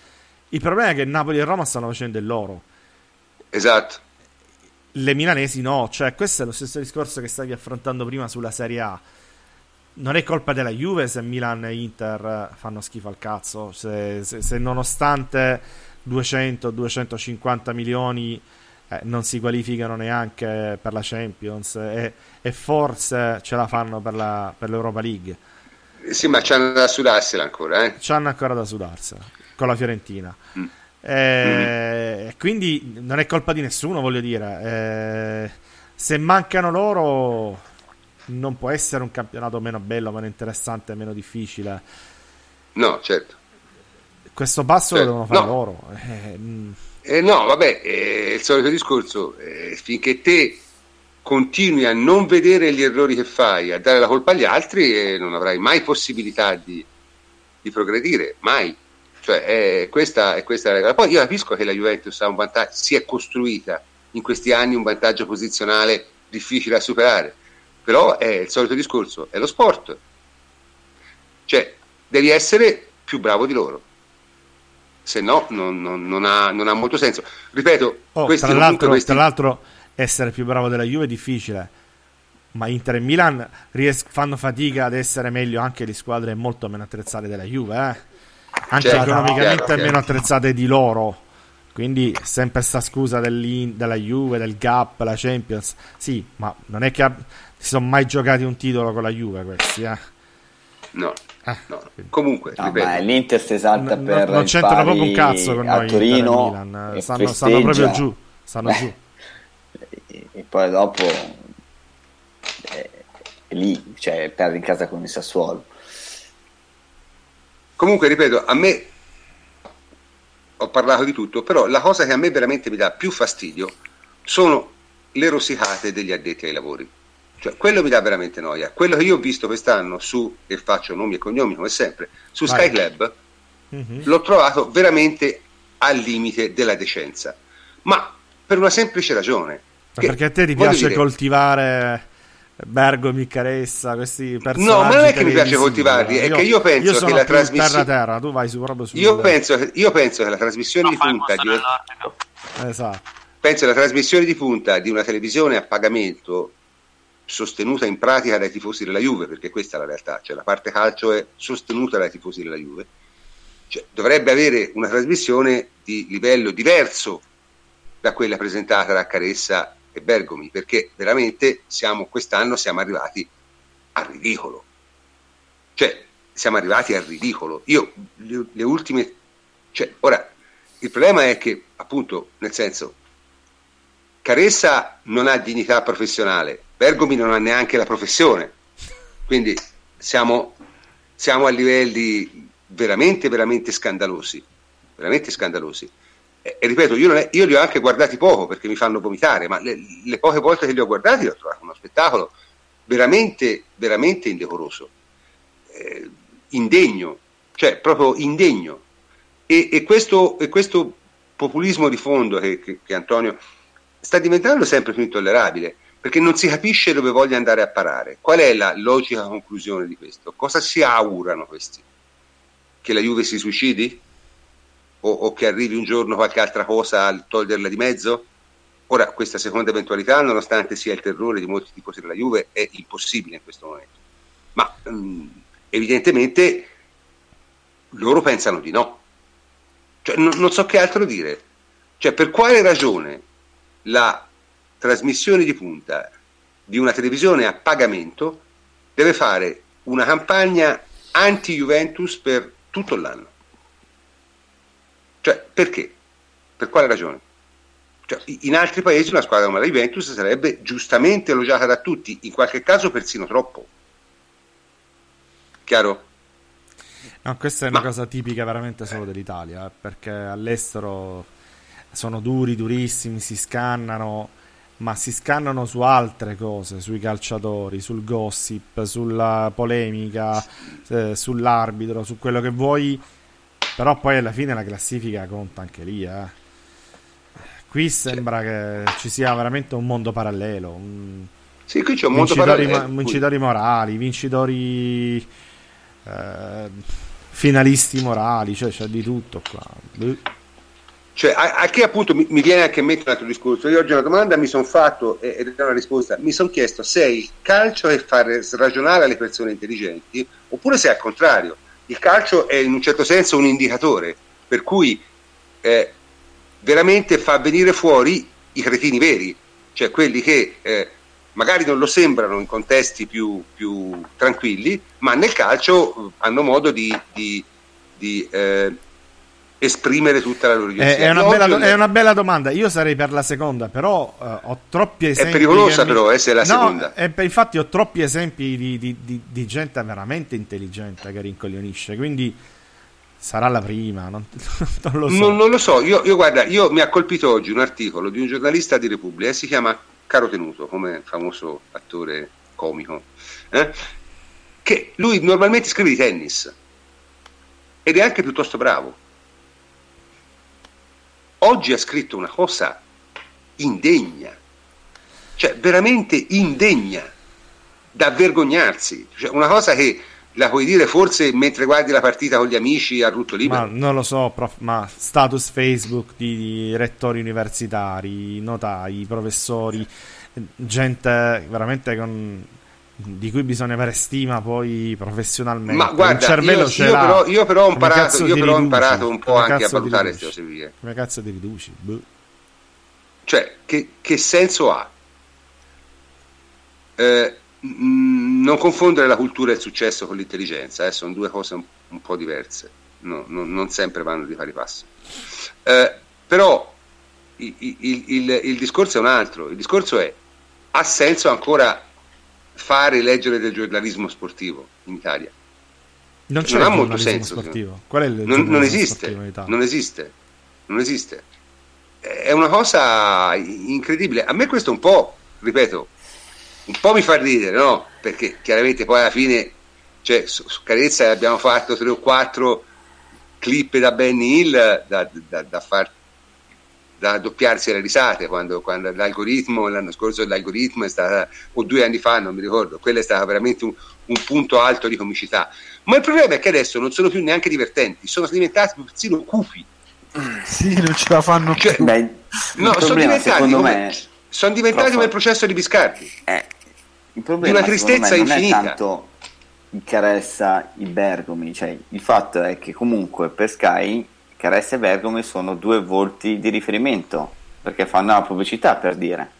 il problema è che Napoli e Roma stanno facendo il loro. Esatto. Le milanesi no, cioè questo è lo stesso discorso che stavi affrontando prima sulla Serie A. Non è colpa della Juve se Milan e Inter fanno schifo al cazzo, se, se, se nonostante 200-250 milioni eh, non si qualificano neanche per la Champions e, e forse ce la fanno per, la, per l'Europa League. Sì, ma c'hanno da sudarsela ancora, eh? C'hanno ancora da sudarsela con la Fiorentina. Mm. Eh, mm. Quindi non è colpa di nessuno, voglio dire. Eh, se mancano loro, non può essere un campionato meno bello, meno interessante, meno difficile. No, certo. Questo passo certo. lo devono fare no. loro. Eh, mm. Eh, no, vabbè, è il solito discorso. Eh, finché te continui a non vedere gli errori che fai, a dare la colpa agli altri, eh, non avrai mai possibilità di, di progredire, mai. Cioè, è, questa, è questa la regola. Poi io capisco che la Juventus ha un vantaggio, si è costruita in questi anni un vantaggio posizionale difficile da superare, però è il solito discorso, è lo sport. Cioè, devi essere più bravo di loro. Se no, non, non, non, ha, non ha, molto senso. Ripeto, oh, tra, l'altro, questi... tra l'altro, essere più bravo della Juve è difficile ma Inter e Milan ries- fanno fatica ad essere meglio anche le squadre molto meno attrezzate della Juve. Eh? anche certo, economicamente chiaro, meno attrezzate di loro. Quindi sempre questa scusa della Juve, del Gap, la Champions. Sì, ma non è che ab- si sono mai giocati un titolo con la Juve questi, eh? No. Eh. no. Comunque, no, l'Inter si esalta no, per non c'entra proprio un cazzo con noi Torino Milan. Stanno, stanno, proprio giù, stanno giù. E poi dopo è, è lì, cioè perde in casa con il Sassuolo. Comunque, ripeto, a me ho parlato di tutto, però la cosa che a me veramente mi dà più fastidio sono le rosicate degli addetti ai lavori. Cioè, quello mi dà veramente noia. Quello che io ho visto quest'anno su, e faccio nomi e cognomi come sempre, su Vai. Sky Club, mm-hmm. l'ho trovato veramente al limite della decenza. Ma per una semplice ragione. Che, perché a te ti piace dire, coltivare Bergomi, Caressa, questi personaggi. No, ma non è che mi piace coltivarli, è io, che io penso io che la trasmissione. Terra terra, tu vai su, proprio su. Io penso, io penso che la trasmissione di punta. Di... Esatto. Penso che la trasmissione di punta di una televisione a pagamento sostenuta in pratica dai tifosi della Juve, perché questa è la realtà, cioè la parte calcio è sostenuta dai tifosi della Juve, cioè, dovrebbe avere una trasmissione di livello diverso da quella presentata da Caressa e Bergomi, perché veramente siamo, quest'anno siamo arrivati al ridicolo. Cioè, siamo arrivati al ridicolo. Io, le, le ultime... Cioè, ora, il problema è che, appunto, nel senso, Caressa non ha dignità professionale, Bergomi non ha neanche la professione, quindi siamo, siamo a livelli veramente, veramente scandalosi, veramente scandalosi. E, e ripeto, io, è, io, li ho anche guardati poco perché mi fanno vomitare, ma le, le poche volte che li ho guardati ho trovato uno spettacolo veramente, veramente indecoroso, eh, indegno, cioè proprio indegno. E, e, questo, e questo, populismo di fondo che, che, che, Antonio sta diventando sempre più intollerabile perché non si capisce dove voglia andare a parare. Qual è la logica conclusione di questo? Cosa si augurano questi? Che la Juve si suicidi? o, o che arrivi un giorno qualche altra cosa a toglierla di mezzo? Ora, questa seconda eventualità, nonostante sia il terrore di molti tifosi della Juve, è impossibile in questo momento. Ma mh, mm, evidentemente loro pensano di no. Cioè, non, non so che altro dire. Cioè, per quale ragione la trasmissione di punta di una televisione a pagamento deve fare una campagna anti-Juventus per tutto l'anno? Cioè, perché? Per quale ragione? Cioè, in altri paesi una squadra come la Juventus sarebbe giustamente elogiata da tutti, in qualche caso persino troppo. Chiaro? No, questa è una Ma... cosa tipica veramente solo dell'Italia, eh, perché all'estero sono duri, durissimi, si scannano, ma si scannano su altre cose, sui calciatori, sul gossip, sulla polemica, eh, sull'arbitro, su quello che vuoi però poi alla fine la classifica conta anche lì. Eh. Qui sembra che ci sia veramente un mondo parallelo. Un... Sì, qui c'è un mondo parallelo. Vincitori morali, vincitori eh, finalisti morali, cioè c'è di tutto qua. Cioè, a, a, che appunto mi, mi, viene anche a mettere un altro discorso. Io oggi una domanda mi sono fatto ed è una risposta. Mi sono chiesto se il calcio è fare ragionare le persone intelligenti oppure se è al contrario il calcio è in un certo senso un indicatore, per cui eh, veramente fa venire fuori i cretini veri, cioè quelli che eh, magari non lo sembrano in contesti più, più, tranquilli, ma nel calcio eh, hanno modo di, di, di eh, esprimere tutta la loro diversità. È, una, bella, è una, bella, domanda. Io sarei per la seconda, però uh, ho troppi esempi. È pericolosa, però, mi... essere la no, seconda. È, infatti, ho troppi esempi di, di, di, di, gente veramente intelligente che rincoglionisce. Quindi sarà la prima. Non, non lo so. Non, non lo so. Io, io, guarda, io mi ha colpito oggi un articolo di un giornalista di Repubblica che si chiama Caro Tenuto, come famoso attore comico. Eh? Che lui normalmente scrive di tennis ed è anche piuttosto bravo oggi ha scritto una cosa indegna, cioè veramente indegna, da vergognarsi, cioè, una cosa che la puoi dire forse mentre guardi la partita con gli amici a rutto libero? Ma non lo so, prof, ma status Facebook di, rettori universitari, notai, professori, gente veramente con di cui bisogna avere stima poi professionalmente. Ma guarda, io, io, però, io, però, ho imparato, io però ho imparato un po' anche a valutare queste cose qui. Come cazzo ti riduci? Boh. Cioè, che, che, senso ha? Eh, mh, non confondere la cultura e il successo con l'intelligenza, eh, sono due cose un, un po' diverse, no, no, non sempre vanno di pari passo. Eh, però il, il, il, il discorso è un altro, il discorso è ha senso ancora fare leggere del giornalismo sportivo in Italia. Non, non ha molto senso. Sportivo. Qual è il non, non esiste, non esiste, non esiste. È una cosa incredibile. A me questo un po', ripeto, un po' mi fa ridere, no? Perché chiaramente poi alla fine, cioè, su, su Carezza abbiamo fatto tre o quattro clip da Benny Hill da, da, da far da doppiarsi le risate quando, quando, l'algoritmo, l'anno scorso l'algoritmo è stata, o due anni fa, non mi ricordo, quello è stato veramente un, un, punto alto di comicità. Ma il problema è che adesso non sono più neanche divertenti, sono diventati persino cupi. Sì, non ce la fanno cioè, più. Beh, no, sono diventati, come, me, sono diventati come il processo di Biscardi. Eh, il problema di una tristezza infinita. Non è tanto Caressa i Bergomi, cioè il fatto è che comunque per Sky Caressa e Bergomi sono due volti di riferimento perché fanno la pubblicità per dire.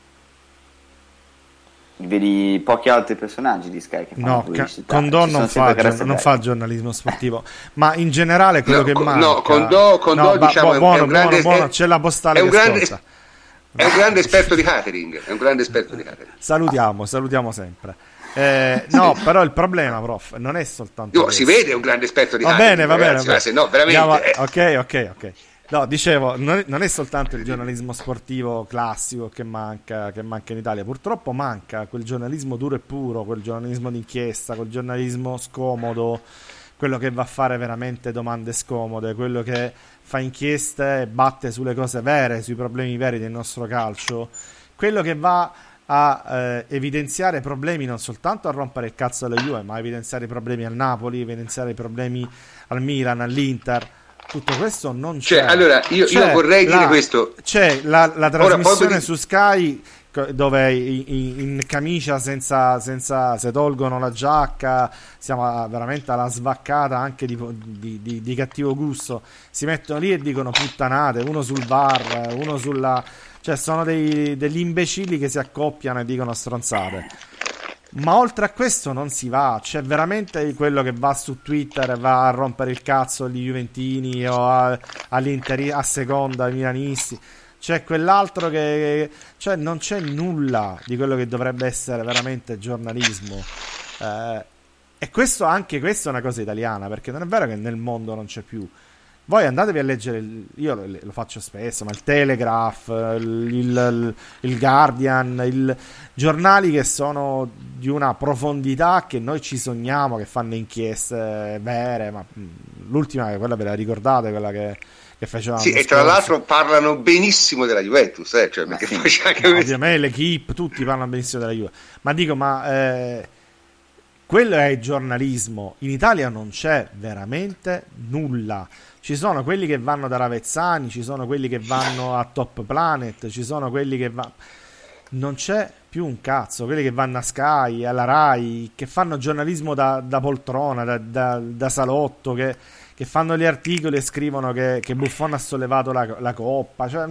Vedi pochi altri personaggi di Sky che fanno no, pubblicità. Condò non, fa, non fa giornalismo sportivo. Ma in generale quello no, che manca no Condò, Condò no, diciamo buono, è un grande buono, buono, c'è la postale è un grande, è un grande esperto di catering è un grande esperto di catering. Salutiamo salutiamo sempre eh, no, però il problema, prof, non è soltanto. No, si vede un grande esperto di Va bene, va bene. Va bene. No, veramente. Ok, ok, ok. No, dicevo, non è, soltanto il giornalismo sportivo classico che manca, che manca in Italia, purtroppo manca quel giornalismo duro e puro, quel giornalismo d'inchiesta, quel giornalismo scomodo, quello che va a fare veramente domande scomode, quello che fa inchieste e batte sulle cose vere, sui problemi veri del nostro calcio, quello che va a eh, evidenziare problemi non soltanto a rompere il cazzo alla Juve, ma a evidenziare i problemi al Napoli, evidenziare i problemi al Milan, all'Inter. Tutto questo non c'è. Cioè, allora, io, io vorrei la, dire questo. C'è la, la trasmissione Ora, su Sky dove in, in camicia senza, senza, se tolgono la giacca siamo veramente alla svaccata anche di, di, di, di cattivo gusto si mettono lì e dicono puttanate uno sul bar uno sulla cioè, sono dei, degli imbecilli che si accoppiano e dicono stronzate. Ma oltre a questo non si va, c'è veramente quello che va su Twitter e va a rompere il cazzo agli Juventini o a, a seconda ai milanisti. C'è quell'altro che. Cioè, non c'è nulla di quello che dovrebbe essere veramente giornalismo. Eh, e questo, anche questa è una cosa italiana, perché non è vero che nel mondo non c'è più. Voi andatevi a leggere, il, io lo, lo, faccio spesso, ma il Telegraph, il, il, il Guardian, giornali che sono di una profondità che noi ci sogniamo, che fanno inchieste vere, ma mm, l'ultima, quella ve la ricordate, quella che. Sì, e tra l'altro parlano benissimo della Juventus, eh, cioè, perché poi c'è anche... No, ovviamente l'equipe, tutti parlano benissimo della Juve, ma dico, ma... Eh, quello è il giornalismo. In Italia non c'è veramente nulla. Ci sono quelli che vanno da Ravezzani, ci sono quelli che vanno a Top Planet, ci sono quelli che vanno... Non c'è più un cazzo, quelli che vanno a Sky, alla Rai, che fanno giornalismo da, da poltrona, da, da, da salotto, che, che, fanno gli articoli e scrivono che, che Buffon ha sollevato la, la coppa. Cioè,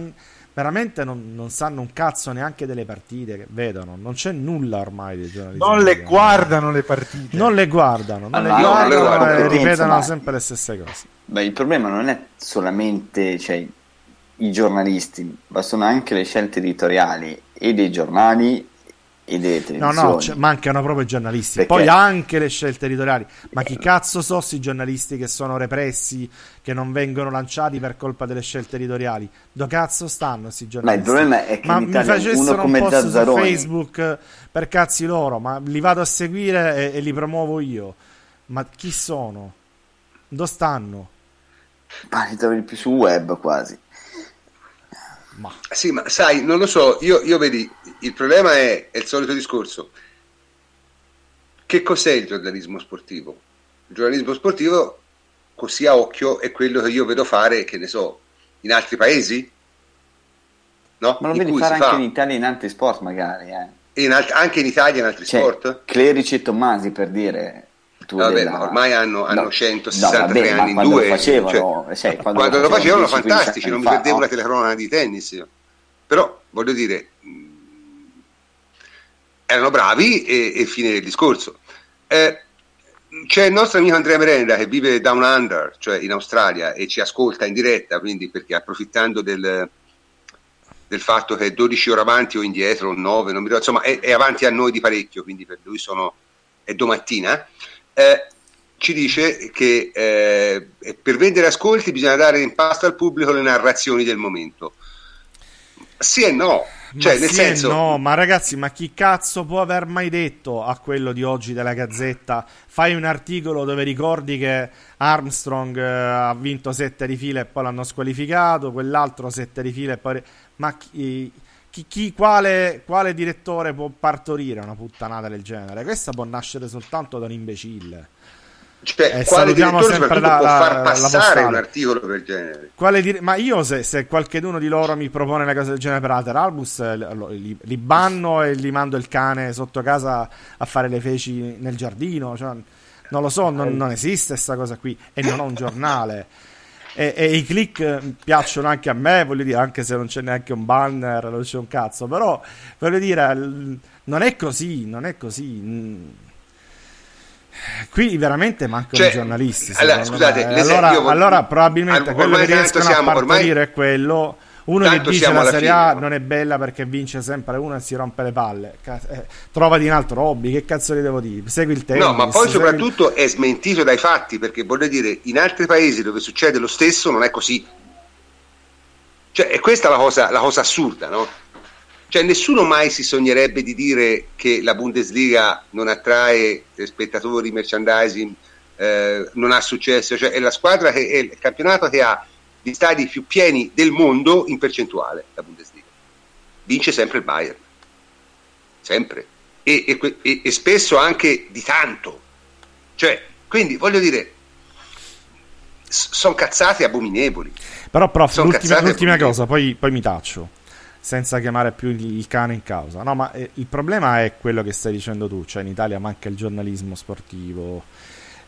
veramente non, non, sanno un cazzo neanche delle partite che vedono, non c'è nulla ormai di giornalisti. Non le guardano le partite. Non le guardano, non allora, le guardano, non le guardano e ripetono ma... sempre le stesse cose. Beh, il problema non è solamente cioè, i giornalisti, ma sono anche le scelte editoriali e dei giornali. No, no, cioè, mancano proprio i giornalisti. Perché? Poi anche le scelte editoriali. Ma chi cazzo sono questi giornalisti che sono repressi, che non vengono lanciati per colpa delle scelte editoriali? Dove cazzo stanno questi giornalisti? Ma il problema è che ma mi facessero un post Zazzaroni. su Facebook per cazzi loro, ma li vado a seguire e, e li promuovo io. Ma chi sono? Dove stanno? Ma li trovi più su web quasi. Ma. Sì, ma sai, non lo so, io, io vedi, il problema è, è, il solito discorso. Che cos'è il giornalismo sportivo? Il giornalismo sportivo, così a occhio, è quello che io vedo fare, che ne so, in altri paesi? No? Ma lo vedi fare anche fa... in Italia in altri sport magari, eh. In alt- anche in Italia in altri cioè, sport? Clerici e Tommasi per dire Vabbè, della... ma ormai hanno, hanno no, 163 no, vabbè, anni in due. Facevano, cioè, cioè, quando, quando, lo facevano, facevano fantastici, non mi perdevo no? la telecronaca di tennis. Però, voglio dire, erano bravi e, e fine del discorso. Eh, c'è il nostro amico Andrea Merenda che vive down under, cioè in Australia, e ci ascolta in diretta, quindi perché approfittando del, del fatto che è 12 ore avanti o indietro, o 9, non mi ricordo, insomma è, è, avanti a noi di parecchio, quindi per lui sono, è domattina eh, ci dice che eh, per vendere ascolti bisogna dare in pasto al pubblico le narrazioni del momento. Sì e no. Cioè, ma nel sì senso... no, ma ragazzi, ma chi cazzo può aver mai detto a quello di oggi della Gazzetta? Fai un articolo dove ricordi che Armstrong eh, ha vinto sette di fila e poi l'hanno squalificato, quell'altro sette di fila e poi. ma chi, chi, chi, quale, quale direttore può partorire una puttanata del genere? Questa può nascere soltanto da un imbecille. Cioè, eh, quale direttore la, può far passare un articolo del genere? Dire- ma io se, se qualcuno di loro mi propone una cosa del genere per Alter Albus, eh, li, li, banno e gli mando il cane sotto casa a fare le feci nel giardino. Cioè, non lo so, non, non esiste questa cosa qui e non ho un giornale. E, e, i click piacciono anche a me, voglio dire, anche se non c'è neanche un banner, non c'è un cazzo, però voglio dire, non è così, non è così. Qui veramente mancano cioè, i giornalisti. Allora, scusate, allora, voglio... allora, probabilmente quello che riescono siamo, a partorire ormai... è quello. Uno che dice la Serie A non è bella perché vince sempre uno e si rompe le palle. Eh, trovati un altro hobby, che cazzo gli devo dire? Segui il tennis. No, ma poi soprattutto segui... è smentito dai fatti perché voglio dire, in altri paesi dove succede lo stesso non è così. Cioè, è questa la cosa, la cosa assurda, no? Cioè, nessuno mai si sognerebbe di dire che la Bundesliga non attrae spettatori, merchandising, eh, non ha successo. Cioè, è la squadra che è il campionato che ha gli stadi più pieni del mondo in percentuale, la Bundesliga. Vince sempre il Bayern. Sempre. E, e, e spesso anche di tanto. Cioè, quindi voglio dire, sono cazzate abominevoli. Però, prof, l'ultima, l'ultima cosa, poi, poi mi taccio senza chiamare più il cane in causa. No, ma eh, il problema è quello che stai dicendo tu, cioè in Italia manca il giornalismo sportivo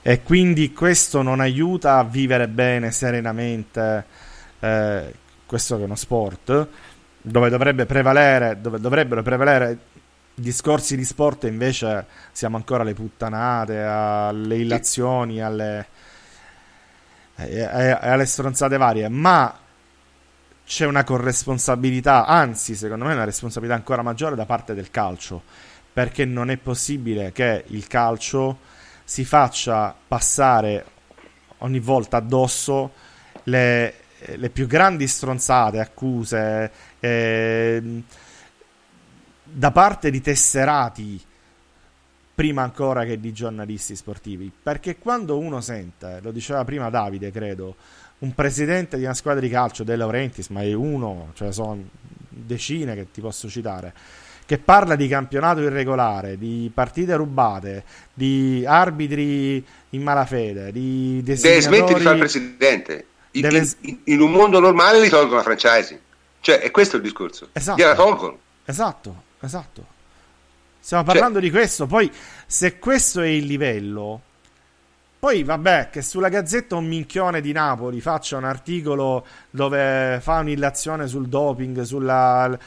e quindi questo non aiuta a vivere bene, serenamente eh, questo che è uno sport dove dovrebbe prevalere, dove dovrebbero prevalere discorsi di sport e invece siamo ancora alle puttanate, alle illazioni, alle, eh, alle stronzate varie, ma c'è una corresponsabilità, anzi secondo me una responsabilità ancora maggiore da parte del calcio, perché non è possibile che il calcio si faccia passare ogni volta addosso le, le più grandi stronzate, accuse eh, da parte di tesserati prima ancora che di giornalisti sportivi. Perché quando uno sente, lo diceva prima Davide credo un presidente di una squadra di calcio, De Laurentiis, ma è uno, cioè sono decine che ti posso citare, che parla di campionato irregolare, di partite rubate, di arbitri in malafede, di Deve smettere di fare presidente. In, deve... in, in, un mondo normale li tolgono la franchising. Cioè, è questo il discorso. Esatto. Gliela tolgono. Esatto, esatto. Stiamo parlando cioè... di questo. Poi, se questo è il livello, poi vabbè, che sulla Gazzetta un minchione di Napoli faccia un articolo dove fa un'illazione sul doping, sulla...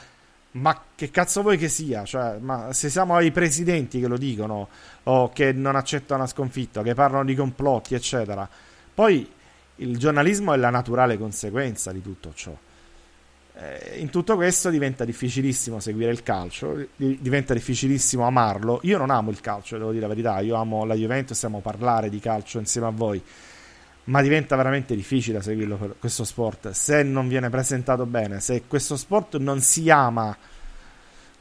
Ma che cazzo vuoi che sia? Cioè, ma se siamo i presidenti che lo dicono, o che non accettano una sconfitta, che parlano di complotti, eccetera. Poi il giornalismo è la naturale conseguenza di tutto ciò. Eh, in tutto questo diventa difficilissimo seguire il calcio, diventa difficilissimo amarlo. Io non amo il calcio, devo dire la verità, io amo la Juventus, amo parlare di calcio insieme a voi, ma diventa veramente difficile seguirlo per questo sport se non viene presentato bene, se questo sport non si ama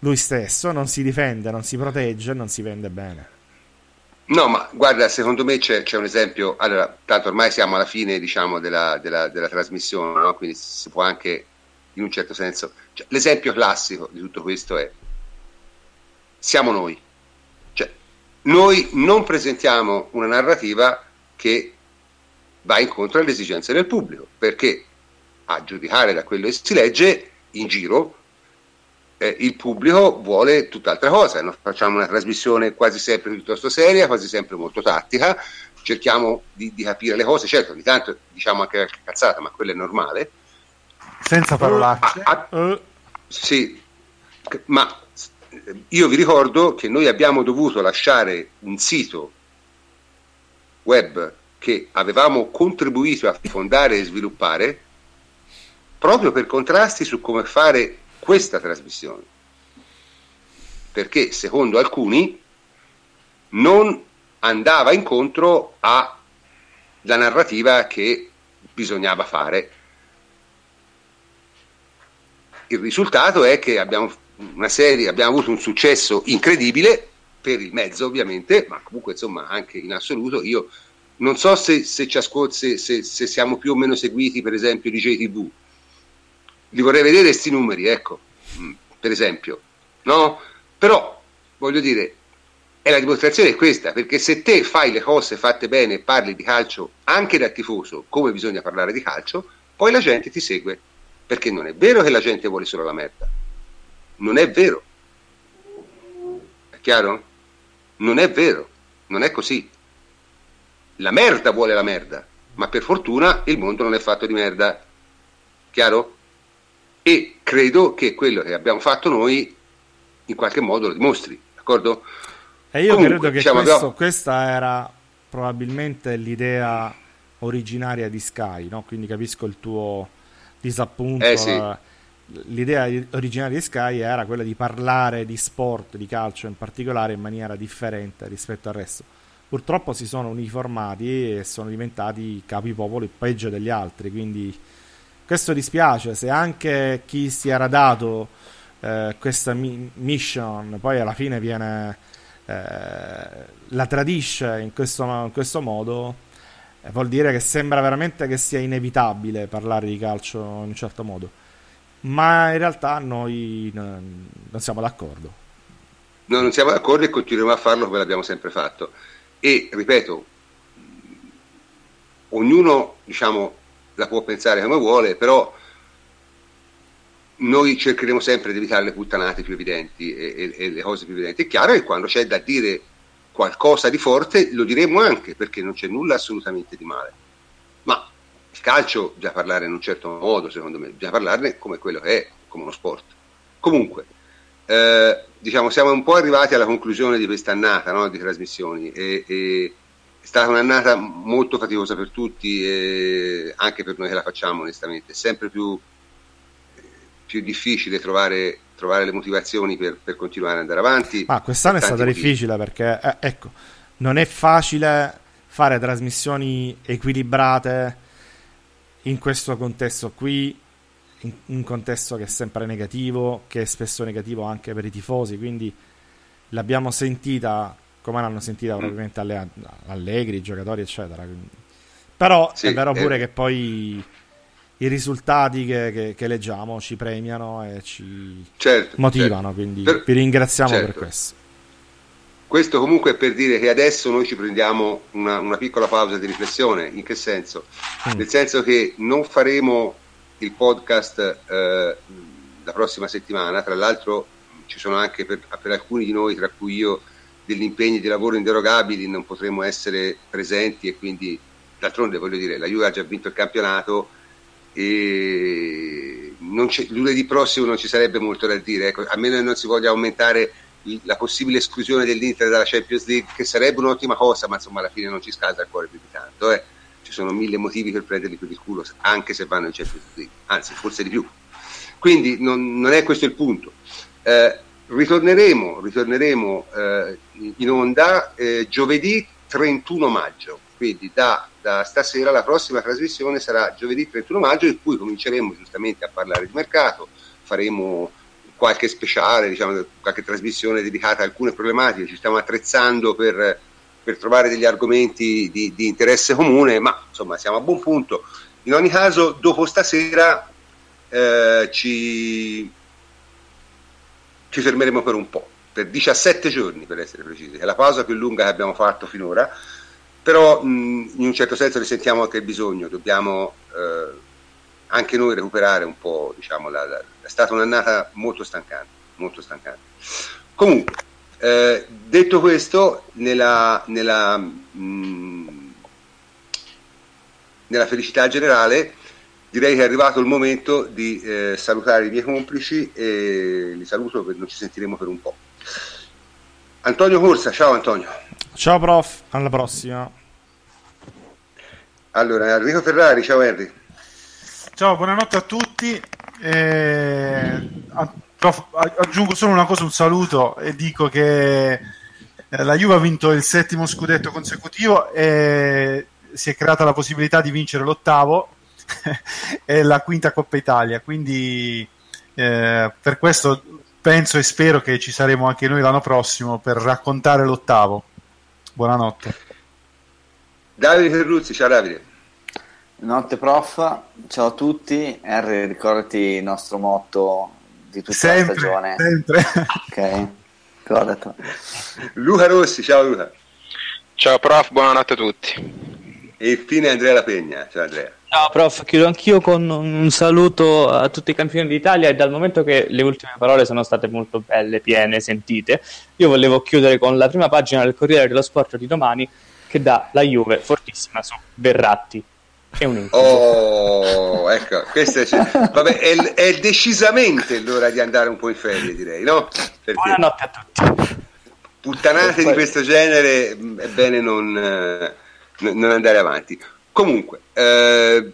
lui stesso, non si difende, non si protegge, non si vende bene. No, ma guarda, secondo me c'è, c'è, un esempio. Allora, tanto ormai siamo alla fine, diciamo, della, della, della trasmissione, no? quindi si può anche in un certo senso. Cioè, l'esempio classico di tutto questo è siamo noi. Cioè, noi non presentiamo una narrativa che va incontro alle esigenze del pubblico, perché a giudicare da quello che si legge in giro eh, il pubblico vuole tutt'altra cosa. No? Facciamo una trasmissione quasi sempre piuttosto seria, quasi sempre molto tattica, cerchiamo di, di capire le cose, certo ogni tanto diciamo anche la cazzata, ma quello è normale senza parolacce. Ah, ah, sì, ma io vi ricordo che noi abbiamo dovuto lasciare un sito web che avevamo contribuito a fondare e sviluppare proprio per contrasti su come fare questa trasmissione. Perché secondo alcuni non andava incontro alla narrativa che bisognava fare il risultato è che abbiamo serie, abbiamo avuto un successo incredibile per il mezzo ovviamente, ma comunque insomma anche in assoluto io non so se, se, se, se siamo più o meno seguiti per esempio di JTV, li vorrei vedere questi numeri, ecco, mm, per esempio, no? Però, voglio dire, è la dimostrazione è questa, perché se te fai le cose fatte bene e parli di calcio anche da tifoso, come bisogna parlare di calcio, poi la gente ti segue, perché non è vero che la gente vuole solo la merda, non è vero, è chiaro? Non è vero, non è così. La merda vuole la merda, ma per fortuna il mondo non è fatto di merda, chiaro? E credo che quello che abbiamo fatto noi in qualche modo lo dimostri, d'accordo? E io Comunque, credo che diciamo, questo, abbiamo... questa era probabilmente l'idea originaria di Sky, no? quindi capisco il tuo disappunto. Eh, sì. L'idea originaria di Sky era quella di parlare di sport, di calcio in particolare, in maniera differente rispetto al resto. Purtroppo si sono uniformati e sono diventati capipopoli peggio degli altri, quindi questo dispiace. Se anche chi si era dato eh, questa mi- mission poi alla fine viene eh, la tradisce in questo, in questo modo, eh, vuol dire che sembra veramente che sia inevitabile parlare di calcio in un certo modo. Ma in realtà noi non, siamo d'accordo. No, non siamo d'accordo e continueremo a farlo come l'abbiamo sempre fatto. E ripeto, ognuno diciamo, la può pensare come vuole, però noi cercheremo sempre di evitare le puttanate più evidenti e, e, e, le cose più evidenti. È chiaro che quando c'è da dire qualcosa di forte lo diremo anche perché non c'è nulla assolutamente di male. Ma il calcio bisogna parlare in un certo modo, secondo me, bisogna parlarne come quello che è, come uno sport. Comunque, eh, diciamo, siamo un po' arrivati alla conclusione di questa annata no, di trasmissioni e, e è stata un'annata molto faticosa per tutti, anche per noi che la facciamo onestamente, sempre più più difficile trovare, trovare le motivazioni per, per, continuare ad andare avanti. Ma quest'anno è stata motivi. difficile perché, eh, ecco, non è facile fare trasmissioni equilibrate in questo contesto qui, in un contesto che è sempre negativo, che è spesso negativo anche per i tifosi, quindi l'abbiamo sentita come l'hanno sentita mm. probabilmente alle, Allegri, i giocatori, eccetera. Però sì, è vero pure eh. che poi i risultati che, che, che, leggiamo ci premiano e ci certo, motivano, certo. quindi per, vi ringraziamo certo. per questo. Questo comunque è per dire che adesso noi ci prendiamo una, una piccola pausa di riflessione, in che senso? Mm. Nel senso che non faremo il podcast eh, la prossima settimana, tra l'altro ci sono anche per, per alcuni di noi, tra cui io, degli impegni di lavoro inderogabili, non potremo essere presenti e quindi d'altronde voglio dire, la Juve ha già vinto il campionato, e lunedì prossimo non ci sarebbe molto da dire, ecco, a meno che non si voglia aumentare la possibile esclusione dell'Inter dalla Champions League, che sarebbe un'ottima cosa, ma insomma alla fine non ci scalda il cuore più di tanto. Eh. Ci sono mille motivi per prenderli per il culo, anche se vanno in Champions League, anzi forse di più. Quindi non, non è questo il punto. Eh, ritorneremo, ritorneremo eh, in onda eh, giovedì 31 maggio, quindi da da stasera la prossima trasmissione sarà giovedì 31 maggio in cui cominceremo giustamente a parlare di mercato, faremo qualche speciale, diciamo, qualche trasmissione dedicata a alcune problematiche, ci stiamo attrezzando per, per trovare degli argomenti di, di, interesse comune, ma insomma siamo a buon punto. In ogni caso, dopo stasera eh, ci, ci fermeremo per un po', per 17 giorni per essere precisi, è la pausa più lunga che abbiamo fatto finora però mh, in un certo senso ne sentiamo anche il bisogno, dobbiamo eh, anche noi recuperare un po', diciamo, la, la, è stata un'annata molto stancante, molto stancante. Comunque, eh, detto questo, nella, nella, mh, nella, felicità generale, direi che è arrivato il momento di eh, salutare i miei complici e li saluto perché non ci sentiremo per un po'. Antonio Corsa, ciao Antonio. Ciao prof, alla prossima. Allora, Enrico Ferrari, ciao Henry. Ciao, buonanotte a tutti. Eh, prof, aggiungo solo una cosa, un saluto e dico che eh, la Juve ha vinto il settimo scudetto consecutivo e si è creata la possibilità di vincere l'ottavo e la quinta Coppa Italia. Quindi eh, per questo penso e spero che ci saremo anche noi l'anno prossimo per raccontare l'ottavo. Buonanotte. Davide Ferruzzi, ciao Davide. Notte prof, ciao a tutti. R, ricordati il nostro motto di tutta sempre, la stagione. Sempre. Ok, ricordatelo. Luca Rossi, ciao Luca. Ciao prof, buonanotte a tutti. E infine Andrea La Pegna, ciao Andrea. Ciao prof, chiudo anch'io con un saluto a tutti i campioni d'Italia e dal momento che le ultime parole sono state molto belle, piene, sentite, io volevo chiudere con la prima pagina del Corriere dello Sport di domani che dà la Juve fortissima su Berratti è un incubo. Oh, ecco, questo è, vabbè, è, è, decisamente l'ora di andare un po' in ferie, direi, no? Perché Buonanotte a tutti. Puttanate di questo genere è bene non, eh, non andare avanti. Comunque, eh,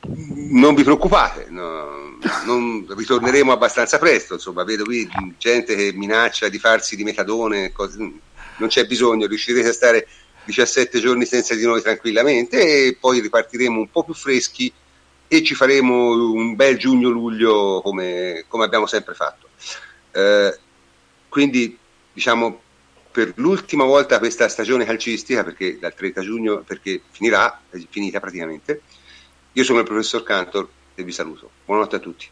non vi preoccupate, no, non, ritorneremo abbastanza presto. Insomma, vedo qui gente che minaccia di farsi di metadone, cose, non c'è bisogno, riuscirete a stare 17 giorni senza di noi tranquillamente e poi ripartiremo un po' più freschi e ci faremo un bel giugno-luglio come, come abbiamo sempre fatto. Eh, quindi diciamo per l'ultima volta questa stagione calcistica, perché dal 30 giugno, perché finirà, è finita praticamente, io sono il professor Cantor e vi saluto. Buonanotte a tutti.